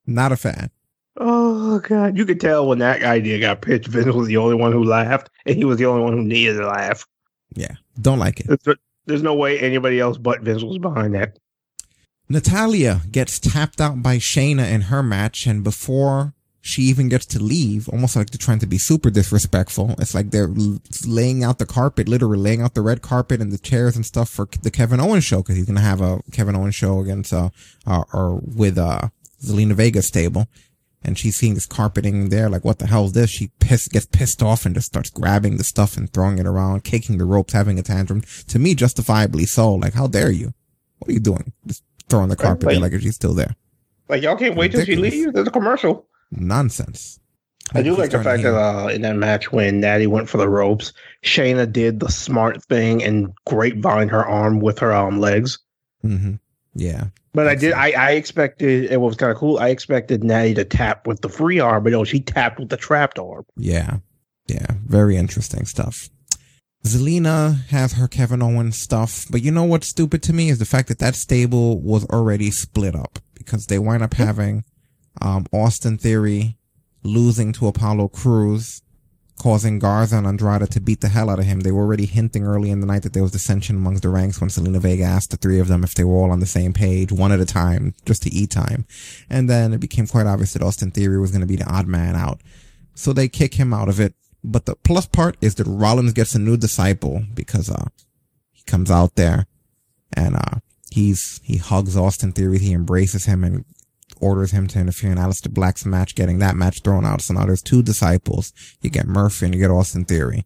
Not a fan. Oh god, you could tell when that idea got pitched. Vince was the only one who laughed, and he was the only one who needed to laugh. Yeah, don't like it. There's, no way anybody else but Vince was behind that. Natalya gets tapped out by Shayna in her match, and before she even gets to leave, almost like they're trying to be super disrespectful. It's like they're laying out the carpet, literally laying out the red carpet and the chairs and stuff for the Kevin Owens show because he's gonna have a Kevin Owens show against uh, uh or with uh Zelina Vega stable. And she's seeing this carpeting there, like, what the hell is this? She piss, gets pissed off and just starts grabbing the stuff and throwing it around, kicking the ropes, having a tantrum. To me, justifiably so. Like, how dare you? What are you doing? Just throwing the carpet there like- like she's still there. Like y'all can't wait till she leaves. There's a commercial. Nonsense. I do like the fact that uh, in that match when Natty went for the ropes, Shayna did the smart thing and grapevine her arm with her um legs. Mm-hmm. Yeah. But I did. I, I expected it was kind of cool. I expected Natty to tap with the free arm, but no, she tapped with the trapped arm. Yeah. Yeah. Very interesting stuff. Zelina has her Kevin Owens stuff, but you know what's stupid to me is the fact that that stable was already split up because they wind up having, um, Austin Theory losing to Apollo Crews, causing Garza and Andrade to beat the hell out of him. They were already hinting early in the night that there was dissension amongst the ranks when Zelina Vega asked the three of them if they were all on the same page, one at a time, just to eat time. And then it became quite obvious that Austin Theory was going to be the odd man out. So they kick him out of it. But the plus part is that Rollins gets a new disciple because, uh, he comes out there and, uh, he's, he hugs Austin Theory. He embraces him and orders him to interfere in Aleister Black's match, getting that match thrown out. So now there's two disciples. You get Murphy and you get Austin Theory.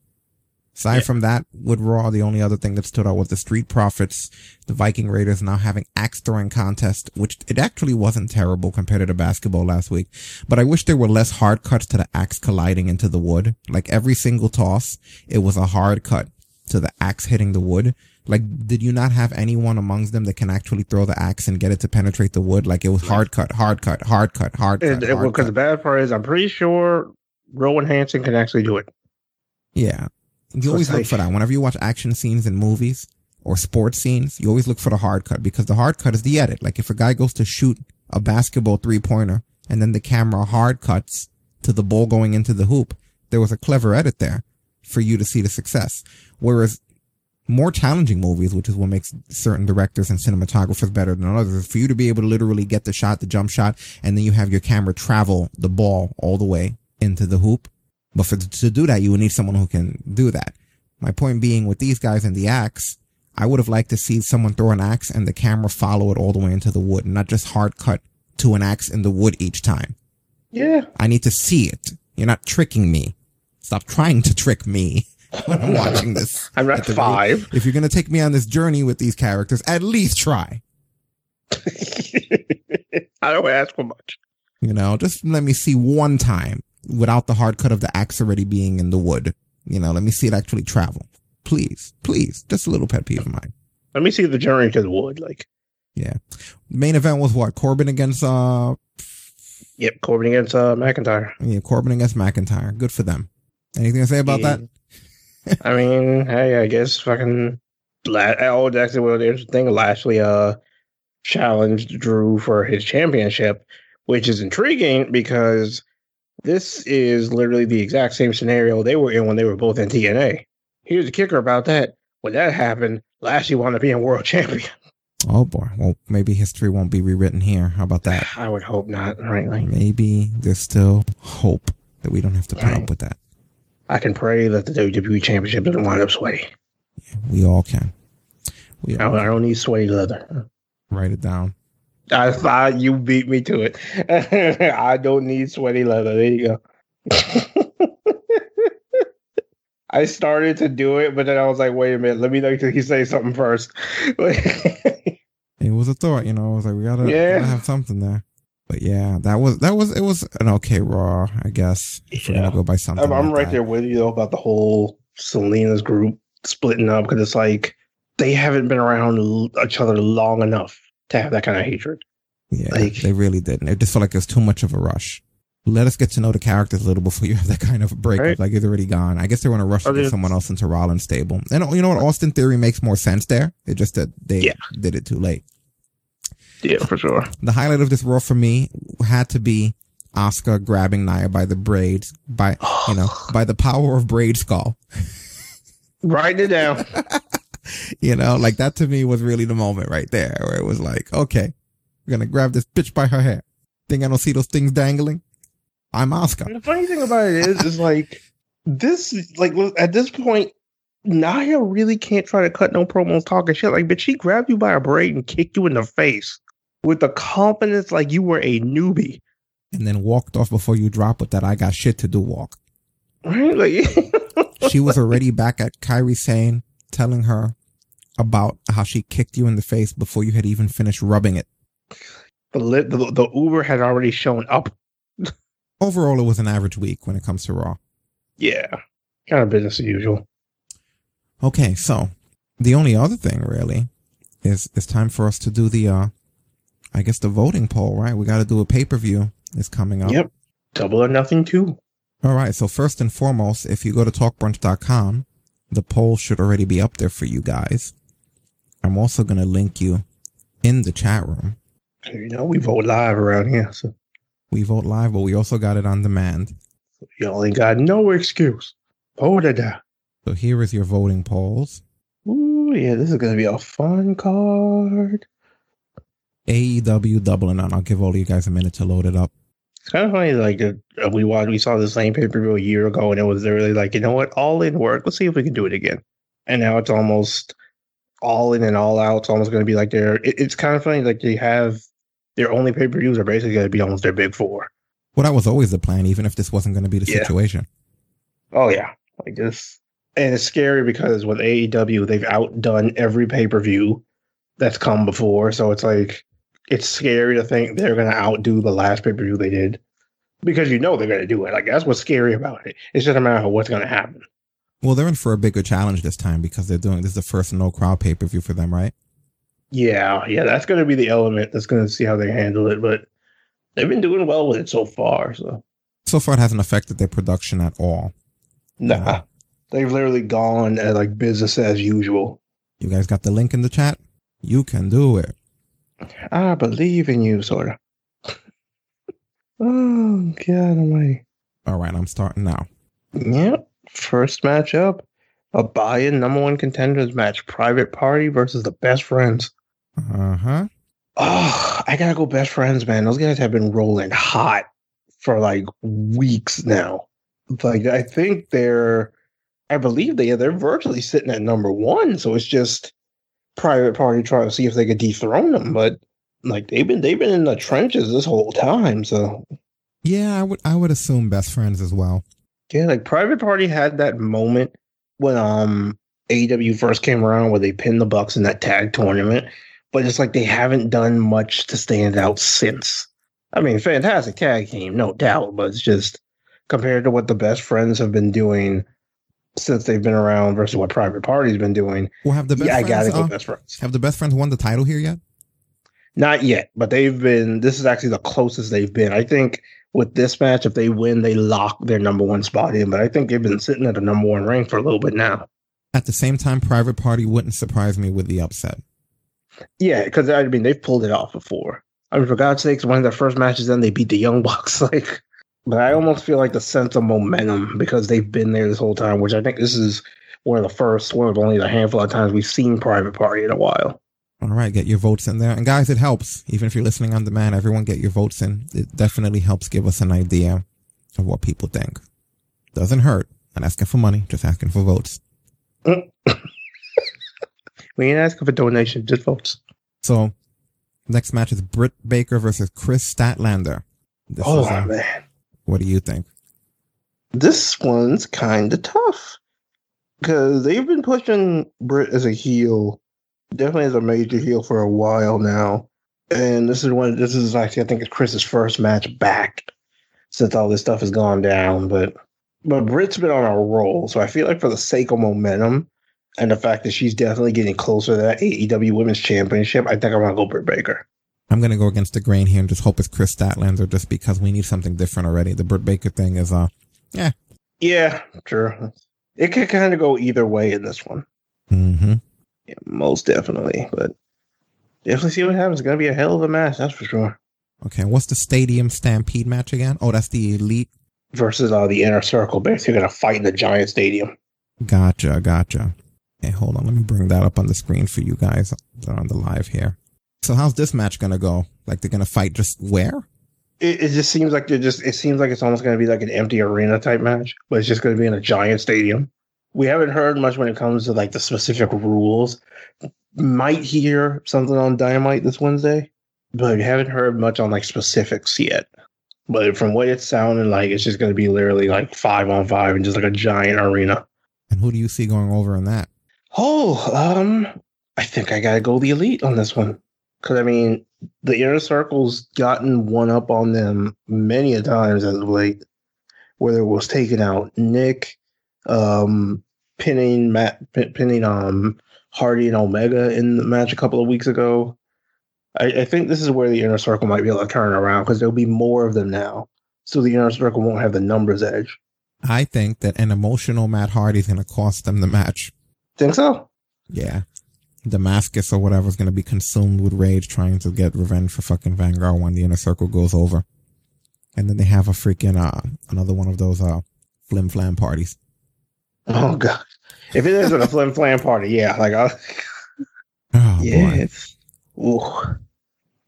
Aside from that, with Raw, the only other thing that stood out was the Street Profits, the Viking Raiders now having axe throwing contest, which it actually wasn't terrible compared to the basketball last week. But I wish there were less hard cuts to the axe colliding into the wood. Like every single toss, it was a hard cut to the axe hitting the wood. Like, did you not have anyone amongst them that can actually throw the axe and get it to penetrate the wood? Like it was hard cut, hard cut, hard cut, hard cut. Because the bad part is, I'm pretty sure Rowe and Hanson can actually do it. Yeah. You So always look like- for that. Whenever you watch action scenes in movies or sports scenes, you always look for the hard cut because the hard cut is the edit. Like if a guy goes to shoot a basketball three pointer and then the camera hard cuts to the ball going into the hoop, there was a clever edit there for you to see the success. Whereas more challenging movies, which is what makes certain directors and cinematographers better than others, for you to be able to literally get the shot, the jump shot, and then you have your camera travel the ball all the way into the hoop. But for to do that, you would need someone who can do that. My point being, with these guys in the axe, I would have liked to see someone throw an axe and the camera follow it all the way into the wood, and not just hard cut to an axe in the wood each time. Yeah. I need to see it. You're not tricking me. Stop trying to trick me (laughs) when I'm (laughs) watching this. I'm not At five. very- If you're going to take me on this journey with these characters, at least try. (laughs) I don't ask for much. You know, just let me see one time without the hard cut of the axe already being in the wood. You know, let me see it actually travel. Please, please. Just a little pet peeve of mine. Let me see the journey to the wood. Like, Yeah. Main event was what? Corbin against, uh, yep, Corbin against uh, McIntyre. yeah, Corbin against McIntyre. Good for them. Anything to say about that? I mean, hey, I guess fucking. La- oh, that's the interesting thing. Lashley uh challenged Drew for his championship, which is intriguing because This is literally the exact same scenario they were in when they were both in TNA. Here's the kicker about that. When that happened, Lashley wound up being world (laughs) champion. Oh boy. Well, maybe history won't be rewritten here. How about that? (sighs) I would hope not, right? Like, Maybe there's still hope that we don't have to put up with that. I can pray that the WWE Championship doesn't wind up sweaty. We all can. We I, I don't need sweaty leather. write it down. I thought you beat me to it. (laughs) I don't need sweaty leather. There you go. (laughs) I started to do it, but then I was like, wait a minute, let me know till he say something first. (laughs) It was a thought, you know. I was like, we gotta, Yeah. gotta have something there. But yeah, that was that was it was an okay Raw, I guess. If we're gonna go by something. I'm, I'm like right that. there with you though about the whole Zelina's group splitting up because it's like they haven't been around each other long enough to have that kind of hatred. Yeah, they really didn't. It just felt like it was too much of a rush. Let us get to know the characters a little before you have that kind of breakup. Right. Like it's already gone. I guess they in a rush oh, to get someone else into Rollins' stable. And you know what? Austin Theory makes more sense there. It just that they did it too late. Yeah, for sure. The highlight of this Raw for me had to be Asuka grabbing Nia by the braids, by you know, (sighs) by the power of braid skull. Writing it down. (laughs) You know, like that to me was really the moment right there where it was like, okay, we're gonna grab this bitch by her hair. Think I don't see those things dangling? I'm Asuka. And the funny thing about it is, is like this, like at this point, Nia really can't try to cut no promos talking shit. Like, but she grabbed you by a braid and kicked you in the face with the confidence like you were a newbie, And then walked off before you dropped with that I got shit to do walk. right? Like, (laughs) She was already back at Kairi saying, telling her about how she kicked you in the face before you had even finished rubbing it. the, lit, the the Uber had already shown up. (laughs) Overall, it was an average week when it comes to Raw. Yeah, kind of business as usual. Okay, so the only other thing really is it's time for us to do the uh I guess the voting poll, right? We got to do a pay-per-view is coming up. Yep. Double or nothing too. All right, so first and foremost, if you go to talkbrunch.com, the poll should already be up there for you guys. I'm also going to link you in the chat room. You know, we vote live around here, so We vote live, but we also got it on demand. y'all ain't got no excuse. Vote it down. So here is your voting polls. Ooh, yeah, this is gonna be a fun card. AEW Double or. I'll give all of you guys a minute to load it up. It's kind of funny, like uh, we watched, we saw the same pay per view a year ago, and it was really like, you know what, all in work. Let's see if we can do it again. And now it's almost all in and all out. It's almost going to be like their. It, it's kind of funny, like they have their only pay per views are basically going to be almost their big four. Well, that was always the plan, even if this wasn't going to be the Yeah. situation. Oh yeah, like this, and it's scary because with AEW they've outdone every pay per view that's come before. So it's like it's scary to think they're going to outdo the last pay per view they did because you know they're going to do it. Like that's what's scary about it. It's just a matter of what's going to happen. Well, they're in for a bigger challenge this time because they're doing this is the first no crowd pay per view for them, right? Yeah, yeah, that's going to be the element that's going to see how they handle it. But they've been doing well with it so far. So So far, it hasn't affected their production at all. nah, uh, they've literally gone at like business as usual. You guys got the link in the chat? You can do it. I believe in you, sort of. (laughs) oh God Almighty! All right, I'm starting now. Yep. First matchup, a buy-in number one contenders match: Private Party versus the Best Friends. Uh huh. Oh, I gotta go Best Friends, man. Those guys have been rolling hot for like weeks now. Like I think they're, I believe they're they're virtually sitting at number one. So it's just Private Party trying to see if they could dethrone them, but like they've been they've been in the trenches this whole time. So Yeah, I would I would assume best friends as well. Yeah, like Private Party had that moment when um AEW first came around where they pinned the Bucks in that tag tournament, but it's like they haven't done much to stand out since. I mean, fantastic tag team, no doubt, but it's just compared to what the best friends have been doing since they've been around versus what Private Party's been doing. Well, have the best yeah, I gotta go uh, best friends. Have the best friends won the title here yet? Not yet, but they've been. This is actually the closest they've been. I think with this match, if they win, they lock their number one spot in. But I think they've been sitting at the number one rank for a little bit now. At the same time, Private Party wouldn't surprise me with the upset. Yeah, because I mean they've pulled it off before. I mean, for God's sakes, one of their first matches, then they beat the Young Bucks. (laughs) Like, But I almost feel like the sense of momentum because they've been there this whole time, which I think this is one of the first, one of only the handful of times we've seen Private Party in a while. All right, get your votes in there. And guys, it helps. Even if you're listening on demand, everyone get your votes in. It definitely helps give us an idea of what people think. Doesn't hurt. Not asking for money, just asking for votes. (laughs) We ain't asking for donations, just votes. So, next match is Britt Baker versus Kris Statlander. This oh, is, uh, man. What do you think? This one's kind of tough because they've been pushing Britt as a heel, definitely as a major heel for a while now. And this is one. This is actually, I think, it's Kris's first match back since all this stuff has gone down. But but Britt's been on a roll, so I feel like for the sake of momentum and the fact that she's definitely getting closer to that AEW Women's Championship, I think I'm gonna go Britt Baker. I'm gonna go against the grain here and just hope it's Kris Statlander just because we need something different already. The Britt Baker thing is uh yeah. Yeah, sure. It could kind of go either way in this one. Mm-hmm. Yeah, most definitely. But definitely see what happens. It's gonna be a hell of a match, that's for sure. Okay, what's the Stadium Stampede match again? Oh, that's the Elite. Versus uh, the inner circle, basically you're gonna fight in the giant stadium. Gotcha, gotcha. Okay, hold on. Let me bring that up on the screen for you guys that are on the live here. So how's this match gonna go? Like they're gonna fight just where? It, it just seems like they're just. It seems like it's almost going to be like an empty arena type match, but it's just going to be in a giant stadium. We haven't heard much when it comes to like the specific rules. Might hear something on Dynamite this Wednesday, but we haven't heard much on like specifics yet. But from what it's sounding like, it's just going to be literally like five on five and just like a giant arena. And who do you see going over in that? Oh, um, I think I gotta go the elite on this one. Cause I mean, the inner circle's gotten one up on them many a times as of late. Whether it was taking out Nick, um, pinning Matt, pin, pinning um Hardy and Omega in the match a couple of weeks ago. I, I think this is where the inner circle might be able to turn around because there'll be more of them now. So the inner circle won't have the numbers edge. I think that an emotional Matt Hardy is going to cost them the match. Think so? Yeah. Damascus or whatever is going to be consumed with rage trying to get revenge for fucking Vanguard when the inner circle goes over. And then they have a freaking, uh, another one of those, uh, flim flam parties. Oh god! If it isn't a (laughs) flim flam party, yeah, like I, Oh, yeah, boy. it's ooh.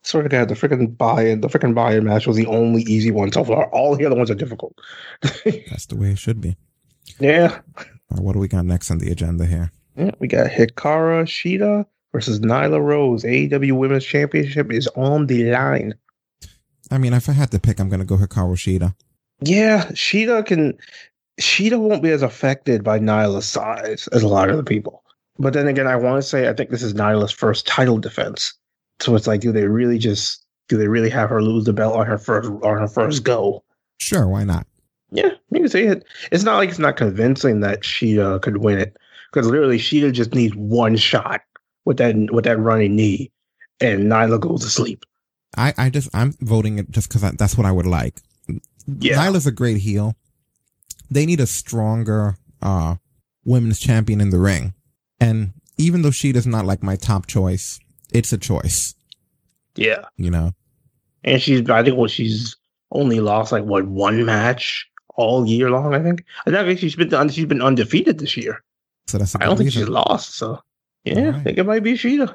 Swear to God, the freaking buy-in, the freaking buy-in match was the only easy one so far. All the other ones are difficult. (laughs) That's the way it should be. Yeah, right, what do we got next on the agenda here? Yeah. We got Hikaru Shida versus Nyla Rose. AEW Women's Championship is on the line. I mean, if I had to pick, I'm going to go Hikaru Shida. Yeah, Shida can. Shida won't be as affected by Nyla's size as a lot of the people. But then again, I want to say I think this is Nyla's first title defense. So it's like, do they really just do they really have her lose the belt on her first on her first go? Sure, why not? Yeah, you can see it. It's not like it's not convincing that Shida could win it because literally Shida just needs one shot with that with that running knee, and Nyla goes to sleep. I, I just, I'm voting it just because that's what I would like. Yeah. Nyla's a great heel. They need a stronger, uh, women's champion in the ring. And even though Shida's not like my top choice, it's a choice, Yeah, you know? and she's I think what she's only lost like what one match all year long. I think I think she's been she's been undefeated this year. So that's I don't think she's lost. So yeah, I think it might be Shida.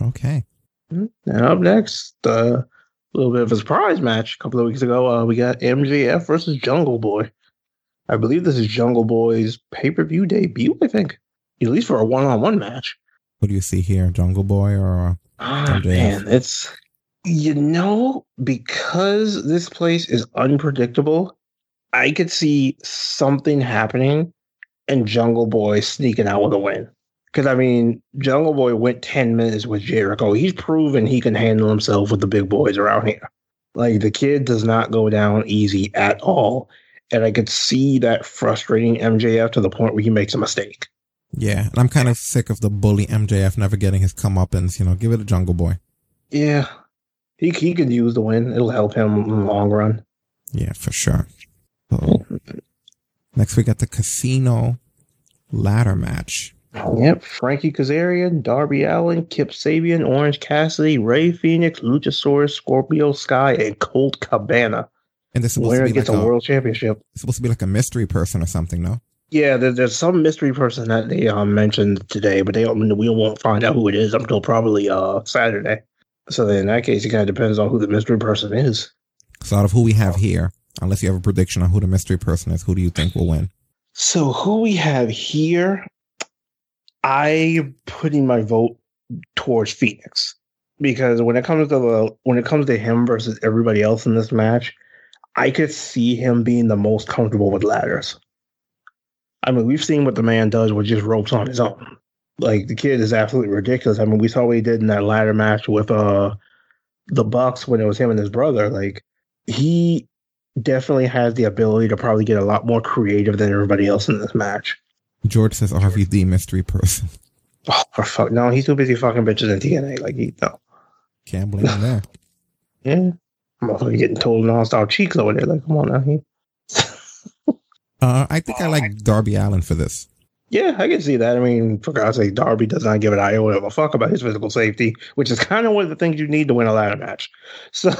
Okay. And up next, uh, a little bit of a surprise match a couple of weeks ago. Uh, we got MJF versus Jungle Boy. I believe this is Jungle Boy's pay per view debut. I think, at least for a one on one match. What do you see here? Jungle Boy or, uh, Ah, MJF? man, it's you know because this place is unpredictable. I could see something happening and Jungle Boy sneaking out with a win. Because I mean, Jungle Boy went ten minutes with Jericho. He's proven he can handle himself with the big boys around here. Like the kid does not go down easy at all, and I could see that frustrating MJF to the point where he makes a mistake. Yeah. And I'm kind of sick of the bully MJF never getting his comeuppance, you know, give it a Jungle Boy. Yeah, he he could use the win. It'll help him in the long run. Yeah, for sure. So, (laughs) next we got the casino ladder match. Yep, Frankie Kazarian, Darby Allin, Kip Sabian, Orange Cassidy, Rey Fenix, Luchasaurus, Scorpio Sky, and Colt Cabana. And this is supposed to be gets like a, world championship. It's supposed to be like a mystery person or something, no? Yeah, there, there's some mystery person that they um, mentioned today, but they don't, we won't find out who it is until probably uh Saturday. So then in that case, it kind of depends on who the mystery person is. So out of who we have here, unless you have a prediction on who the mystery person is, who do you think will win? So who we have here, I'm putting my vote towards Fenix because when it comes to the when it comes to him versus everybody else in this match, I could see him being the most comfortable with ladders. I mean, we've seen what the man does with just ropes on his own. Like the kid is absolutely ridiculous. I mean, we saw what he did in that ladder match with uh the Bucks when it was him and his brother. Like he definitely has the ability to probably get a lot more creative than everybody else in this match. George says RVD mystery person. Oh, for fuck no, he's too busy fucking bitches in TNA. Like he no. Can't blame him there. (laughs) Yeah. I'm also getting told non-style cheeks over there. Like, come on now. He, (laughs) Uh, I think I like Darby Allin for this. yeah, I can see that. I mean, for God's sake, Darby does not give an iota of a fuck about his physical safety, which is kind of one of the things you need to win a ladder match. (laughs) So,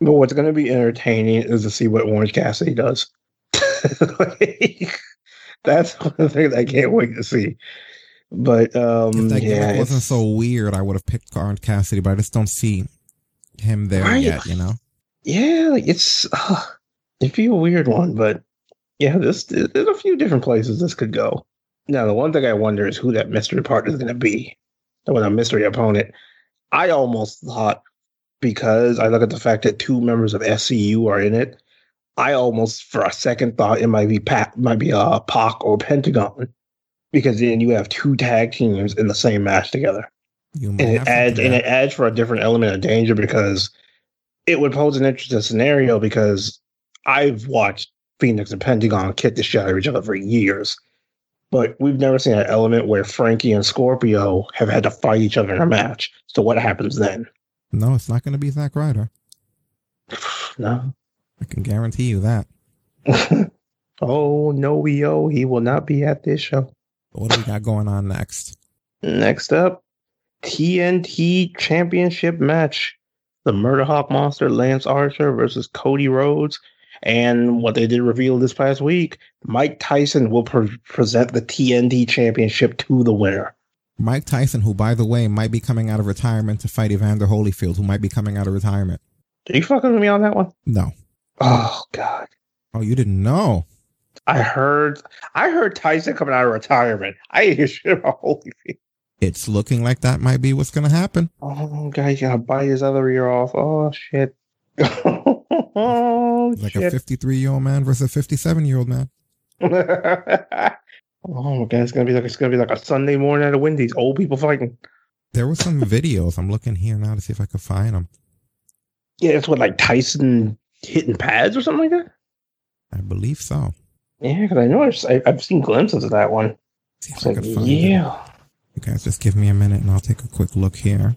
but what's going to be entertaining is to see what Orange Cassidy does. (laughs) Like, that's one thing I can't wait to see. But um, If that yeah, wasn't so weird, I would have picked Orange Cassidy, but I just don't see him there Right. yet, you know? yeah, like it's uh, it'd be a weird one, but yeah, this there's a few different places this could go. Now, the one thing I wonder is who that mystery partner is going to be, with a mystery opponent. I almost thought because I look at the fact that two members of SCU are in it, I almost for a second thought it might be Pat, might be uh Pac or Pentagon, because then you have two tag teams in the same match together and it adds and it adds for a different element of danger because it would pose an interesting scenario because I've watched Fenix and Pentagon kick the shit out of each other for years, but we've never seen an element where Frankie and Scorpio have had to fight each other in a match. So what happens then? No, it's not going to be Zack Ryder. (sighs) No. I can guarantee you that. (laughs) oh no, we yo, he will not be at this show. What do we got going on next? Next up, TNT Championship match. The Murder Hawk Monster, Lance Archer versus Cody Rhodes. And what they did reveal this past week, Mike Tyson will pre- present the TNT Championship to the winner. Mike Tyson, who, by the way, might be coming out of retirement to fight Evander Holyfield, who might be coming out of retirement. Are you fucking with me on that one? No. Oh God. Oh, you didn't know? I heard I heard Tyson coming out of retirement. I hear shit about Holyfield. It's looking like that might be what's going to happen. Oh God, he's gonna bite his other ear off. Oh shit. (laughs) oh Like a 53 year old man versus a 57 year old man. (laughs) oh my god, it's gonna be like it's gonna be like a Sunday morning at a Wendy's. Old people fighting. There were some (laughs) videos. I'm looking here now to see if I could find them. Yeah, it's what like Tyson hitting pads or something like that. I believe so. Yeah, because I know I've, I- I've seen glimpses of that one. See if I like, yeah, it. You guys just give me a minute and I'll take a quick look here.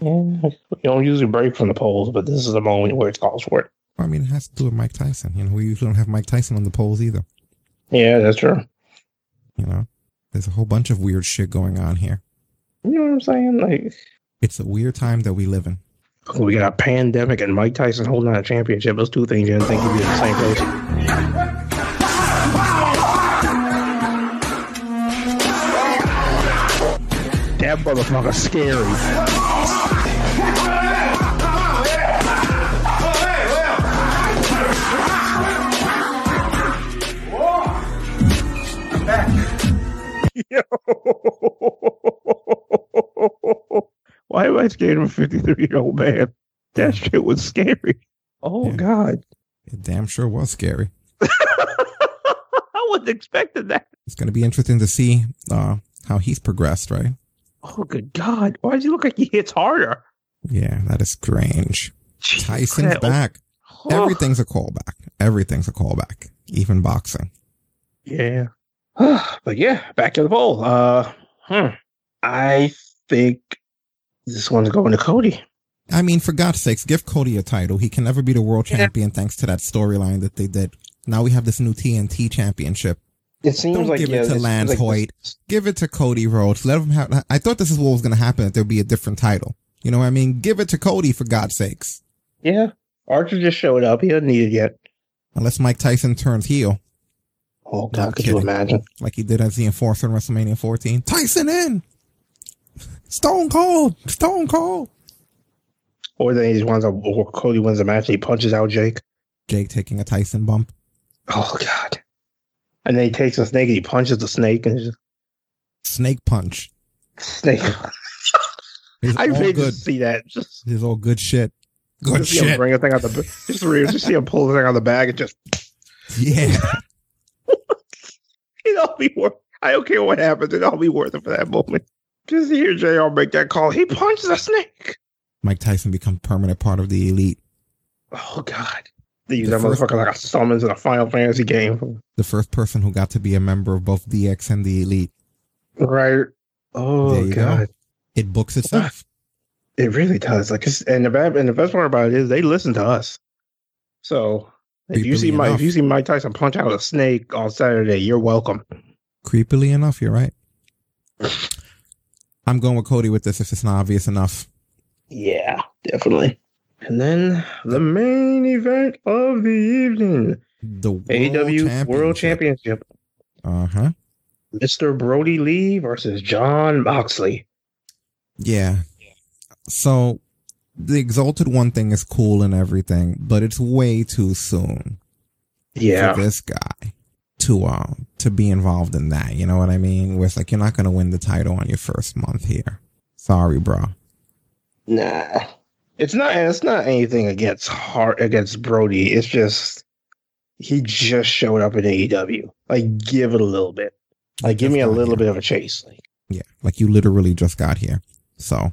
yeah. You don't usually break from the polls, but this is the moment where it calls for it. I mean, it has to do with Mike Tyson. You know, we usually don't have Mike Tyson on the polls either. Yeah, that's true. You know, there's a whole bunch of weird shit going on here. You know what I'm saying? Like, It's a weird time that we live in. Oh, we got a pandemic and Mike Tyson holding on a championship. Those two things you didn't think you'd be in the same place. That motherfucker scary. (laughs) Why am I scared of a 53 year old man? That shit was scary. Oh, God. It damn sure was scary. (laughs) I wasn't expecting that. It's going to be interesting to see uh, how he's progressed, right? Oh, good God. Why does he look like he hits harder? Yeah, that is strange. Tyson's crap. back. Oh. Everything's a callback. Everything's a callback. Even boxing. Yeah. (sighs) but yeah, back to the poll. Uh, hmm. I think this one's going to Cody. I mean, for God's sakes, give Cody a title. He can never be the world champion thanks to that storyline that they did. Now we have this new TNT championship. It seems Don't like give yeah, it to Lance like this- Hoyt. Give it to Cody Rhodes. Let him have. I thought this is what was going to happen. That there'd be a different title. You know what I mean? Give it to Cody for God's sakes. Yeah. Archer just showed up. He doesn't need it yet. Unless Mike Tyson turns heel. Oh God, could you imagine? Like he did as the enforcer in WrestleMania 14. Tyson in! Stone Cold! Stone Cold! Or then he just wants a or Cody wins the match. He punches out Jake. Jake taking a Tyson bump. Oh God! And then he takes a snake and he punches the snake and just Snake punch. snake. (laughs) I all paid good. see that. Just, He's all good shit. Good just see him shit. bring a thing out the just just see him pull the thing out of the bag and just (laughs) Yeah. (laughs) it all be worth. I don't care what happens. It all be worth it for that moment. Just hear JR make that call. He punches a snake. Mike Tyson becomes permanent part of the elite. Oh God! They use The that first- motherfucker like a summons in a Final Fantasy game. The first person who got to be a member of both DX and the elite. Right. Oh you go. God! It books itself. It really does. Like, and the bad and the best part about it is they listen to us. So if you see Mike, enough. if you see Mike Tyson punch out a snake on Saturday, you're welcome. Creepily enough, you're right. I'm going with Cody with this if it's not obvious enough. Yeah, definitely. And then the main event of the evening, The AEW World Championship, Uh huh. Mr. Brodie Lee versus Jon Moxley. Yeah. So the Exalted One thing is cool and everything, but it's way too soon Yeah. for this guy to uh to be involved in that. You know what I mean? Where it's like you're not gonna win the title on your first month here. Sorry, bro. Nah, it's not. And it's not anything against Hart against Brodie. It's just he just showed up in AEW. Like, give it a little bit. Like, give me a little bit of a chase. Like, Yeah, like you literally just got here. So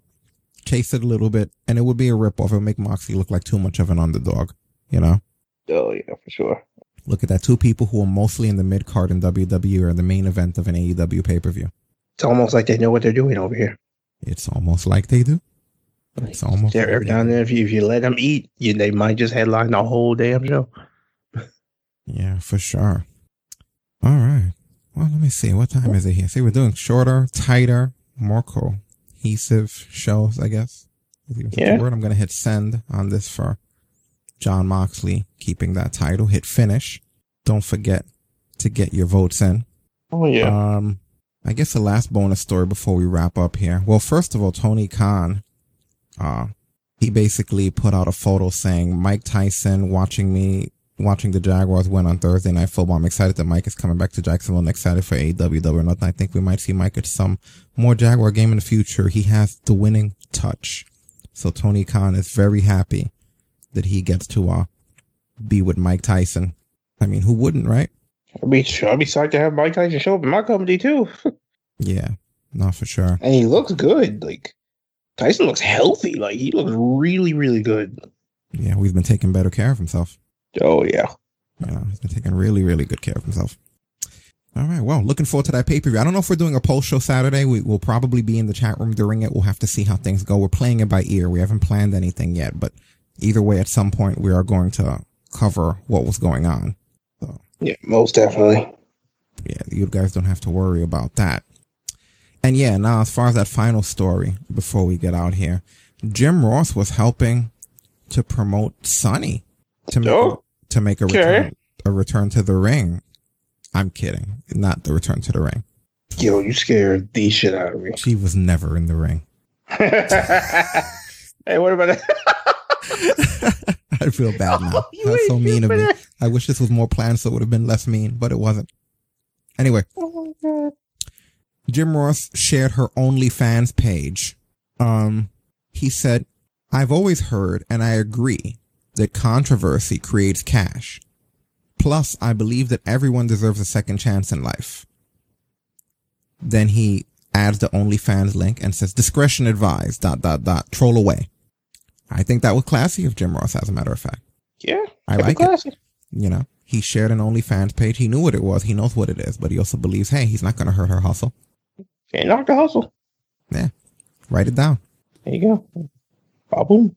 chase it a little bit, and it would be a ripoff. It would make Moxie look like too much of an underdog. You know? oh yeah, for sure. Look at that. Two people who are mostly in the mid card in WWE are the main event of an AEW pay per view. It's almost like they know what they're doing over here. It's almost like they do. It's almost They're every now and then, if you if you let them eat, you, they might just headline the whole damn show. Yeah, for sure. All right. Well, let me see. What time is it here? See, we're doing shorter, tighter, more cohesive shows, I guess. Yeah. word. I'm going to hit send on this for Jon Moxley, keeping that title. Hit finish. Don't forget to get your votes in. Oh yeah. Um, I guess the last bonus story before we wrap up here. Well, first of all, Tony Khan, uh, he basically put out a photo saying Mike Tyson watching me, watching the Jaguars win on Thursday night football. I'm excited that Mike is coming back to Jacksonville and excited for AEW or nothing. I think we might see Mike at some more Jaguar game in the future. He has the winning touch. So Tony Khan is very happy that he gets to, uh, be with Mike Tyson. I mean, who wouldn't, right? I'd be I'd be psyched to have Mike Tyson show up in my company too. (laughs) Yeah, not for sure. and he looks good. Like Tyson looks healthy. Like he looks really, really good. Yeah, we've been taking better care of himself. Oh yeah. Know, he's been taking really, really good care of himself. All right. Well, looking forward to that pay per view. I don't know if we're doing a post show Saturday. We will probably be in the chat room during it. We'll have to see how things go. We're playing it by ear. We haven't planned anything yet, but either way, at some point, we are going to cover what was going on. So Yeah, most definitely. Yeah, you guys don't have to worry about that. And yeah, now as far as that final story, before we get out here, Jim Ross was helping to promote Sunny to make Oh, to make a okay. return a return to the ring. I'm kidding, not the return to the ring. Yo, you scared the shit out of me. She was never in the ring. (laughs) hey, what about that? (laughs) I feel bad now. (laughs) Oh, That's so mean of me. stupid. I wish this was more planned so it would have been less mean, but it wasn't. Anyway, Oh, Jim Ross shared her OnlyFans page. Um, he said, I've always heard and I agree that controversy creates cash. Plus, I believe that everyone deserves a second chance in life. Then he adds the OnlyFans link and says, discretion advised, dot, dot, dot, troll away. I think that was classy of Jim Ross, as a matter of fact. Yeah, I like it. You know, he shared an OnlyFans page. He knew what it was. He knows what it is, but he also believes, hey, he's not going to hurt her hustle. Can't knock the hustle. Yeah. Write it down. There you go. Boom.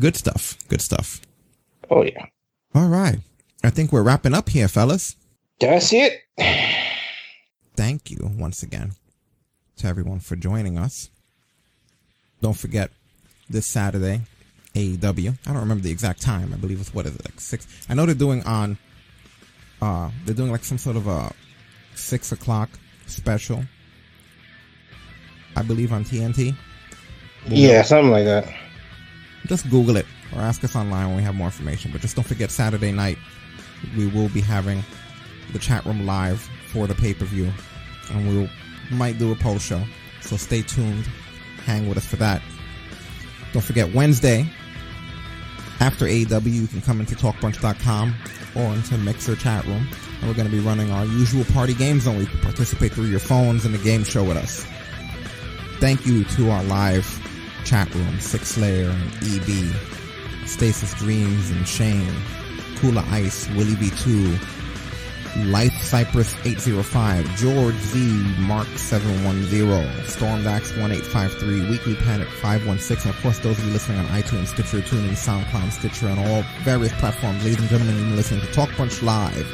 Good stuff. Good stuff. Oh yeah. All right. I think we're wrapping up here, fellas. That's it. Thank you once again to everyone for joining us. Don't forget, this Saturday, AEW. I don't remember the exact time. I believe it's what is it like six. I know they're doing on. Uh, they're doing like some sort of a six o'clock special. I believe on TNT. Yeah, something like that. Just Google it or ask us online when we have more information. But just don't forget Saturday night, we will be having the chat room live for the pay per view, and we might do a poll show. So stay tuned, hang with us for that. Don't forget Wednesday after AEW, you can come into TalkBrunch.com or into Mixer chat room, and we're going to be running our usual party games. Where you can participate through your phones in the game show with us. Thank you to our live chat room, Six Slayer and EB, Stasis Dreams and Shane, Kula Ice, Willie B2, Life Cypress 805, George Z, Mark 710, Storm Dax 1853, Weekly Panic 516, and of course those of you listening on iTunes, Stitcher, TuneIn, SoundCloud, Stitcher, and all various platforms. Ladies and gentlemen, you're listening to Talk Brunch Live.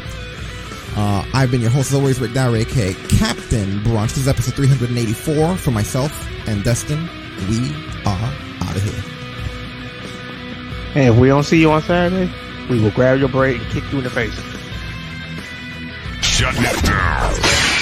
Uh, I've been your host as always, Rick Dowry, aka Captain Brunch. This is episode 384 for myself and Destin. We are out of here. And if we don't see you on Saturday, we will grab your braid and kick you in the face. Shut it down.